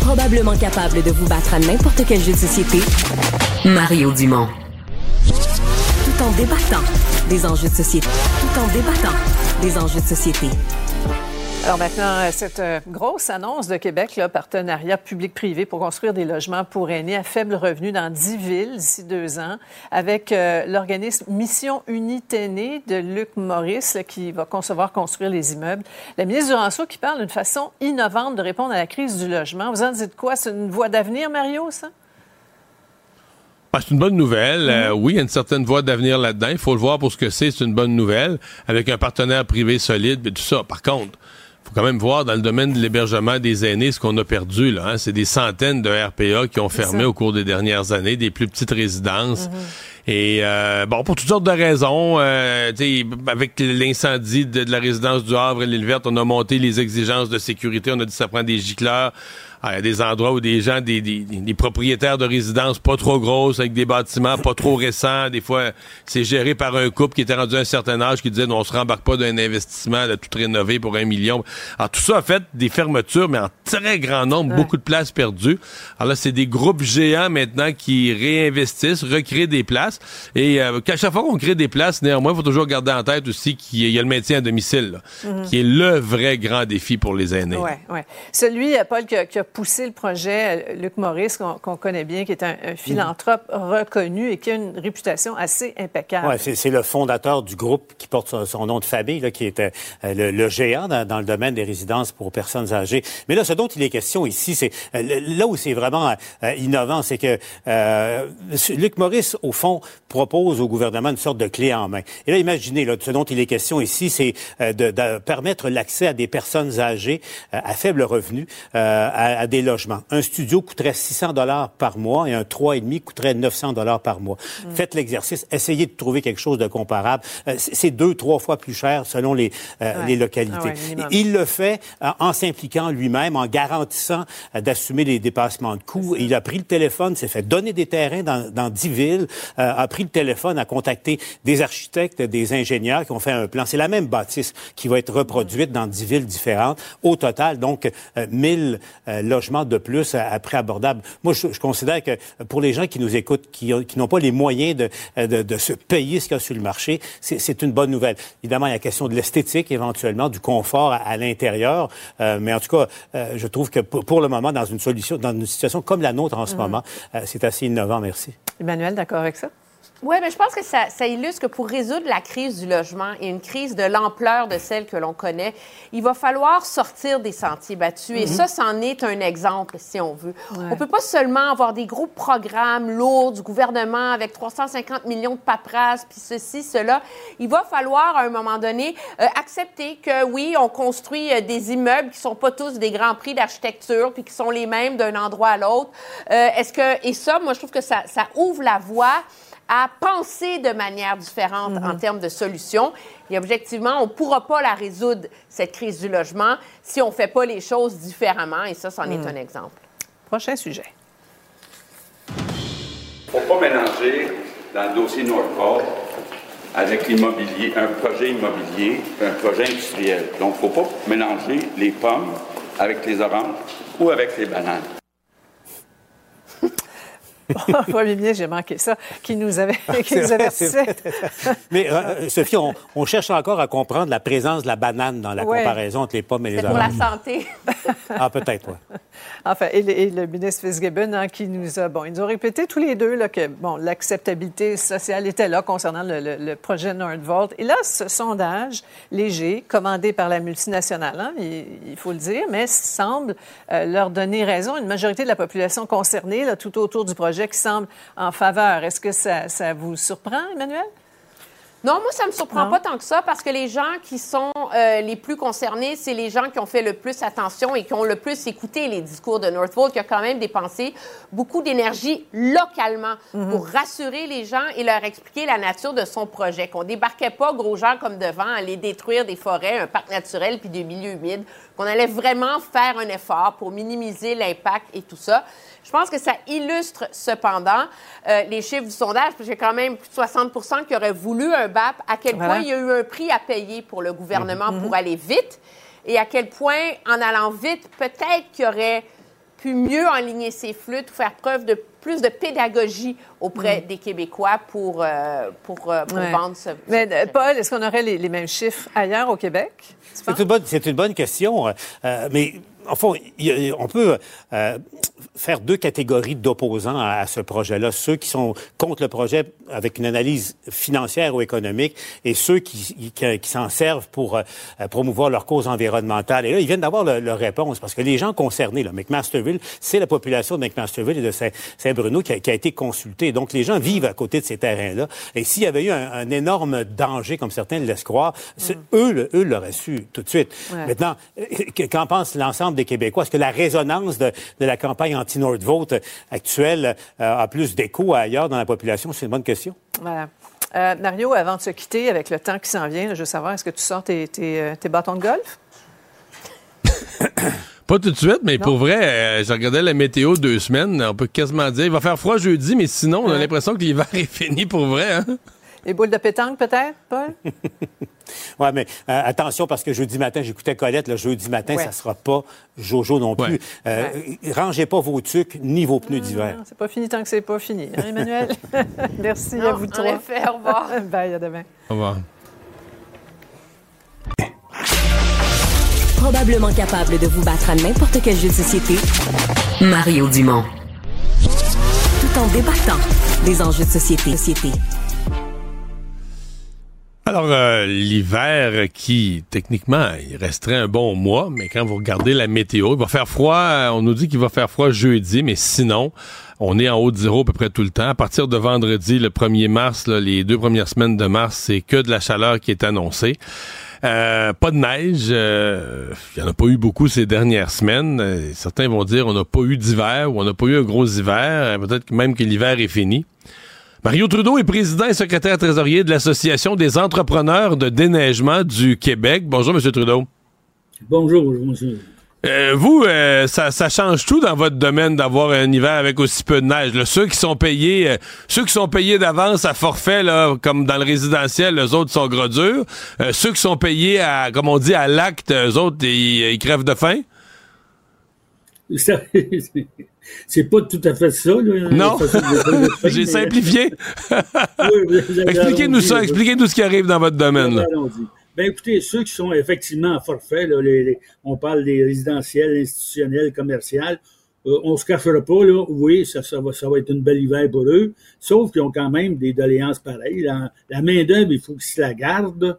Probablement capable de vous battre à n'importe quel jeu de société, Mario Dumont. Tout en débattant des enjeux de société. Tout en débattant des enjeux de société. Alors maintenant, cette euh, grosse annonce de Québec, là, partenariat public-privé pour construire des logements pour aînés à faible revenu dans 10 villes d'ici deux ans, avec euh, l'organisme Mission Unie Téné de Luc Maurice, là, qui va concevoir construire les immeubles. La ministre Duranceau qui parle d'une façon innovante de répondre à la crise du logement. Vous en dites quoi? C'est une voie d'avenir, Mario, ça? Ah, c'est une bonne nouvelle. Euh, oui, il y a une certaine voie d'avenir là-dedans. Il faut le voir pour ce que c'est. C'est une bonne nouvelle. Avec un partenaire privé solide et tout ça. Par contre, faut quand même voir dans le domaine de l'hébergement des aînés ce qu'on a perdu. là. hein. C'est des centaines de RPA qui ont fermé ça. au cours des dernières années, des plus petites résidences. Et euh, bon, pour toutes sortes de raisons, euh, tu sais, avec l'incendie de, de la résidence du Havre et l'île verte, on a monté les exigences de sécurité. On a dit que ça prend des gicleurs. Ah, Il y a des endroits où des gens, des, des, des propriétaires de résidences pas trop grosses, avec des bâtiments pas trop récents. Des fois, c'est géré par un couple qui était rendu à un certain âge qui disait non, on se rembarque pas d'un investissement de tout rénover pour un million. Alors tout ça a fait des fermetures, mais en très grand nombre, Ouais. beaucoup de places perdues. Alors là, c'est des groupes géants maintenant qui réinvestissent, recréent des places. Et euh, qu'à chaque fois qu'on crée des places, néanmoins, il faut toujours garder en tête aussi qu'il y a le maintien à domicile, là, Mhm. qui est le vrai grand défi pour les aînés. Oui, oui. Celui, euh, Paul, qui a, qui a poussé le projet, euh, Luc Maurice, qu'on connaît bien, qui est un, philanthrope reconnu et qui a une réputation assez impeccable. Ouais, c'est le fondateur du groupe qui porte son, nom de famille, là, qui était euh, le, le géant dans, le domaine des résidences pour personnes âgées. Mais là, ce dont il est question ici, c'est euh, là où c'est vraiment innovant, c'est que Luc Maurice, au fond, propose au gouvernement une sorte de clé en main. Et là, imaginez, là, ce dont il est question ici, c'est de, de permettre l'accès à des personnes âgées à faible revenu euh, à, à des logements. Un studio coûterait 600 dollars par mois et un 3,5 coûterait 900 dollars par mois. Faites l'exercice, essayez de trouver quelque chose de comparable. Euh, c'est deux, trois fois plus cher selon les, euh, Ouais. les localités. Ah ouais, il le fait euh, en s'impliquant lui-même, en garantissant euh, d'assumer les dépassements de coûts. Il a pris le téléphone, s'est fait donner des terrains dans, dans 10 villes, euh, a pris le téléphone, a contacté des architectes, des ingénieurs qui ont fait un plan. C'est la même bâtisse qui va être reproduite dans 10 villes différentes. Au total, donc, euh, 1000 euh, logements de plus à, à prix abordable. Moi, je, je considère que pour les gens qui nous écoutent, qui, ont- qui n'ont pas les moyens de, de, de se payer ce qu'il y a sur le marché, c'est une bonne nouvelle. Évidemment, il y a la question de l'esthétique, éventuellement, du confort à, à l'intérieur. Euh, mais en tout cas, euh, je trouve que pour, pour le moment, dans une solution, dans une situation comme la nôtre en ce Mhm. moment, euh, c'est assez innovant. Merci. Emmanuel, d'accord avec ça? Oui, mais je pense que ça, ça, illustre que pour résoudre la crise du logement et une crise de l'ampleur de celle que l'on connaît, il va falloir sortir des sentiers battus. Et Mhm. ça, c'en est un exemple, si on veut. On peut pas seulement avoir des gros programmes lourds du gouvernement avec 350 millions de paperasses, puis ceci, cela. Il va falloir, à un moment donné, euh, accepter que, oui, on construit euh, des immeubles qui sont pas tous des grands prix d'architecture, puis qui sont les mêmes d'un endroit à l'autre. Euh, Est-ce que... Et ça, moi, je trouve que ça, ça ouvre la voie à penser de manière différente en termes de solutions. Et objectivement, on ne pourra pas la résoudre, cette crise du logement, si on ne fait pas les choses différemment. Et ça, c'en est Mm. un exemple. Prochain sujet. faut pas mélanger dans le dossier Nordport avec l'immobilier, un projet immobilier, un projet industriel. Donc, il ne faut pas mélanger les pommes avec les oranges ou avec les bananes. Premier ministre, j'ai manqué ça, qui nous avait, qui nous avertissait. Mais euh, Sophie, on, on cherche encore à comprendre la présence de la banane dans la Ouais. comparaison entre les pommes et les C'est pour la oranges. santé. Ah, peut-être, oui. Enfin, et le, et le ministre Fitzgibbon, hein, qui nous a, bon, ils nous ont répété tous les deux là, que, bon, l'acceptabilité sociale était là concernant le, le- le projet Nordvolt. Et là, ce sondage léger, commandé par la multinationale, hein, il, il faut le dire, mais semble euh, leur donner raison. Une majorité de la population concernée, là, tout autour du projet, qui semble en faveur. Est-ce que ça, ça vous surprend, Emmanuel? Non, moi, ça me surprend Non? pas tant que ça parce que les gens qui sont euh, les plus concernés, c'est les gens qui ont fait le plus attention et qui ont le plus écouté les discours de Northvolt, qui a quand même dépensé beaucoup d'énergie localement pour rassurer les gens et leur expliquer la nature de son projet. Qu'on débarquait pas gros gens comme devant aller détruire des forêts, un parc naturel puis des milieux humides. Qu'on allait vraiment faire un effort pour minimiser l'impact et tout ça. Je pense que ça illustre cependant euh, les chiffres du sondage, parce a quand même plus de 60% qui auraient voulu un BAP, à quel Voilà. point il y a eu un prix à payer pour le gouvernement Mhm. pour aller vite, et à quel point, en allant vite, peut-être qu'il aurait pu mieux enligner ses flûtes ou faire preuve de plus de pédagogie auprès Mhm. des Québécois pour, euh, pour, euh, pour Ouais. vendre ce... Mais euh, Paul, est-ce qu'on aurait les, les mêmes chiffres ailleurs au Québec? C'est une, bonne, c'est une bonne question, euh, mais en fond, il y a- on peut euh, faire deux catégories d'opposants à, à ce projet-là. Ceux qui sont contre le projet avec une analyse financière ou économique et ceux qui, qui, qui s'en servent pour euh, promouvoir leur cause environnementale. Et là, ils viennent d'avoir le- leur réponse parce que les gens concernés, là, McMasterville, c'est la population de McMasterville et de Saint- Saint-Bruno qui, a- qui a été consultée. Donc, les gens vivent à côté de ces terrains-là. Et s'il y avait eu un, un énorme danger, comme certains le laissent croire, c'est- eux, le- eux l'auraient su tout de suite. Ouais. Maintenant, euh, que- qu'en pense l'ensemble des Québécois? Est-ce que la résonance de, de la campagne anti-Nordvote actuelle euh, a plus d'écho ailleurs dans la population? C'est une bonne question. Voilà. Euh, Mario, avant de se quitter, avec le temps qui s'en vient, là, je veux savoir, est-ce que tu sors tes, tes, euh, tes bâtons de golf? Pas tout de suite, mais pour vrai, euh, je regardais la météo deux semaines. On peut quasiment dire il va faire froid jeudi, mais sinon, on a l'impression que l'hiver est fini pour vrai. Hein? Les boules de pétanque, peut-être, Paul? Oui, mais euh, attention, parce que jeudi matin, j'écoutais Colette, le jeudi matin, Ouais. ça sera pas Jojo non plus. Euh, Rangez pas vos tucs ni vos pneus d'hiver. C'est pas fini tant que c'est pas fini. Hein, Emmanuel? Merci Non, à vous en trois. effet, au revoir. Bye, à demain. Au revoir. Probablement capable de vous battre à n'importe quel jeu de société, Mario Dumont. Tout en débattant des enjeux de société. société. Alors, euh, l'hiver qui, techniquement, il resterait un bon mois, mais quand vous regardez la météo, il va faire froid. euh, On nous dit qu'il va faire froid jeudi, mais sinon, on est en haut de zéro à peu près tout le temps. À partir de vendredi, le 1er mars, les deux premières semaines de mars, c'est que de la chaleur qui est annoncée. Euh, pas de neige. euh, Il n'y en a pas eu beaucoup ces dernières semaines. Euh, certains vont dire on n'a pas eu d'hiver ou on n'a pas eu un gros hiver. Euh, Peut-être même que l'hiver est fini. Mario Trudeau est président et secrétaire trésorier de l'Association des entrepreneurs de déneigement du Québec. Bonjour, M. Trudeau. Bonjour, monsieur. Euh, vous, euh, ça, ça change tout dans votre domaine d'avoir un hiver avec aussi peu de neige. là. Ceux qui sont payés, euh, ceux qui sont payés d'avance à forfait, là, comme dans le résidentiel, les autres sont gros durs. Euh, ceux qui sont payés à, comme on dit, à l'acte, eux autres, ils, ils crèvent de faim? C'est pas tout à fait ça. Là, Non, j'ai simplifié. Oui, Expliquez-nous ça, expliquez-nous ce qui arrive dans votre domaine. Là. Ben écoutez, ceux qui sont effectivement à forfait, là, les- les- on parle des résidentiels, institutionnels, commerciaux, euh, on se cachera pas, là, oui, ça, ça, va, ça va être une belle hiver pour eux, sauf qu'ils ont quand même des doléances pareilles. La, la main-d'œuvre, il faut qu'ils se la gardent,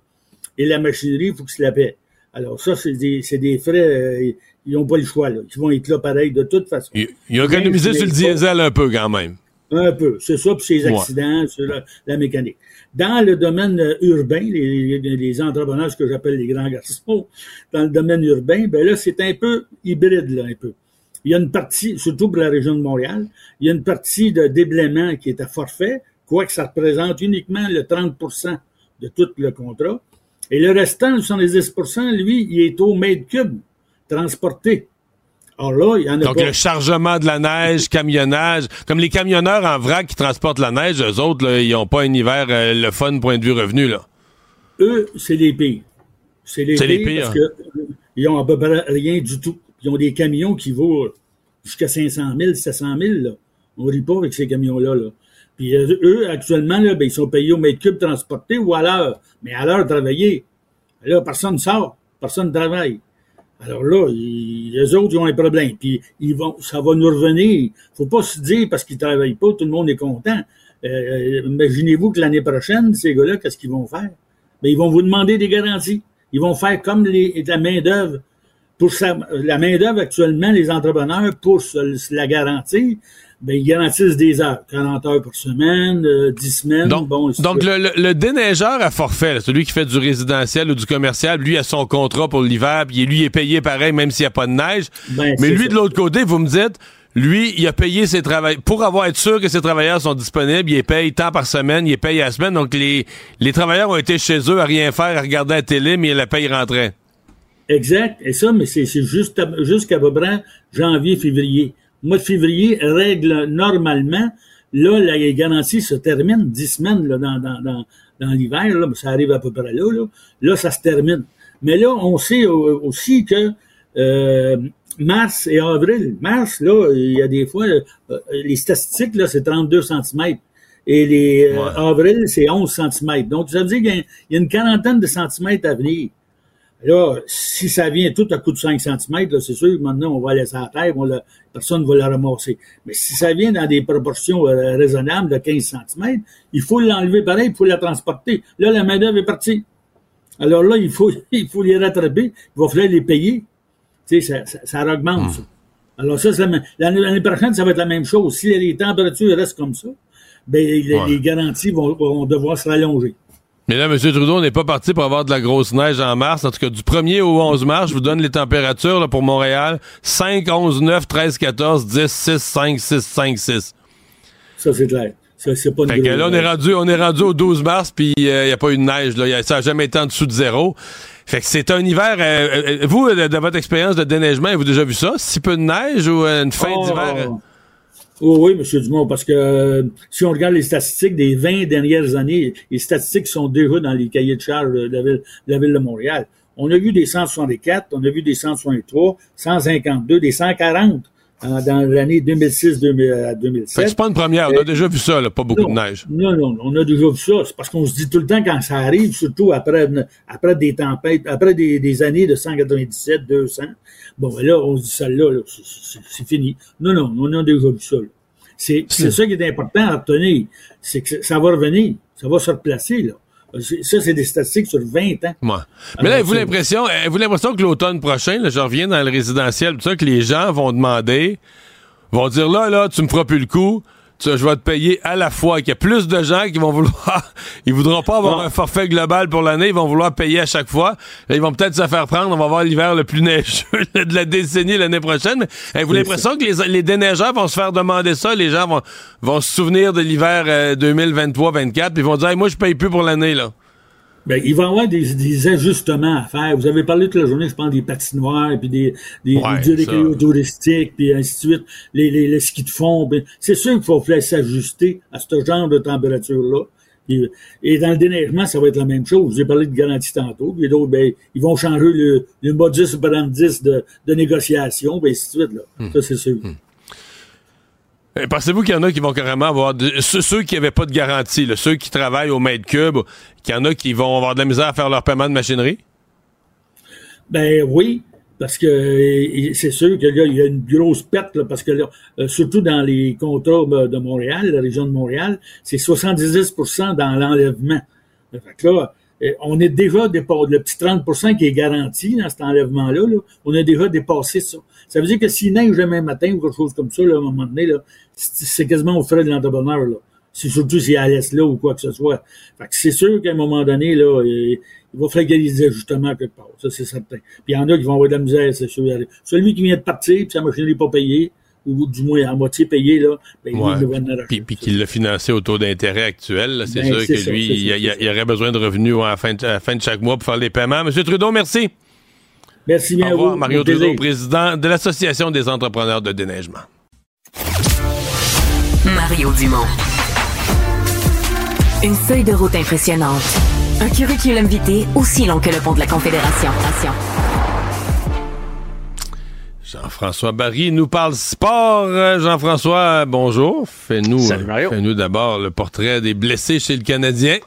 et la machinerie, il faut qu'ils se la paient. Alors ça, c'est des, c'est des frais, euh, ils n'ont pas le choix, là. Ils vont être là pareil de toute façon. Il, il a économisé sur le diesel un peu quand même. Un peu, c'est ça, puis ces Ouais. accidents, sur la, la mécanique. Dans le domaine euh, urbain, les, les- les entrepreneurs, ce que j'appelle les grands garçons, dans le domaine urbain, ben là, c'est un peu hybride, là, un peu. Il y a une partie, surtout pour la région de Montréal, il y a une partie de déblaiement qui est à forfait, quoique ça représente uniquement le 30% de tout le contrat. Et le restant, le 70% lui, il est au mètre cube transporté. Alors là, il y en a Donc, pas. le chargement de la neige, camionnage. Comme les camionneurs en vrac qui transportent la neige, eux autres, là, ils n'ont pas un hiver euh, le fun point de vue revenu, là. eux, c'est les pires. C'est les, pires parce que euh, ils ont à peu près rien du tout. Ils ont des camions qui vaut jusqu'à 500 000, 700 000. Là. On rit pas avec ces camions-là. Là. Puis euh, eux, actuellement, là, ben, ils sont payés au mètre cube transporté ou à l'heure. Mais à l'heure travaillée. Là, personne ne sort. Personne ne travaille. Alors là, les autres, ils ont un problème. Puis ils vont, ça va nous revenir. Faut pas se dire parce qu'ils travaillent pas, tout le monde est content. Euh, Imaginez-vous que l'année prochaine, ces gars-là, qu'est-ce qu'ils vont faire? Ben, ils vont vous demander des garanties. Ils vont faire comme les, la main-d'œuvre. Pour sa- la main-d'œuvre, actuellement, les entrepreneurs, pour se la garantir, ben, ils garantissent des heures. 40 heures par semaine, euh, 10 semaines. bon, ainsi de Donc, le, le- le déneigeur à forfait, là, celui qui fait du résidentiel ou du commercial, lui a son contrat pour l'hiver, puis lui est payé pareil, même s'il n'y a pas de neige. Ben, Mais lui, ça. de l'autre côté, vous me dites, lui, il a payé ses travailleurs. Pour avoir être sûr que ses travailleurs sont disponibles, il les paye tant par semaine, il les paye à la semaine. Donc, les, les travailleurs ont été chez eux à rien faire, à regarder la télé, mais la paye rentrait. Exact. Et ça, mais c'est juste jusqu'à peu près janvier, février. Le mois de février règle normalement. Là, la garantie se termine, 10 semaines là, dans, dans, dans, dans l'hiver, là, ça arrive à peu près là, là. Là, ça se termine. Mais là, on sait aussi que euh, mars et avril, mars, là, il y a des fois, euh, les statistiques, là, c'est 32 cm. Et les euh, avril, c'est 11 cm. Donc, ça veut dire qu'il y y a une quarantaine de centimètres à venir. Là, si ça vient tout à coup de 5 cm, c'est sûr maintenant, on va laisser à terre, on la- personne ne va la ramasser. Mais si ça vient dans des proportions euh, raisonnables de 15 cm, il faut l'enlever pareil, il faut la transporter. Là, la main-d'œuvre est partie. Alors là, il faut, il faut les rattraper, il va falloir les payer. Tu sais, ça, ça, ça augmente, ça. Alors ça, l'année prochaine, ça va être la même chose. Si les températures restent comme ça, ben, les, Ouais. les garanties vont, vont devoir se rallonger. Mais là, M. Trudeau, on n'est pas parti pour avoir de la grosse neige en mars. En tout cas, du 1er au 11 mars, je vous donne les températures là, pour Montréal. 5, 11, 9, 13, 14, 10, 6, 5, 6, 5, 6. Ça, c'est clair. Ça, c'est pas une Fait que là, on est rendu, on est rendu au 12 mars, puis il n'y a pas eu de neige. Là. Y a- ça n'a jamais été en dessous de zéro. Fait que c'est un hiver. euh, euh, vous, de, de votre expérience de déneigement, avez-vous déjà vu ça? Si peu de neige ou euh, une fin Oh, d'hiver? euh? Oui, oui, M. Dumont, parce que euh, si on regarde les statistiques des 20 dernières années, les statistiques sont déjà dans les cahiers de charges de la ville de, la ville de Montréal. On a vu des 164, on a vu des 163, 152, des 140 euh, dans l'année 2006 à Fait que 2007. c'est pas une première. On a déjà vu ça, là, pas beaucoup de neige. Non, non, on a déjà vu ça. C'est parce qu'on se dit tout le temps quand ça arrive, surtout après, après des tempêtes, après des, des années de 197, 200. Bon, ben là, on se dit celle-là, là, c'est- fini. Non, non, on a déjà vu ça. là. C'est ça qui est important à retenir. C'est que ça va revenir. Ça va se replacer, là. Ça, c'est des statistiques sur 20 ans. Ouais. Mais là, avez-vous l'impression, avez-vous l'impression que l'automne prochain, là, je reviens dans le résidentiel, tout ça, que les gens vont demander, vont dire là, là, tu me feras plus le coup, tu- je vais te payer à la fois, qu'il y a plus de gens qui vont vouloir, ils voudront pas avoir un forfait global pour l'année, ils vont vouloir payer à chaque fois. Là, ils vont peut-être se faire prendre, on va avoir l'hiver le plus neigeux de la décennie l'année prochaine. Mais avez-vous l'impression que les, les déneigeurs vont se faire demander ça, les gens vont, vont se souvenir de l'hiver euh, 2023-24, puis ils vont dire, Hey, moi, je paye plus pour l'année, là. Ben, il va y avoir des, des ajustements à faire. Vous avez parlé toute la journée, je pense, des patinoires, puis des, des, Ouais, des durées touristiques, puis ainsi de suite, les, les, les skis de fond. ben, c'est sûr qu'il faut s'ajuster à ce genre de température-là. Et, et dans le déneigement, ça va être la même chose. J'ai parlé de garantie tantôt, puis d'autres, ben, ils vont changer le, le modus operandi de, de négociation, puis ainsi de suite. Là. Hmm. Ça, c'est sûr. Euh, Pensez-vous qu'il y en a qui vont carrément avoir ceux, qui n'avaient pas de garantie, ceux qui travaillent au mètre cube, qu'il y en a qui vont avoir de la misère à faire leur paiement de machinerie? Ben oui, parce que c'est sûr que là, il y a une grosse perte, parce que là, euh, surtout dans les contrats de Montréal, la région de Montréal, c'est 70% dans l'enlèvement. Là, euh, on est déjà dépassé, le petit 30% qui est garanti dans cet enlèvement-là, là, on a déjà dépassé ça. Ça veut dire que s'il neige demain matin ou quelque chose comme ça, là, à un moment donné, là, c'est quasiment au frais de l'entrepreneur. Là. C'est surtout s'il est à l'est là ou quoi que ce soit. Fait que c'est sûr qu'à un moment donné, là, il, il va falloir ajustements quelque part. Ça, c'est certain. Puis il y en a qui vont avoir de la misère, c'est sûr. Celui qui vient de partir, puis sa machine n'est pas payée, ou du moins à moitié payée, là, ben, lui, Ouais. il va en arracher. Puis, puis qu'il l'a financé au taux d'intérêt actuel, c'est Ben, sûr que ça, lui, il, ça, il aurait besoin de revenus à la fin de, à la fin de chaque mois pour faire les paiements. Monsieur Trudeau, merci. Merci bien Au revoir, vous. Mario. Trudeau, président de l'Association des entrepreneurs de déneigement. Mario Dumont. Une feuille de route impressionnante. Un curriculum vitae aussi long que le pont de la Confédération. Jean-François Barry nous parle sport. Euh, Jean-François, bonjour. Fais-nous Salut, Mario. fais-nous d'abord le portrait des blessés chez le Canadien.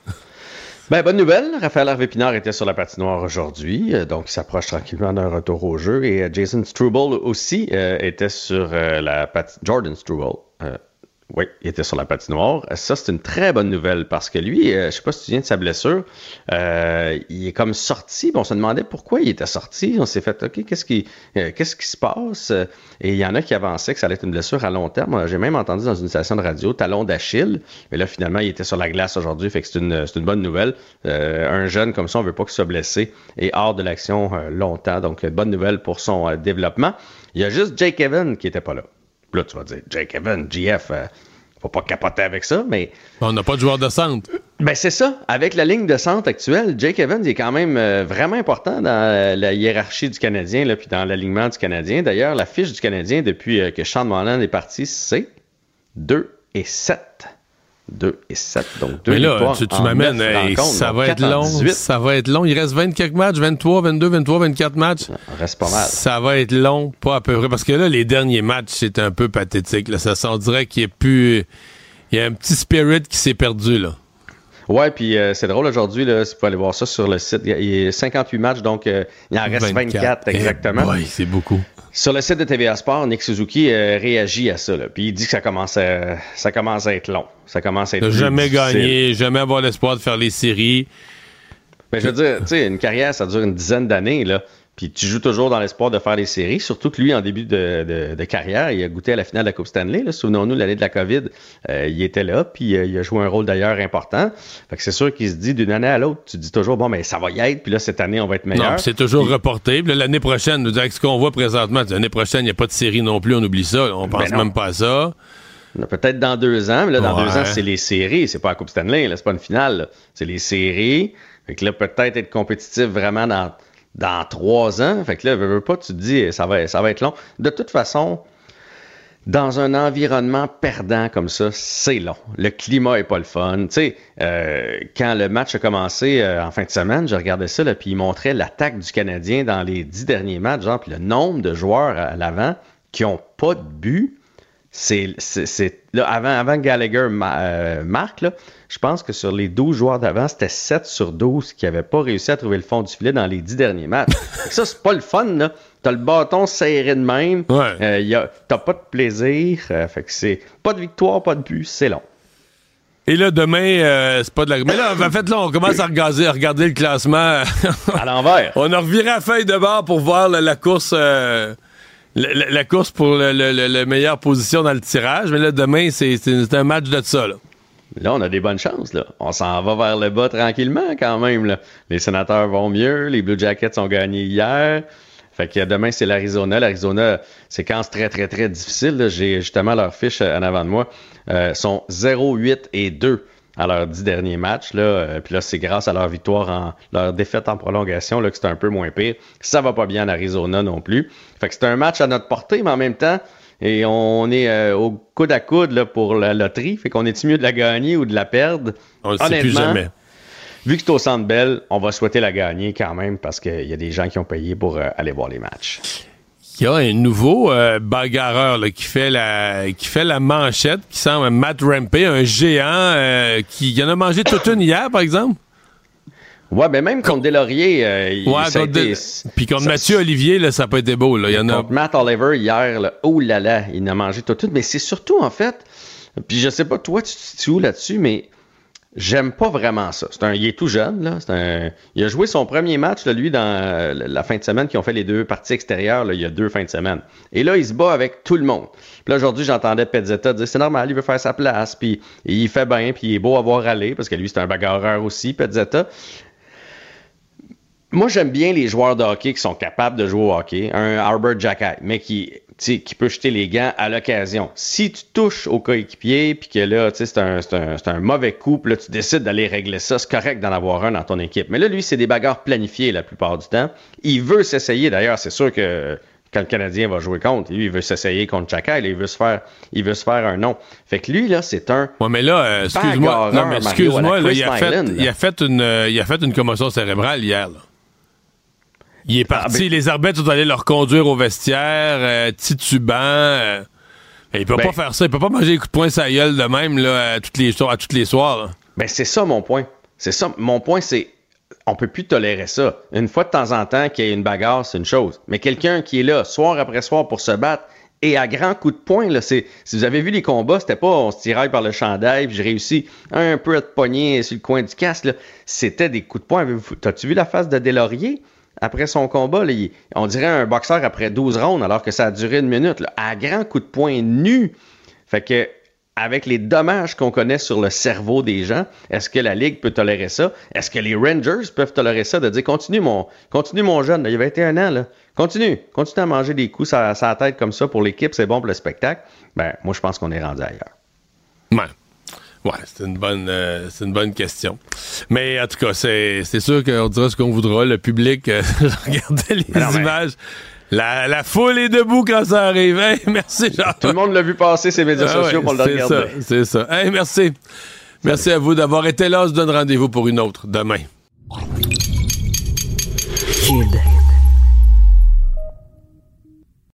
Ben, bonne nouvelle. Raphaël Harvey Pinard était sur la patinoire aujourd'hui, euh, donc il s'approche tranquillement d'un retour au jeu. Et euh, Jason Struble aussi euh, était sur la patinoire. Jordan Struble. Oui, il était sur la patinoire. Ça, c'est une très bonne nouvelle parce que lui, euh, je sais pas si tu viens de sa blessure, euh, il est comme sorti. on se demandait pourquoi il était sorti. On s'est fait, OK, qu'est-ce qui, euh, qu'est-ce qui se passe? Et il y en a qui avançaient que ça allait être une blessure à long terme. J'ai même entendu dans une station de radio, talon d'Achille. Mais là, finalement, il était sur la glace aujourd'hui. Fait que c'est une, une bonne nouvelle. Euh, un jeune comme ça, on veut pas qu'il soit blessé et hors de l'action longtemps. Donc, bonne nouvelle pour son développement. Il y a juste Jake Evan qui était pas là. Là, tu vas dire, Jake Evan, GF, euh, faut pas capoter avec ça, mais. On n'a pas de joueur de centre. Ben, c'est ça. Avec la ligne de centre actuelle, Jake Evans est quand même euh, vraiment important dans euh, la hiérarchie du Canadien, là, puis dans l'alignement du Canadien. D'ailleurs, la fiche du Canadien depuis euh, que Sean Monahan est parti, c'est 2 et 7. 2 et 7. Donc, 2 Mais là, tu, m'amènes, hey, ça va être long. 18. Ça va être long. Il reste 24 matchs, 23, 22, 23, 24 matchs. reste pas mal. Ça va être long, pas à peu près. Parce que là, les derniers matchs, c'est un peu pathétique. Là. Ça, on dirait qu'il y a plus. Il y a un petit spirit qui s'est perdu, là. Ouais, puis euh, c'est drôle aujourd'hui, là, si vous pouvez aller voir ça sur le site. Il y a, il y a 58 matchs, donc euh, il en reste 24, exactement. Oui, c'est beaucoup. Sur le site de TVA Sport, Nick Suzuki euh, réagit à ça. Là, puis il dit que ça commence à, ça commence à être long. Ça commence à être jamais difficile. gagner, jamais avoir l'espoir de faire les séries. Ben, je veux dire, tu sais, une carrière, ça dure une dizaine d'années, là. Puis tu joues toujours dans l'espoir de faire les séries. Surtout que lui, en début de, de- de carrière, il a goûté à la finale de la Coupe Stanley. Souvenons-nous, l'année de la COVID, euh, il était là, puis euh, il a joué un rôle d'ailleurs important. Fait que c'est sûr qu'il se dit d'une année à l'autre, tu dis toujours, bon, mais ça va y être, puis là, cette année, on va être meilleur. Non, puis c'est toujours reporté. Puis l'année prochaine, nous ce qu'on voit présentement, l'année prochaine, il n'y a pas de série non plus, on oublie ça. On pense Ben non. même pas à ça. Peut-être dans deux ans, mais là, dans Ouais. deux ans, c'est les séries, c'est pas la Coupe Stanley, là, c'est pas une finale, là. c'est les séries. Fait que là, peut-être être compétitif vraiment dans, dans trois ans. Fait que là, veux, pas, tu te dis, ça va, ça va être long. De toute façon, dans un environnement perdant comme ça, c'est long. Le climat est pas le fun. Tu sais, euh, quand le match a commencé euh, en fin de semaine, je regardais ça, puis il montrait l'attaque du Canadien dans les dix derniers matchs, genre, puis le nombre de joueurs à l'avant qui ont pas de but. C'est, c'est, avant, avant Gallagher euh, marque, là, je pense que sur les 12 joueurs d'avant, c'était 7 sur 12 qui n'avaient pas réussi à trouver le fond du filet dans les 10 derniers matchs. Ça, c'est pas le fun, là. T'as le bâton serré de même. Euh, y a- t'as pas de plaisir. euh, fait que c'est pas de victoire, pas de but, c'est long. Et là, demain, euh, c'est pas de la. Mais là, en fait, là, on commence à regarder, à regarder le classement. à l'envers. On a reviré la feuille de bord pour voir la, la course. euh, la, la- la course pour le, le- le- la meilleure position dans le tirage. Mais là, demain, c'est un match de ça, là. Là, on a des bonnes chances. Là. On s'en va vers le bas tranquillement quand même. Les sénateurs vont mieux. Les Blue Jackets ont gagné hier. Fait que demain, c'est l'Arizona. L'Arizona, séquence très, très, très difficile. J'ai justement leur fiche en avant de moi. Euh, sont 0, 8 et 2 à leurs dix derniers matchs. Là. Euh, Puis là, c'est grâce à leur victoire, en leur défaite en prolongation là, que c'est un peu moins pire. Ça va pas bien en Arizona non plus. Fait que c'est un match à notre portée, mais en même temps, et on est euh, au coude à coude là, pour la loterie. Fait qu'on est mieux de la gagner ou de la perdre? On le sait plus jamais. Vu que c'est au Centre Bell, on va souhaiter la gagner quand même parce qu'il y a des gens qui ont payé pour euh, aller voir les matchs. Il y a un nouveau euh, bagarreur là, qui fait la qui fait la manchette, qui semble Matt Rampey, un géant qui il en a mangé toute une hier, par exemple? Ouais, ben même contre Delaurier, euh, il- Ouais, contre été- de- Puis contre Mathieu Olivier, là, ça pas été beau. Là. Il y en a. Contre Matt Oliver hier, là, oh là là, il a mangé tout, tout. Mais c'est surtout, en fait, puis je sais pas, toi, tu te situes où là-dessus, mais j'aime pas vraiment ça. C'est un, il est tout jeune, là. C'est un, il a joué son premier match, là, lui, dans euh, la fin de semaine, qui ont fait les deux parties extérieures, là, il y a deux fins de semaine. Et là, il se bat avec tout le monde. Puis là, aujourd'hui, j'entendais Pezzetta dire, c'est normal, il veut faire sa place, puis il fait bien, puis il est beau à voir aller, parce que lui, c'est un bagarreur aussi, Pezzetta. Moi, j'aime bien les joueurs de hockey qui sont capables de jouer au hockey. Un Arbor Jackay, mais qui, tu sais, qui peut jeter les gants à l'occasion. Si tu touches au coéquipier, puis que là, tu sais, c'est un, c'est un, c'est un mauvais coup, puis là, tu décides d'aller régler ça, c'est correct d'en avoir un dans ton équipe. Mais là, lui, c'est des bagarres planifiées la plupart du temps. Il veut s'essayer. D'ailleurs, c'est sûr que quand le Canadien va jouer contre, lui, il veut s'essayer contre Jackay, là, il veut se faire, il veut se faire un nom. Fait que lui, là, c'est un. Ouais, mais là, euh, excuse-moi, non, mais excuse-moi, il, il, a fait une, euh, il a fait une commotion cérébrale hier. Là. Il est parti, les arbitres sont allés leur conduire au vestiaire, euh, titubant. euh, il peut Ben- pas faire ça, il peut pas manger des coups de poing sa gueule de même là, à, toutes les, soirs- à tous les soirs. là. Ben, c'est ça mon point. C'est ça. Mon point, c'est on peut plus tolérer ça. Une fois de temps en temps qu'il y ait une bagarre, c'est une chose. Mais quelqu'un qui est là soir après soir pour se battre et à grands coups de poing, là, c'est, si vous avez vu les combats, c'était pas on se tiraille par le chandail, puis j'ai réussi un peu à te pogner sur le coin du casque. C'était des coups de poing. T'as-tu vu la face de Delaurier? Après son combat, on dirait un boxeur après 12 rounds, alors que ça a duré une minute, à grands coups de poing nus. Fait que, avec les dommages qu'on connaît sur le cerveau des gens, est-ce que la Ligue peut tolérer ça? Est-ce que les Rangers peuvent tolérer ça? De dire, continue mon, continue mon jeune, là, il a 21 ans. Continue, continue à manger des coups sur sa tête comme ça pour l'équipe, c'est bon pour le spectacle. Ben, moi, je pense qu'on est rendu ailleurs. Ouais, c'est une bonne euh, c'est une bonne question. Mais en tout cas, c'est c'est sûr qu'on dira ce qu'on voudra. Le public, euh, regardez les non, mais- images. La, la foule est debout quand ça arrive. Hey, merci, Jean. Tout le monde l'a vu passer ses médias Ah sociaux ouais, pour le c'est regarder. ça, C'est ça. Hey, merci. Merci à vous d'avoir été là. On se donne rendez-vous pour une autre demain. Cube.